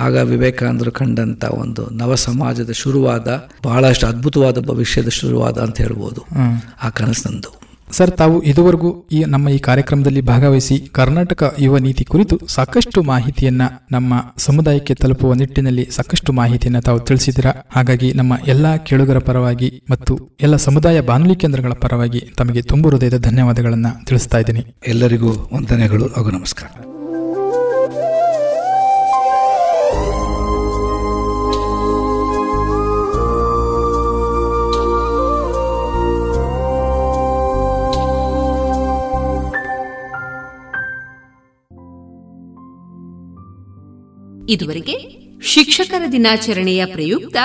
Speaker 12: ಆಗ ವಿವೇಕಾನಂದರು ಕಂಡಂತ ಒಂದು ನವ ಸಮಾಜದ ಶುರುವಾದ ಬಹಳಷ್ಟು ಅದ್ಭುತವಾದ ಭವಿಷ್ಯದ ಶುರುವಾದ ಅಂತ ಹೇಳ್ಬೋದು. ಆ ಕನಸು ನಂದು.
Speaker 11: ಸರ್, ತಾವು ಇದುವರೆಗೂ ಈ ನಮ್ಮ ಈ ಕಾರ್ಯಕ್ರಮದಲ್ಲಿ ಭಾಗವಹಿಸಿ ಕರ್ನಾಟಕ ಯುವ ನೀತಿ ಕುರಿತು ಸಾಕಷ್ಟು ಮಾಹಿತಿಯನ್ನ ನಮ್ಮ ಸಮುದಾಯಕ್ಕೆ ತಲುಪುವ ನಿಟ್ಟಿನಲ್ಲಿ ಸಾಕಷ್ಟು ಮಾಹಿತಿಯನ್ನ ತಾವು ತಿಳಿಸಿದಿರಾ ಹಾಗಾಗಿ ನಮ್ಮ ಎಲ್ಲಾ ಕೇಳುಗರ ಪರವಾಗಿ ಮತ್ತು ಎಲ್ಲ ಸಮುದಾಯ ಬಾನುಲಿ ಕೇಂದ್ರಗಳ ಪರವಾಗಿ ತಮಗೆ ತುಂಬು ಹೃದಯದ ಧನ್ಯವಾದಗಳನ್ನ ತಿಳಿಸ್ತಾ ಇದ್ದೀನಿ.
Speaker 12: ಎಲ್ಲರಿಗೂ ವಂದನೆಗಳು ಹಾಗೂ ನಮಸ್ಕಾರ.
Speaker 2: ಇದುವರೆಗೆ ಶಿಕ್ಷಕರ ದಿನಾಚರಣೆಯ ಪ್ರಯುಕ್ತ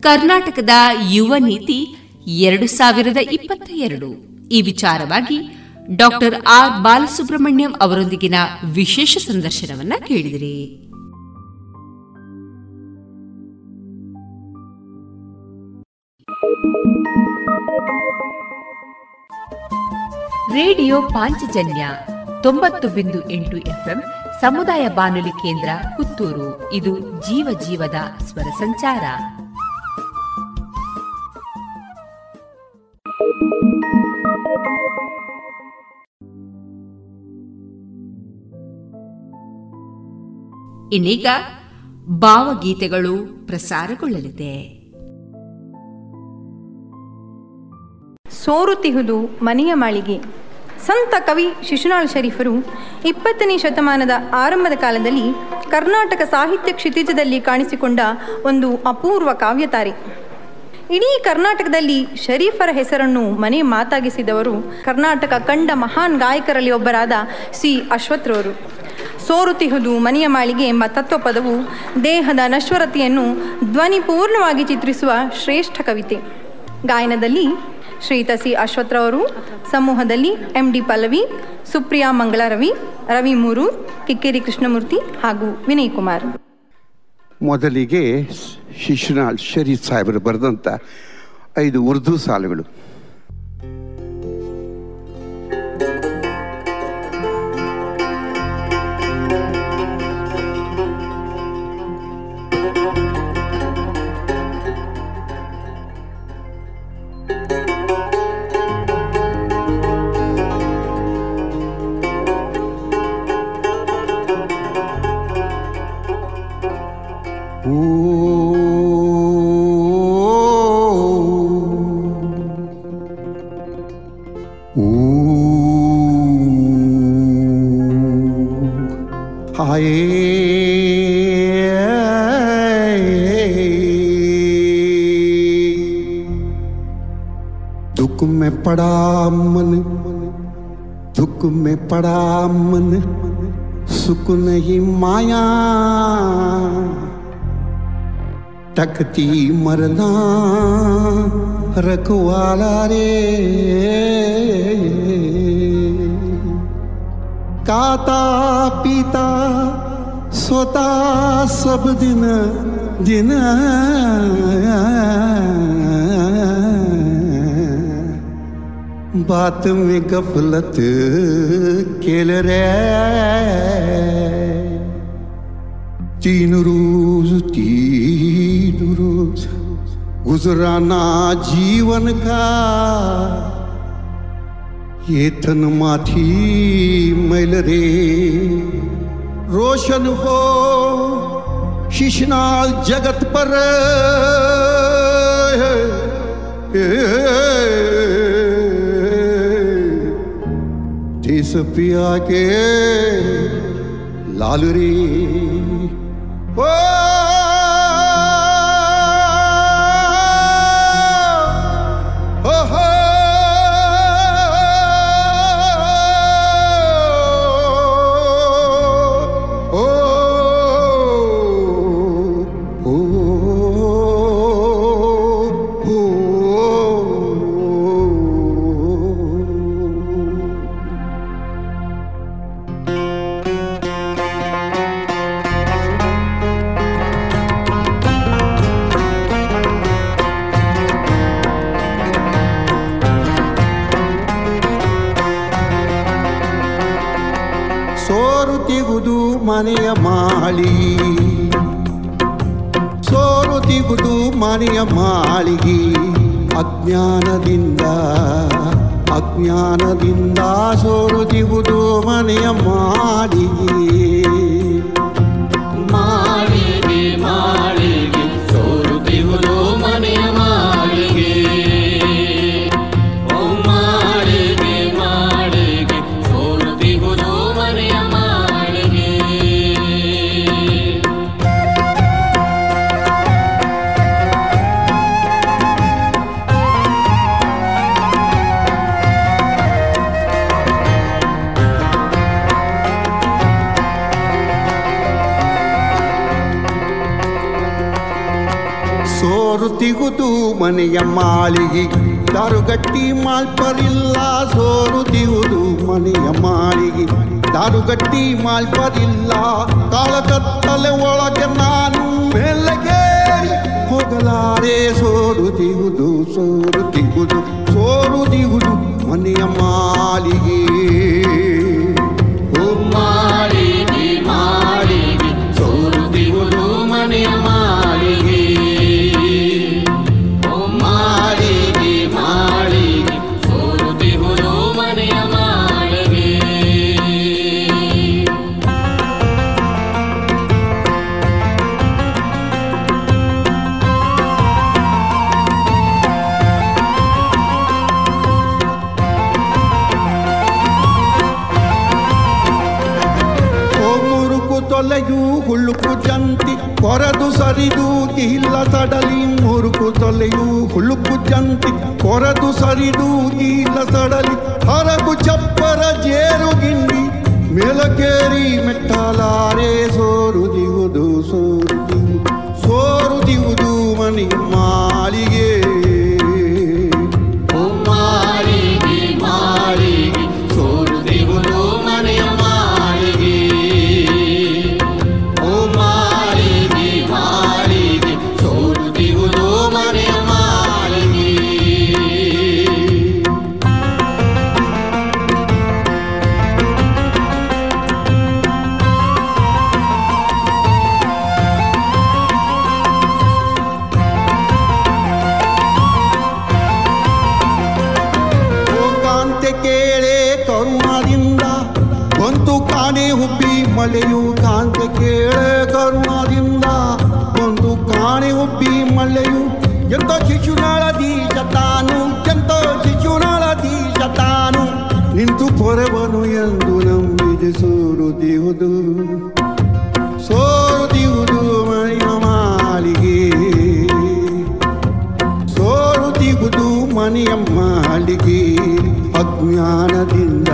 Speaker 2: ಕರ್ನಾಟಕದ ಯುವ ನೀತಿ ಎರಡು ಸಾವಿರದ ಇಪ್ಪತ್ತ ಎರಡು. ಈ ವಿಚಾರವಾಗಿ ಡಾಕ್ಟರ್ ಆರ್ ಬಾಲಸುಬ್ರಹ್ಮಣ್ಯಂ ಅವರೊಂದಿಗಿನ ವಿಶೇಷ ಸಂದರ್ಶನವನ್ನ ಕೇಳಿದಿರಿ. ರೇಡಿಯೋ ಪಾಂಚಜನ್ಯ ತೊಂಬತ್ತು ಬಿಂದು ಎಂಟು ಎಫ್ಎಂ ಸಮುದಾಯ ಬಾನುಲಿ ಕೇಂದ್ರ ಪುತ್ತೂರು. ಇದು ಜೀವ ಜೀವದ ಸ್ವರ ಸಂಚಾರ. ಇನ್ನೀಗ ಭಾವಗೀತೆಗಳು ಪ್ರಸಾರಗೊಳ್ಳಲಿದೆ.
Speaker 13: ಸೋರುತಿಹುದು ಮನೆಯ ಮಾಳಿಗೆ. ಸಂತ ಕವಿ ಶಿಶುನಾಳ್ ಶರೀಫರು ಇಪ್ಪತ್ತನೇ ಶತಮಾನದ ಆರಂಭದ ಕಾಲದಲ್ಲಿ ಕರ್ನಾಟಕ ಸಾಹಿತ್ಯ ಕ್ಷಿತಿಜದಲ್ಲಿ ಕಾಣಿಸಿಕೊಂಡ ಒಂದು ಅಪೂರ್ವ ಕಾವ್ಯತಾರೆ. ಇಡೀ ಕರ್ನಾಟಕದಲ್ಲಿ ಶರೀಫರ ಹೆಸರನ್ನು ಮನೆ ಮಾತಾಗಿಸಿದವರು ಕರ್ನಾಟಕ ಕಂಡ ಮಹಾನ್ ಗಾಯಕರಲ್ಲಿ ಒಬ್ಬರಾದ ಸಿ. ಅಶ್ವಥ್ರವರು ಸೋರುತಿಹುದು ಮನೆಯ ಮಾಳಿಗೆ ಎಂಬ ತತ್ವಪದವು ದೇಹದ ನಶ್ವರತೆಯನ್ನು ಧ್ವನಿಪೂರ್ಣವಾಗಿ ಚಿತ್ರಿಸುವ ಶ್ರೇಷ್ಠ ಕವಿತೆ. ಗಾಯನದಲ್ಲಿ ಶ್ರೀಯುತ ಸಿ ಅಶ್ವತ್ಥರವರು ಸಮೂಹದಲ್ಲಿ ಎಂ ಡಿ ಪಲ್ಲವಿ, ಸುಪ್ರಿಯಾ ಮಂಗಳರವಿ ರವಿ ಮೂರು, ಕಿಕ್ಕೇರಿ ಕೃಷ್ಣಮೂರ್ತಿ ಹಾಗೂ ವಿನಯ್ ಕುಮಾರ್.
Speaker 14: ಮೊದಲಿಗೆ ಶಿಶುನಾಳ್ ಶರೀಫ್ ಸಾಹೇಬರು ಬರೆದಂಥ ಐದು ಉರ್ದು ಸಾಲುಗಳು. पड़ा मन, दुख में पड़ा मन, सुख नहीं माया। टकती मरना रखवाला रे। काता पीता, सोता सब दिन दिन। बात में गफलत केल रे तीन रोज तीन रोज गुजराना जीवन का। ये तन माथी मैल रे। रोशन हो शिशनाल जगत पर। देश पिया के लाल रे ಮನೆಯ ಮಾಳಿ. ಸೋರುತಿಗುದು ಮನೆಯ ಮಾಳಿಗೆ. ಅಜ್ಞಾನದಿಂದ ಅಜ್ಞಾನದಿಂದ ಸೋರುತಿಗುದು ಮನೆಯ ಮಾಳಿಗೆ
Speaker 15: ಮಾಳಿಗೆ. ಮನೆಯ ಮಾಳಿಗೆ
Speaker 14: ದಾರುಗಟ್ಟಿ ಮಾಲ್ಪರಿಲ್ಲ ಸೋರುತಿಗುದು ಮನೆಯ ಮಾಳಿಗೆ ದಾರುಗಟ್ಟಿ ಮಾಲ್ಪರಿಲ್ಲ, ಕಾಲಕತ್ತಲೆ ಒಳಗೆ ನಾನು ಮೇಲಗೇರಿ ಹೋಗಲಾರೆ ಸೋರುತಿಗುದು ಸೋರುತಿಗುದು ಸೋರುತಿಗುದು ಮನೆಯ ಮಾಳಿಗೆ
Speaker 15: ಓ ಮಾಳಿಗೆ ಮಾಳಿಗೆ ಸೋರುತ್ತಿರುವುದು ಮನೆಯ ಮಾಳಿಗೆ
Speaker 14: ಮುರುಕು ತೊಲೆಯು ಹುಳುಕು ಜಂತಿ ಕೊರದು ಸರಿದು ಇಲ್ಲ ಸಡಲಿ ಮುರುಕು ತೊಲೆಯು ಹುಳುಕು ಜಂತಿ ಕೊರದು ಸರಿದು ಇಲ್ಲ ಸಡಲಿ ಹರಗು ಚಪ್ಪರ ಜೇರು ಗಿಂಡಿ ಮೇಲಕೇರಿ ಮೆಟ್ಟಲಾರೆ ಸೋರುದಿವುದು ಸೋರುದಿವು ಸೋರುದಿವುದು ಮನಿ ಮಾಳಿಗೆ ಮಲೆಯು ಕಾಂತ ಕೇಳೆ ಕರುಣದಿಂದ. ಒಂದು ಕಾಣೆ ಒಬ್ಬಿ ಮಲೆಯು ಎಂತ ಶಿಶುನಾಳ ದೀಶತಾನು ಎಂತ ಶಿಶುನಾಳ ದೀಶತಾನು ನಿಂತು ಪೊರವನು ಎಂದು ನಂಬಿದೆ ಸೋರುದಿಹುದು. ಸೋರುದಿಹುದು ಮನೆಯ ಮಾಲಿಗೆ ಸೋರುದಿಹುದು ಮನೆಯ
Speaker 16: ಅಜ್ಞಾನದಿಂದ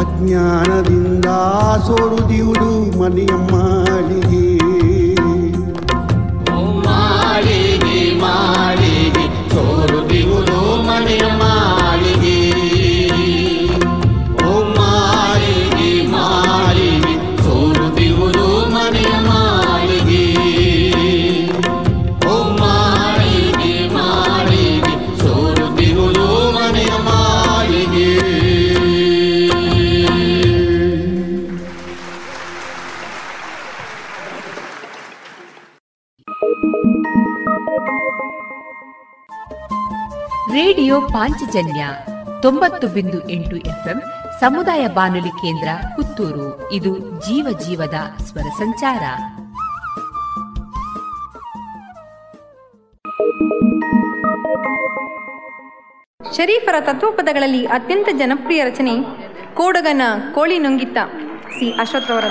Speaker 16: ಅಜ್ಞಾನದಿಂದ దాసోడు దీవుడు మని అమ్మాడి మాడి మాడి చోరు దివుడు మని
Speaker 2: అమ్మ ಪಾಂಚಜನ್ಯ ತೊಂಬತ್ತು ಬಿಂದು ಎಂಟು ಎಫ್ಎಂ ಸಮುದಾಯ ಬಾನುಲಿ ಕೇಂದ್ರ ಪುತ್ತೂರು. ಇದು ಜೀವ ಜೀವದ ಸ್ವರ ಸಂಚಾರ.
Speaker 14: ಶರೀಫರ ತತ್ವಪದಗಳಲ್ಲಿ ಅತ್ಯಂತ ಜನಪ್ರಿಯ ರಚನೆ ಕೋಡಗನ ಕೋಳಿ ನುಂಗಿತ್ತ ಸಿ ಅಶ್ವಥ್ ಅವರ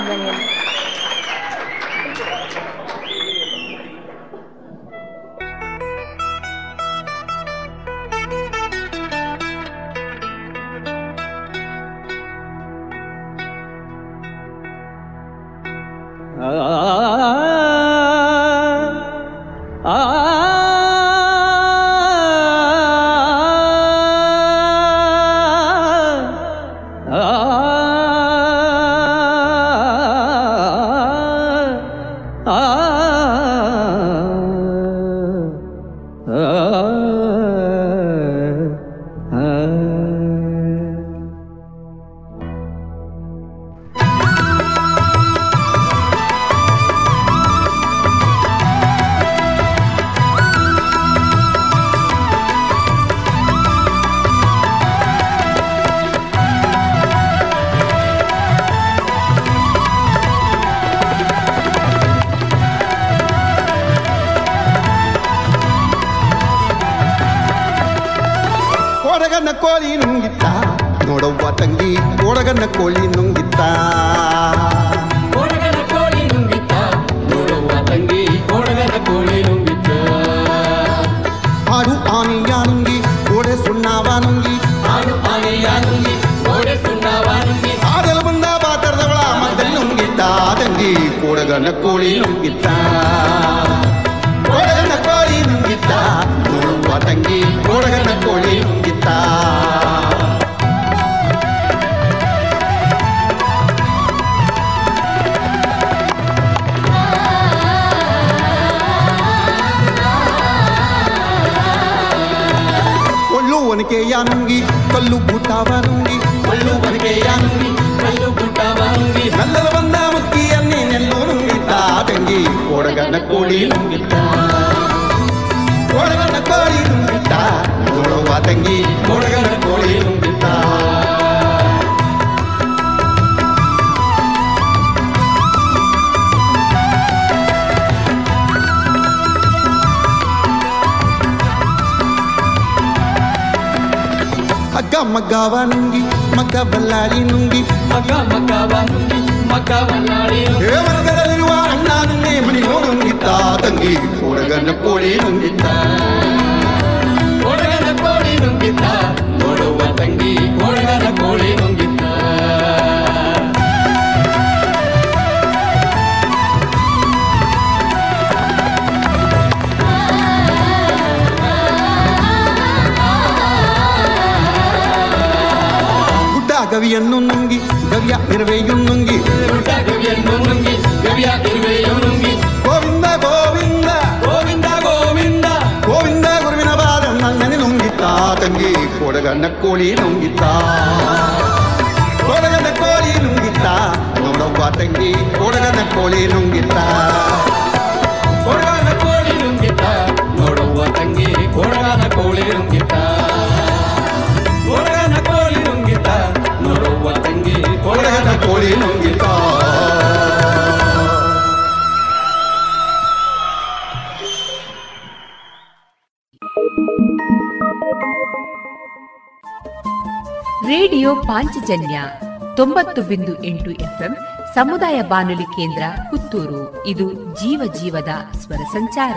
Speaker 2: ಎಂಟು ಎಫ್ಎಂ ಸಮುದಾಯ ಬಾನುಲಿ ಕೇಂದ್ರ ಪುತ್ತೂರು. ಇದು ಜೀವ ಜೀವದ ಸ್ವರ ಸಂಚಾರ.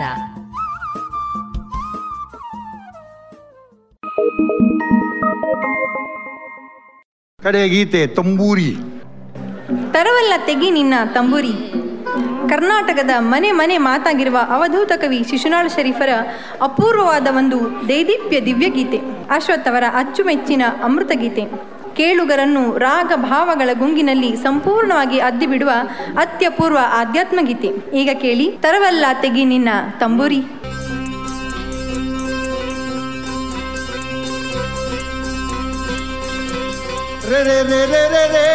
Speaker 17: ಗೀತೆ ತಂಬೂರಿ.
Speaker 13: ತರವಲ್ಲ ತೆಗಿ ನಿನ್ನ ತಂಬೂರಿ. ಕರ್ನಾಟಕದ ಮನೆ ಮನೆ ಮಾತಾಗಿರುವ ಅವಧೂತ ಕವಿ ಶಿಶುನಾಳ ಶರೀಫರ ಅಪೂರ್ವವಾದ ಒಂದು ದೈದೀಪ್ಯ ದಿವ್ಯ ಗೀತೆ ಅಶ್ವಥ್ ಅವರ ಅಚ್ಚುಮೆಚ್ಚಿನ ಅಮೃತಗೀತೆ. ಕೇಳುಗರನ್ನು ರಾಗ ಭಾವಗಳ ಗುಂಗಿನಲ್ಲಿ ಸಂಪೂರ್ಣವಾಗಿ ಅದ್ದಿಬಿಡುವ ಅತ್ಯಪೂರ್ವ ಆಧ್ಯಾತ್ಮ ಗೀತೆ. ಈಗ ಕೇಳಿ, ತರವಲ್ಲ ತೆಗಿ ನಿನ್ನ ತಂಬೂರಿ.
Speaker 14: ರೇ ರೇ ರೇ ರೇ ರೇ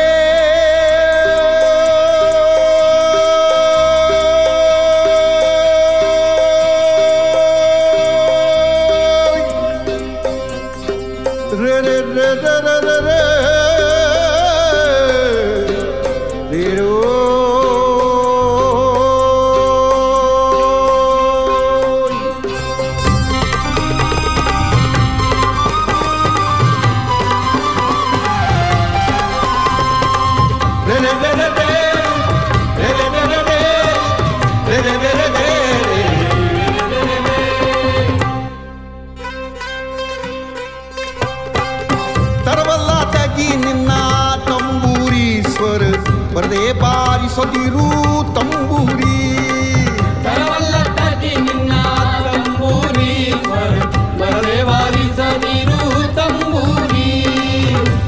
Speaker 14: ಸೊಗಿರು ತಂಬೂರಿ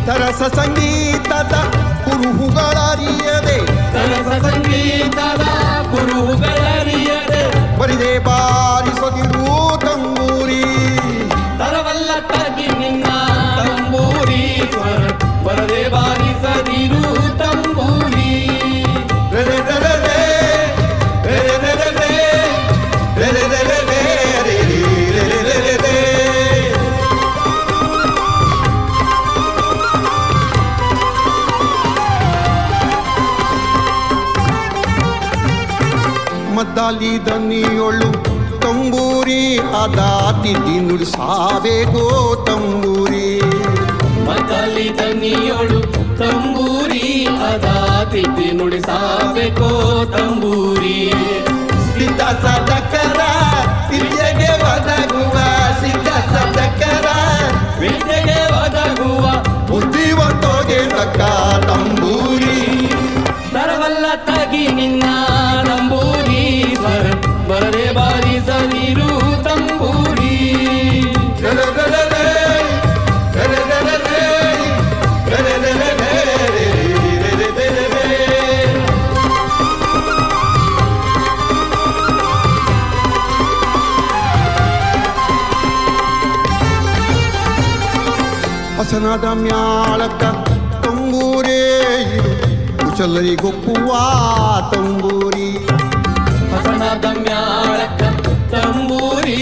Speaker 14: ಸರಸ ಸಂಗೀತದ ಕುರುಹುಗಳರಿಯದೆ
Speaker 15: ಸರಸ ಸಂಗೀತದ
Speaker 14: ಕಾಲಿ ದನಿಯೊಳು ತಂಬೂರಿ
Speaker 15: ಅದಾತಿ ದಿನುಡು ಸಾಬೇಗೋ ತಂಬೂರಿ.
Speaker 14: ಮತಾಲಿದ ದನಿಯೊಳು ತಂಬೂರಿ ಅದಾತಿ
Speaker 15: ಸಾವೆ ಗೋ ತಂಬೂರಿ.
Speaker 14: ಸಿದ್ಧ ಸದಕರ ವಿದ್ಯೆಗೆ ಒದಗುವ ಸಿದ್ಧ ಸದಕರ
Speaker 15: ವಿದ್ಯೆಗೆ ಒದಗುವ
Speaker 14: ಬುದ್ಧಿವಂತೋಗೆ ತಕ್ಕ ತಂಬೂರಿ.
Speaker 15: ತಗಿ ನಿನ್ನಂಬೂರೀಶ್ವರ ಬರದೆ ಬಾರಿಸದಿರು ತಂಬೂರಿ
Speaker 14: ಹಸನಾದ ಮ್ಯಾಳಕ್ಕ ಚಲೈ ಗೊಪ್ಪುವ ತಂಬೂರಿ
Speaker 15: ಹಸನ ತಂಬೂರಿ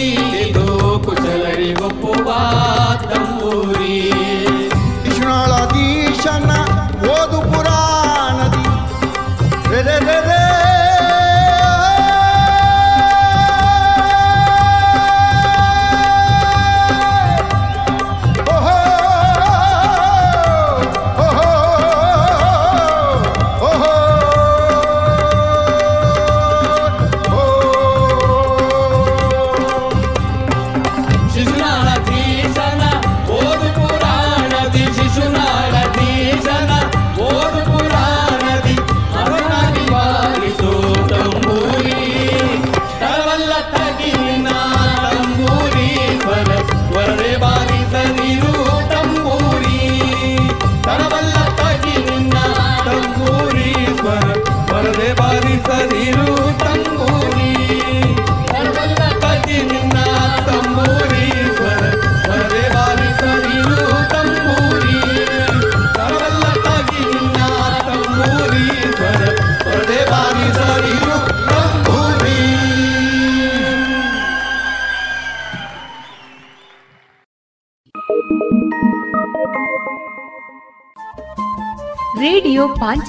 Speaker 15: ಕುಶಲರಿ
Speaker 2: ಗೊಪ್ಪುವ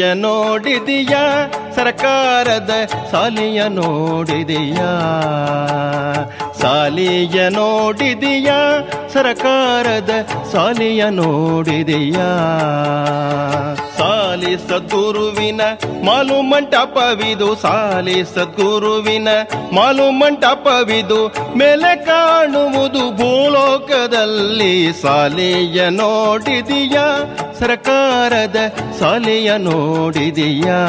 Speaker 18: ಸಾಲಿಯ ನೋಡಿದೀಯ ಸರ್ಕಾರದ ಸಾಲಿಯ ನೋಡಿದೀಯ. ಸಾಲಿಯ ನೋಡಿದೀಯ ಸರ್ಕಾರದ ಸಾಲಿಯ ನೋಡಿದೀಯ. ಸಾಲಿ ಸದ್ಗುರುವಿನ ಮಾಲು ಮಂಟಪವಿದು ಸಾಲಿ ಸದ್ಗುರುವಿನ ಮಾಲು ಮಂಟಪವಿದು ಮೇಲೆ ಕಾಣುವುದು ಭೂಲೋಕದಲ್ಲಿ. ಸಾಲಿಯ ನೋಡಿದೀಯ, ಸರ್ಕಾರದ ಸಾಲಿಯ ನೋಡಿದೀಯಾ.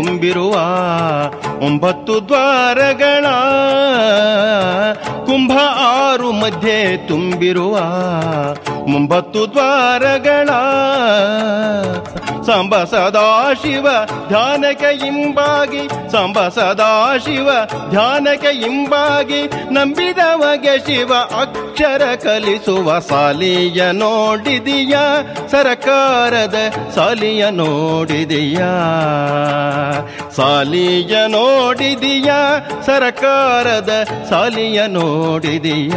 Speaker 18: ತುಂಬಿರುವ ಒಂಬತ್ತು ದ್ವಾರಗಳ ಕುಂಭ ಆರು ಮಧ್ಯೆ ತುಂಬಿರುವ ಒಂಬತ್ತು ದ್ವಾರಗಳ ಸಂಬ ಸದಾಶಿವ ಧ್ಯಾನಕ ಇಂಬಾಗಿ ಸಂಬ ಸದಾಶಿವ ಧ್ಯಾನಕ ಇಂಬಾಗಿ ನಂಬಿದವಗೆ ಶಿವ, ಅಕ್ಷರ ಕಲಿಸುವ ಸಾಲಿಯ ನೋಡಿದೀಯ. ಸರಕಾರದ ಸಾಲಿಯ ನೋಡಿದೀಯ. ಸಾಲಿಯ ನೋಡಿದೀಯ, ಸರಕಾರದ ಸಾಲಿಯ ನೋಡಿದೀಯ.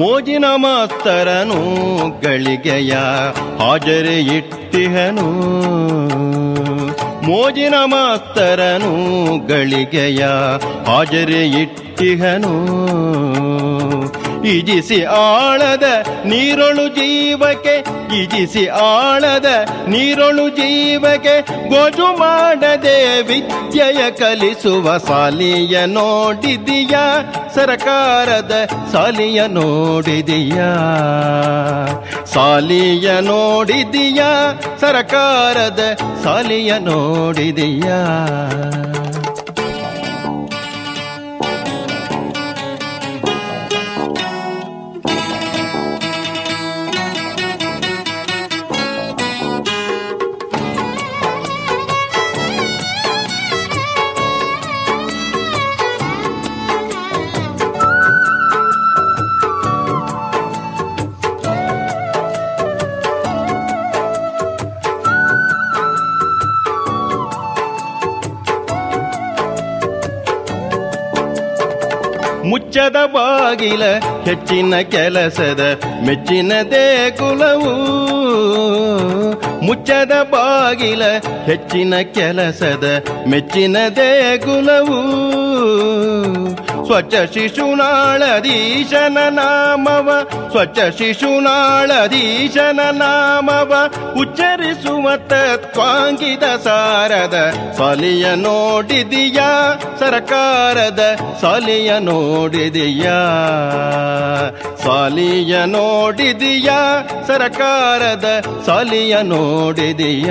Speaker 18: ಮೋಜಿನ ಮಾಸ್ತರನು ಗಳಿಗೆಯ ಹಾಜರಿ ಇಟ್ಟಿಹನು. ಮೋಜಿನ ಮಾಸ್ತರನು ಗಳಿಗೆಯ ಹಾಜರಿ ಇಟ್ಟಿಹನು. ಇಜಿಸಿ ಆಳದ ನೀರೊಳು ಜೀವಕ್ಕೆ ಇಜಿಸಿ ಆಳದ ನೀರೊಳು ಜೀವಕ್ಕೆ ಗೋಜು ಮಾಡದೆ ವಿದ್ಯೆಯ ಕಲಿಸುವ ಸಾಲಿಯ ನೋಡಿದೀಯ, ಸರಕಾರದ ಸಾಲಿಯ ನೋಡಿದೀಯ. ಸಾಲಿಯ ನೋಡಿದೀಯ, ಸರಕಾರದ ಸಾಲಿಯ ನೋಡಿದೀಯ. ಮುಚ್ಚದ ಬಾಗಿಲ ಹೆಚ್ಚಿನ ಕೆಲಸದ ಮೆಚ್ಚಿನ ದೇಗುಲವು. ಮುಚ್ಚದ ಬಾಗಿಲ ಹೆಚ್ಚಿನ ಕೆಲಸದ ಮೆಚ್ಚಿನ ದೇಗುಲವು. ಸ್ವಚ್ಛ ಶಿಶುನಾಳಧೀಶನ ನಾಮವ, ಸ್ವಚ್ಛ ಶಿಶುನಾಳಧೀಶನ ನಾಮವ, ಉಚ್ಚರಿಸುವ ತತ್ವಾಂಗಿದ ಸಾರದ ಸಲಿಯ ನೋಡಿದೀಯ, ಸರಕಾರದ ಸಲಿಯ ನೋಡಿದೆಯಾ, ಸಾಲಿಯ ನೋಡಿದೀಯ, ಸರಕಾರದ ಸಾಲಿಯ ನೋಡಿದೀಯ.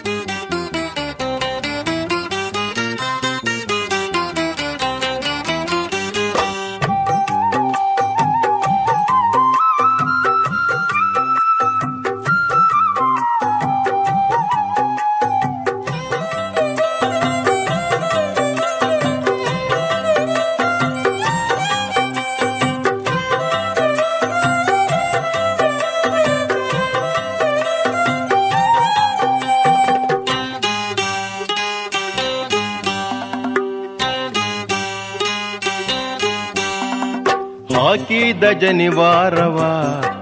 Speaker 18: ಜನಿವಾರವ.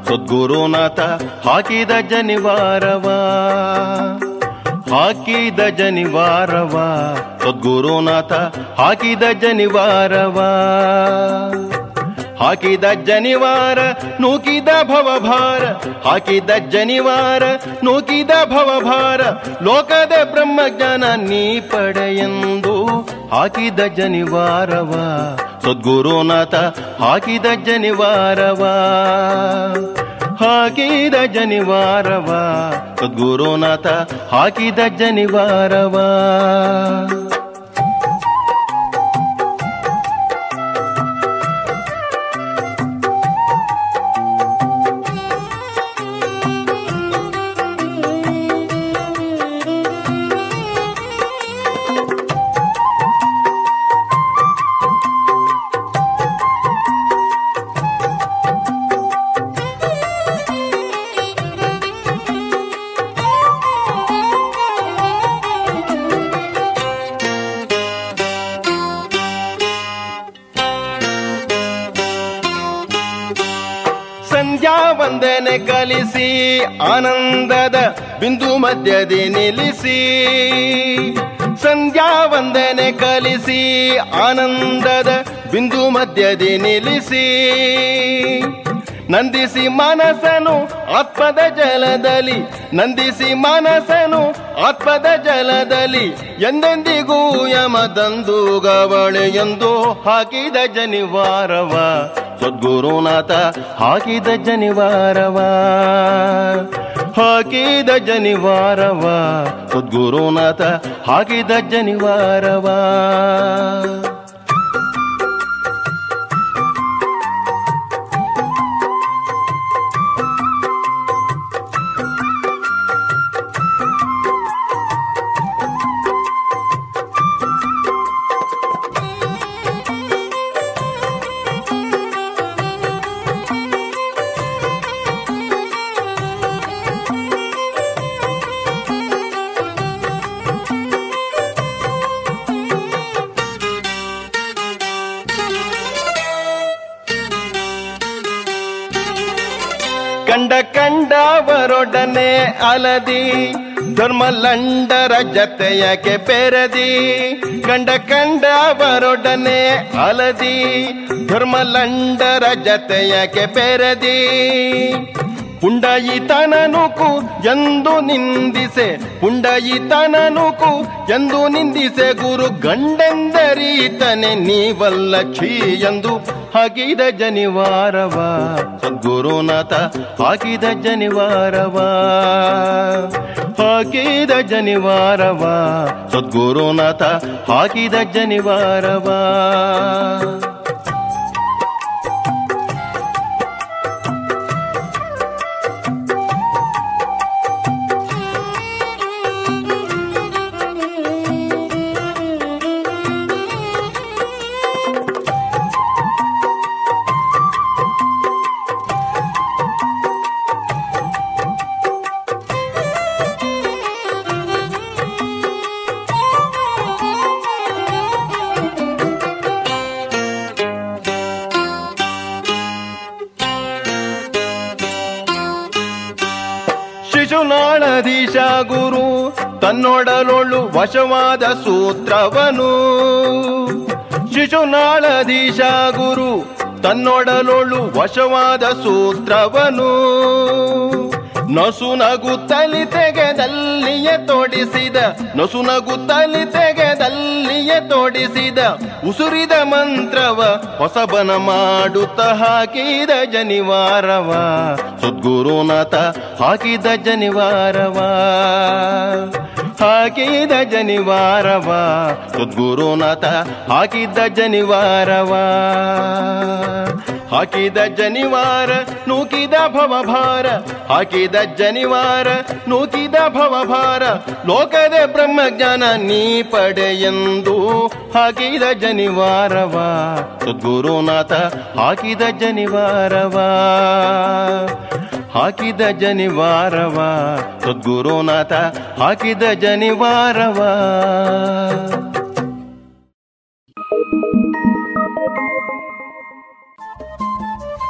Speaker 18: ಸದ್ಗುರುನಾಥ ಹಾಕಿದ ಜನಿವಾರವ. ಹಾಕಿದ ಜನಿವಾರವ. ಸದ್ಗುರುನಾಥ ಹಾಕಿದ ಜನಿವಾರವ. ಹಾಕಿದ ಜನಿವಾರ ನೂಕಿದ ಭವಭಾರ. ಹಾಕಿದ ಜನಿವಾರ ನೂಕಿದ ಭವಭಾರ. ಲೋಕದ ಬ್ರಹ್ಮಜ್ಞಾನ ನೀ ಪಡೆಯೆಂದು ಹಾಕಿದ ಜನಿವಾರವ. ಸದ್ಗುರುನಾಥ ಹಾಕಿದ ಜನಿವಾರವ. ಹಾಕಿದ ಜನಿವಾರವ. ಸದ್ಗುರುನಾಥ ಹಾಕಿದ ಜನಿವಾರವ. ವಂದನೆ ಕಲಿಸಿ, ಆನಂದದ ಬಿಂದು ಮಧ್ಯದಿ ನಿಲ್ಲಿಸಿ. ಸಂಧ್ಯಾ ವಂದನೆ ಕಲಿಸಿ, ಆನಂದದ ಬಿಂದು ಮಧ್ಯದಿ ನಿಲ್ಲಿಸಿ. ನಂದಿಸಿ ಮನಸನು ಆತ್ಮದ ಜಲದಲ್ಲಿ, ನಂದಿಸಿ ಮನಸನು ಆತ್ಮದ ಜಲದಲ್ಲಿ, ಎಂದೆಂದಿಗೂ ಯಮದಂದು ಎಂದು ಹಾಕಿದ ಜನಿವಾರವ. ಸದ್ಗುರುನಾಥ ಹಾಕಿದ ಜನಿವಾರವ. ಹಾಕಿದ ಜನಿವಾರವ. ಸದ್ಗುರುನಾಥ ಹಾಕಿದ ಜನಿವಾರವ. ಕಂಡವರೊಡನೆ ಧರ್ಮ ಲಂಡರ ಜತೆಯಕ್ಕೆ ಬೆರದಿ ಕಂಡ ಕಂಡ ಅವರೊಡನೆ ಅಲದಿ ಧರ್ಮಲಂಡರ ಜತೆಯಕ್ಕೆ ಬೆರದಿ ಪುಂಡಯಿತನನುಕು ಎಂದು ನಿಂದಿಸೆ ಪುಂಡಯಿತನನುಕು ಎಂದು ನಿಂದಿಸೆ. ಗುರು ಗಂಡೆಂದರೀತನೆ ನೀವಲ್ಲ ಛೀ ಎಂದು ಹಗಿದ ಜನಿವಾರವ ಸದ್ಗುರುನಾಥ ಹಾಕಿದ ಜನಿವಾರವ. ಹಾಕಿದ ಜನಿವಾರವ. ಸದ್ಗುರುನಾಥ ಹಾಕಿದ ಜನಿವಾರವ. ವಶವಾದ ಸೂತ್ರವನು. ಶಿಶುನಾಳಧೀಶ ಗುರು, ತನ್ನೊಡಲೊಳು ವಶವಾದ ಸೂತ್ರವನು. ನಸು ನಗುತ್ತಲಿ ತೆಗೆದಲ್ಲಿಯೇ ತೋಡಿಸಿದ ನಸು ನಗುತ್ತಲಿ ತೆಗೆದಲ್ಲಿಯೇ ತೋಡಿಸಿದ, ಉಸುರಿದ ಮಂತ್ರವ ಹೊಸಬನ ಮಾಡುತ್ತ ಹಾಕಿದ ಜನಿವಾರವ. ಸದ್ಗುರುನಾಥ ಹಾಕಿದ ಜನಿವಾರವ. ಹಾಕಿದ ಜನಿವಾರವ. ಸದ್ಗುರುನಾಥ ಹಾಕಿದ್ದ ಜನಿವಾರವ. ಹಾಕಿದ ಜನಿವಾರ, ನೂಕಿದ ಭವಭಾರ. ಹಾಕಿದ ಜನಿವಾರ, ನೂಕಿದ ಭವಭಾರ. ಲೋಕದ ಬ್ರಹ್ಮಜ್ಞಾನ ನೀ ಪಡೆಯೆಂದು ಹಾಕಿದ ಜನಿವಾರವ. ಸದ್ಗುರುನಾಥ, ಹಾಕಿದ ಜನಿವಾರವ. ಹಾಕಿದ ಜನಿವಾರವ. ಸದ್ಗುರುನಾಥ, ಹಾಕಿದ ಜನಿವಾರವ.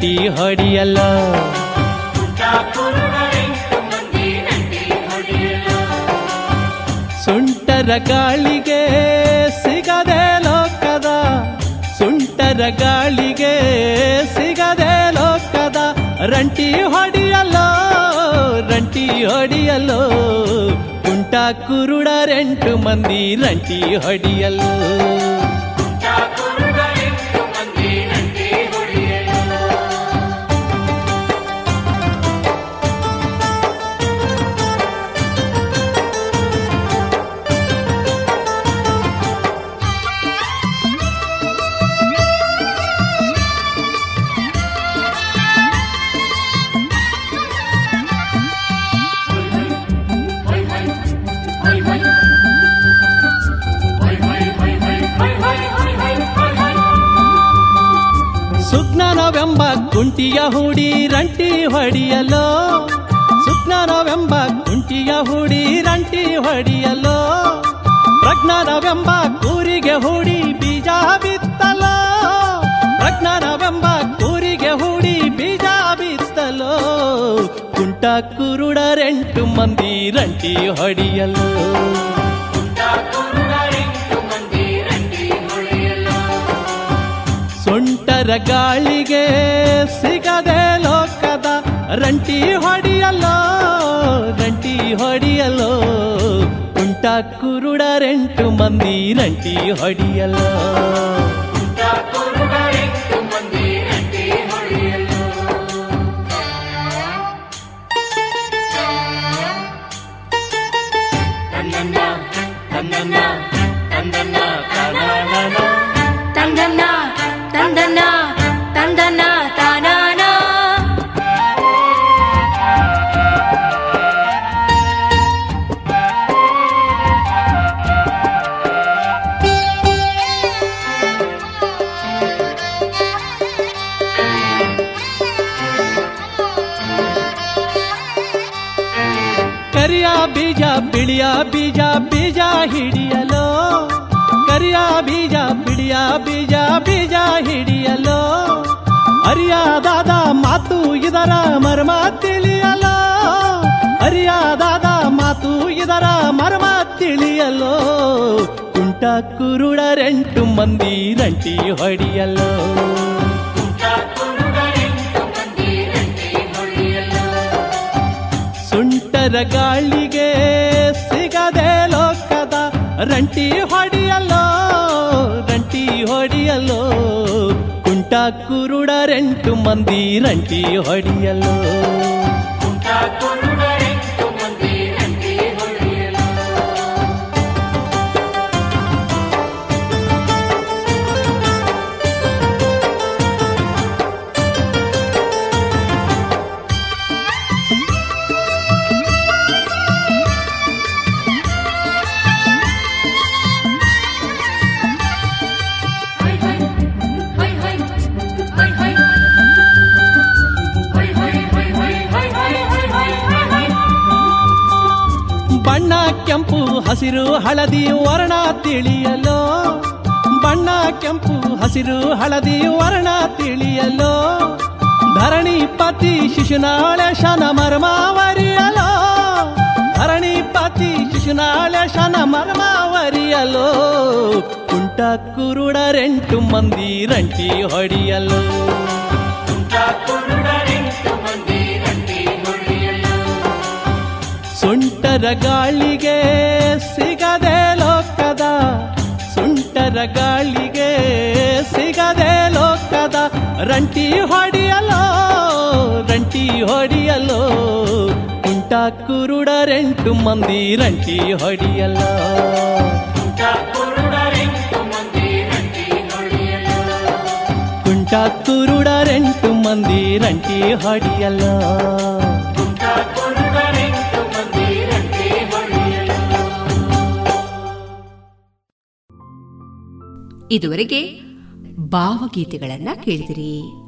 Speaker 19: ರಂಟಿ ಹೊಡಿಯಲ್ಲ ಸುಂಟರ ಗಾಳಿಗೆ ಸಿಗದೆ ಲೋಕದ, ಸುಂಟರ ಗಾಳಿಗೆ ಸಿಗದೆ ಲೋಕದ, ರಂಟಿ ಹೊಡಿಯಲ್ಲೋ ರಂಟಿ ಹೊಡಿಯಲ್ಲೋ. ಕುಂಟ ಕುರುಡರೆಂಟು ಮಂದಿ ರಂಟಿ ಹೊಡಿಯಲ್ಲೋ. ಮಂದಿ ರಂಟಿ ಹೊಡಿಯಲೋ. ಸೊಂಟರ ಗಾಳಿಗೆ ಸಿಗದೆ ಲೋಕದ ರಂಟಿ ಹೊಡಿಯಲ್ಲೋ ರಂಟಿ ಹೊಡಿಯಲೋ. ಕುಂಟ ಕುರುಡರೆಂಟು ಮಂದಿ ರಂಟಿ ಹೊಡಿಯಲ್ಲೋ ರಂಟಿ ಹೊಡಿಯಲೋ ಸುಂಟರ ಗಾಳಿಗೆ ಸಿಗದೆ ಲೋಕದ ರಂಟಿ ಹೊಡಿಯಲ್ಲೋ ರಂಟಿ ಹೊಡಿಯಲ್ಲೋ. ಕುಂಟ ಕುರುಡರೆಂಟು ಮಂದಿ ರಂಟಿ ಹೊಡಿಯಲು ಹಳದಿ ವರ್ಣ ತಿಳಿಯಲು ಬಣ್ಣ ಕೆಂಪು ಹಸಿರು ಹಳದಿ ವರ್ಣ ತಿಳಿಯಲು ಧರಣಿ ಪತಿ ಶಿಶುನಾಳೆ ಶನ ಮರ್ಮಾವರಿಯಲೋ ಧರಣಿ ಪತಿ ಶಿಶುನಾಳೆ ಶನ ಮರ್ಮಾವರಿಯಲೋ ಕುಂಟ ಕುರುಡರೆಂಟು ಮಂದಿ ರಂಟಿ ಹೊಡಿಯಲು. ಸುಂಟರ ಗಾಳಿಗೆ ಸಿಗದೆ ಲೋಕದ ಸುಂಟರ ಗಾಳಿಗೆ ಸಿಗದೆ ಲೋಕದ ರಂಟಿ ಹೊಡಿಯಲೋ ರಂಟಿ ಹೊಡಿಯಲೋ ಕುಂಟ ಕುರುಡರೆಂಟು ಮಂದಿ ರಂಟಿ ಹೊಡೆಯಲೋ. ಕುಂಟ ಕುರುಡರೆಂಟು ಮಂದಿ ರಂಟಿ ಹೊಡಿಯಲೋ.
Speaker 2: ಇದುವರೆಗೆ ಭಾವಗೀತೆಗಳನ್ನ ಕೇಳಿದಿರಿ.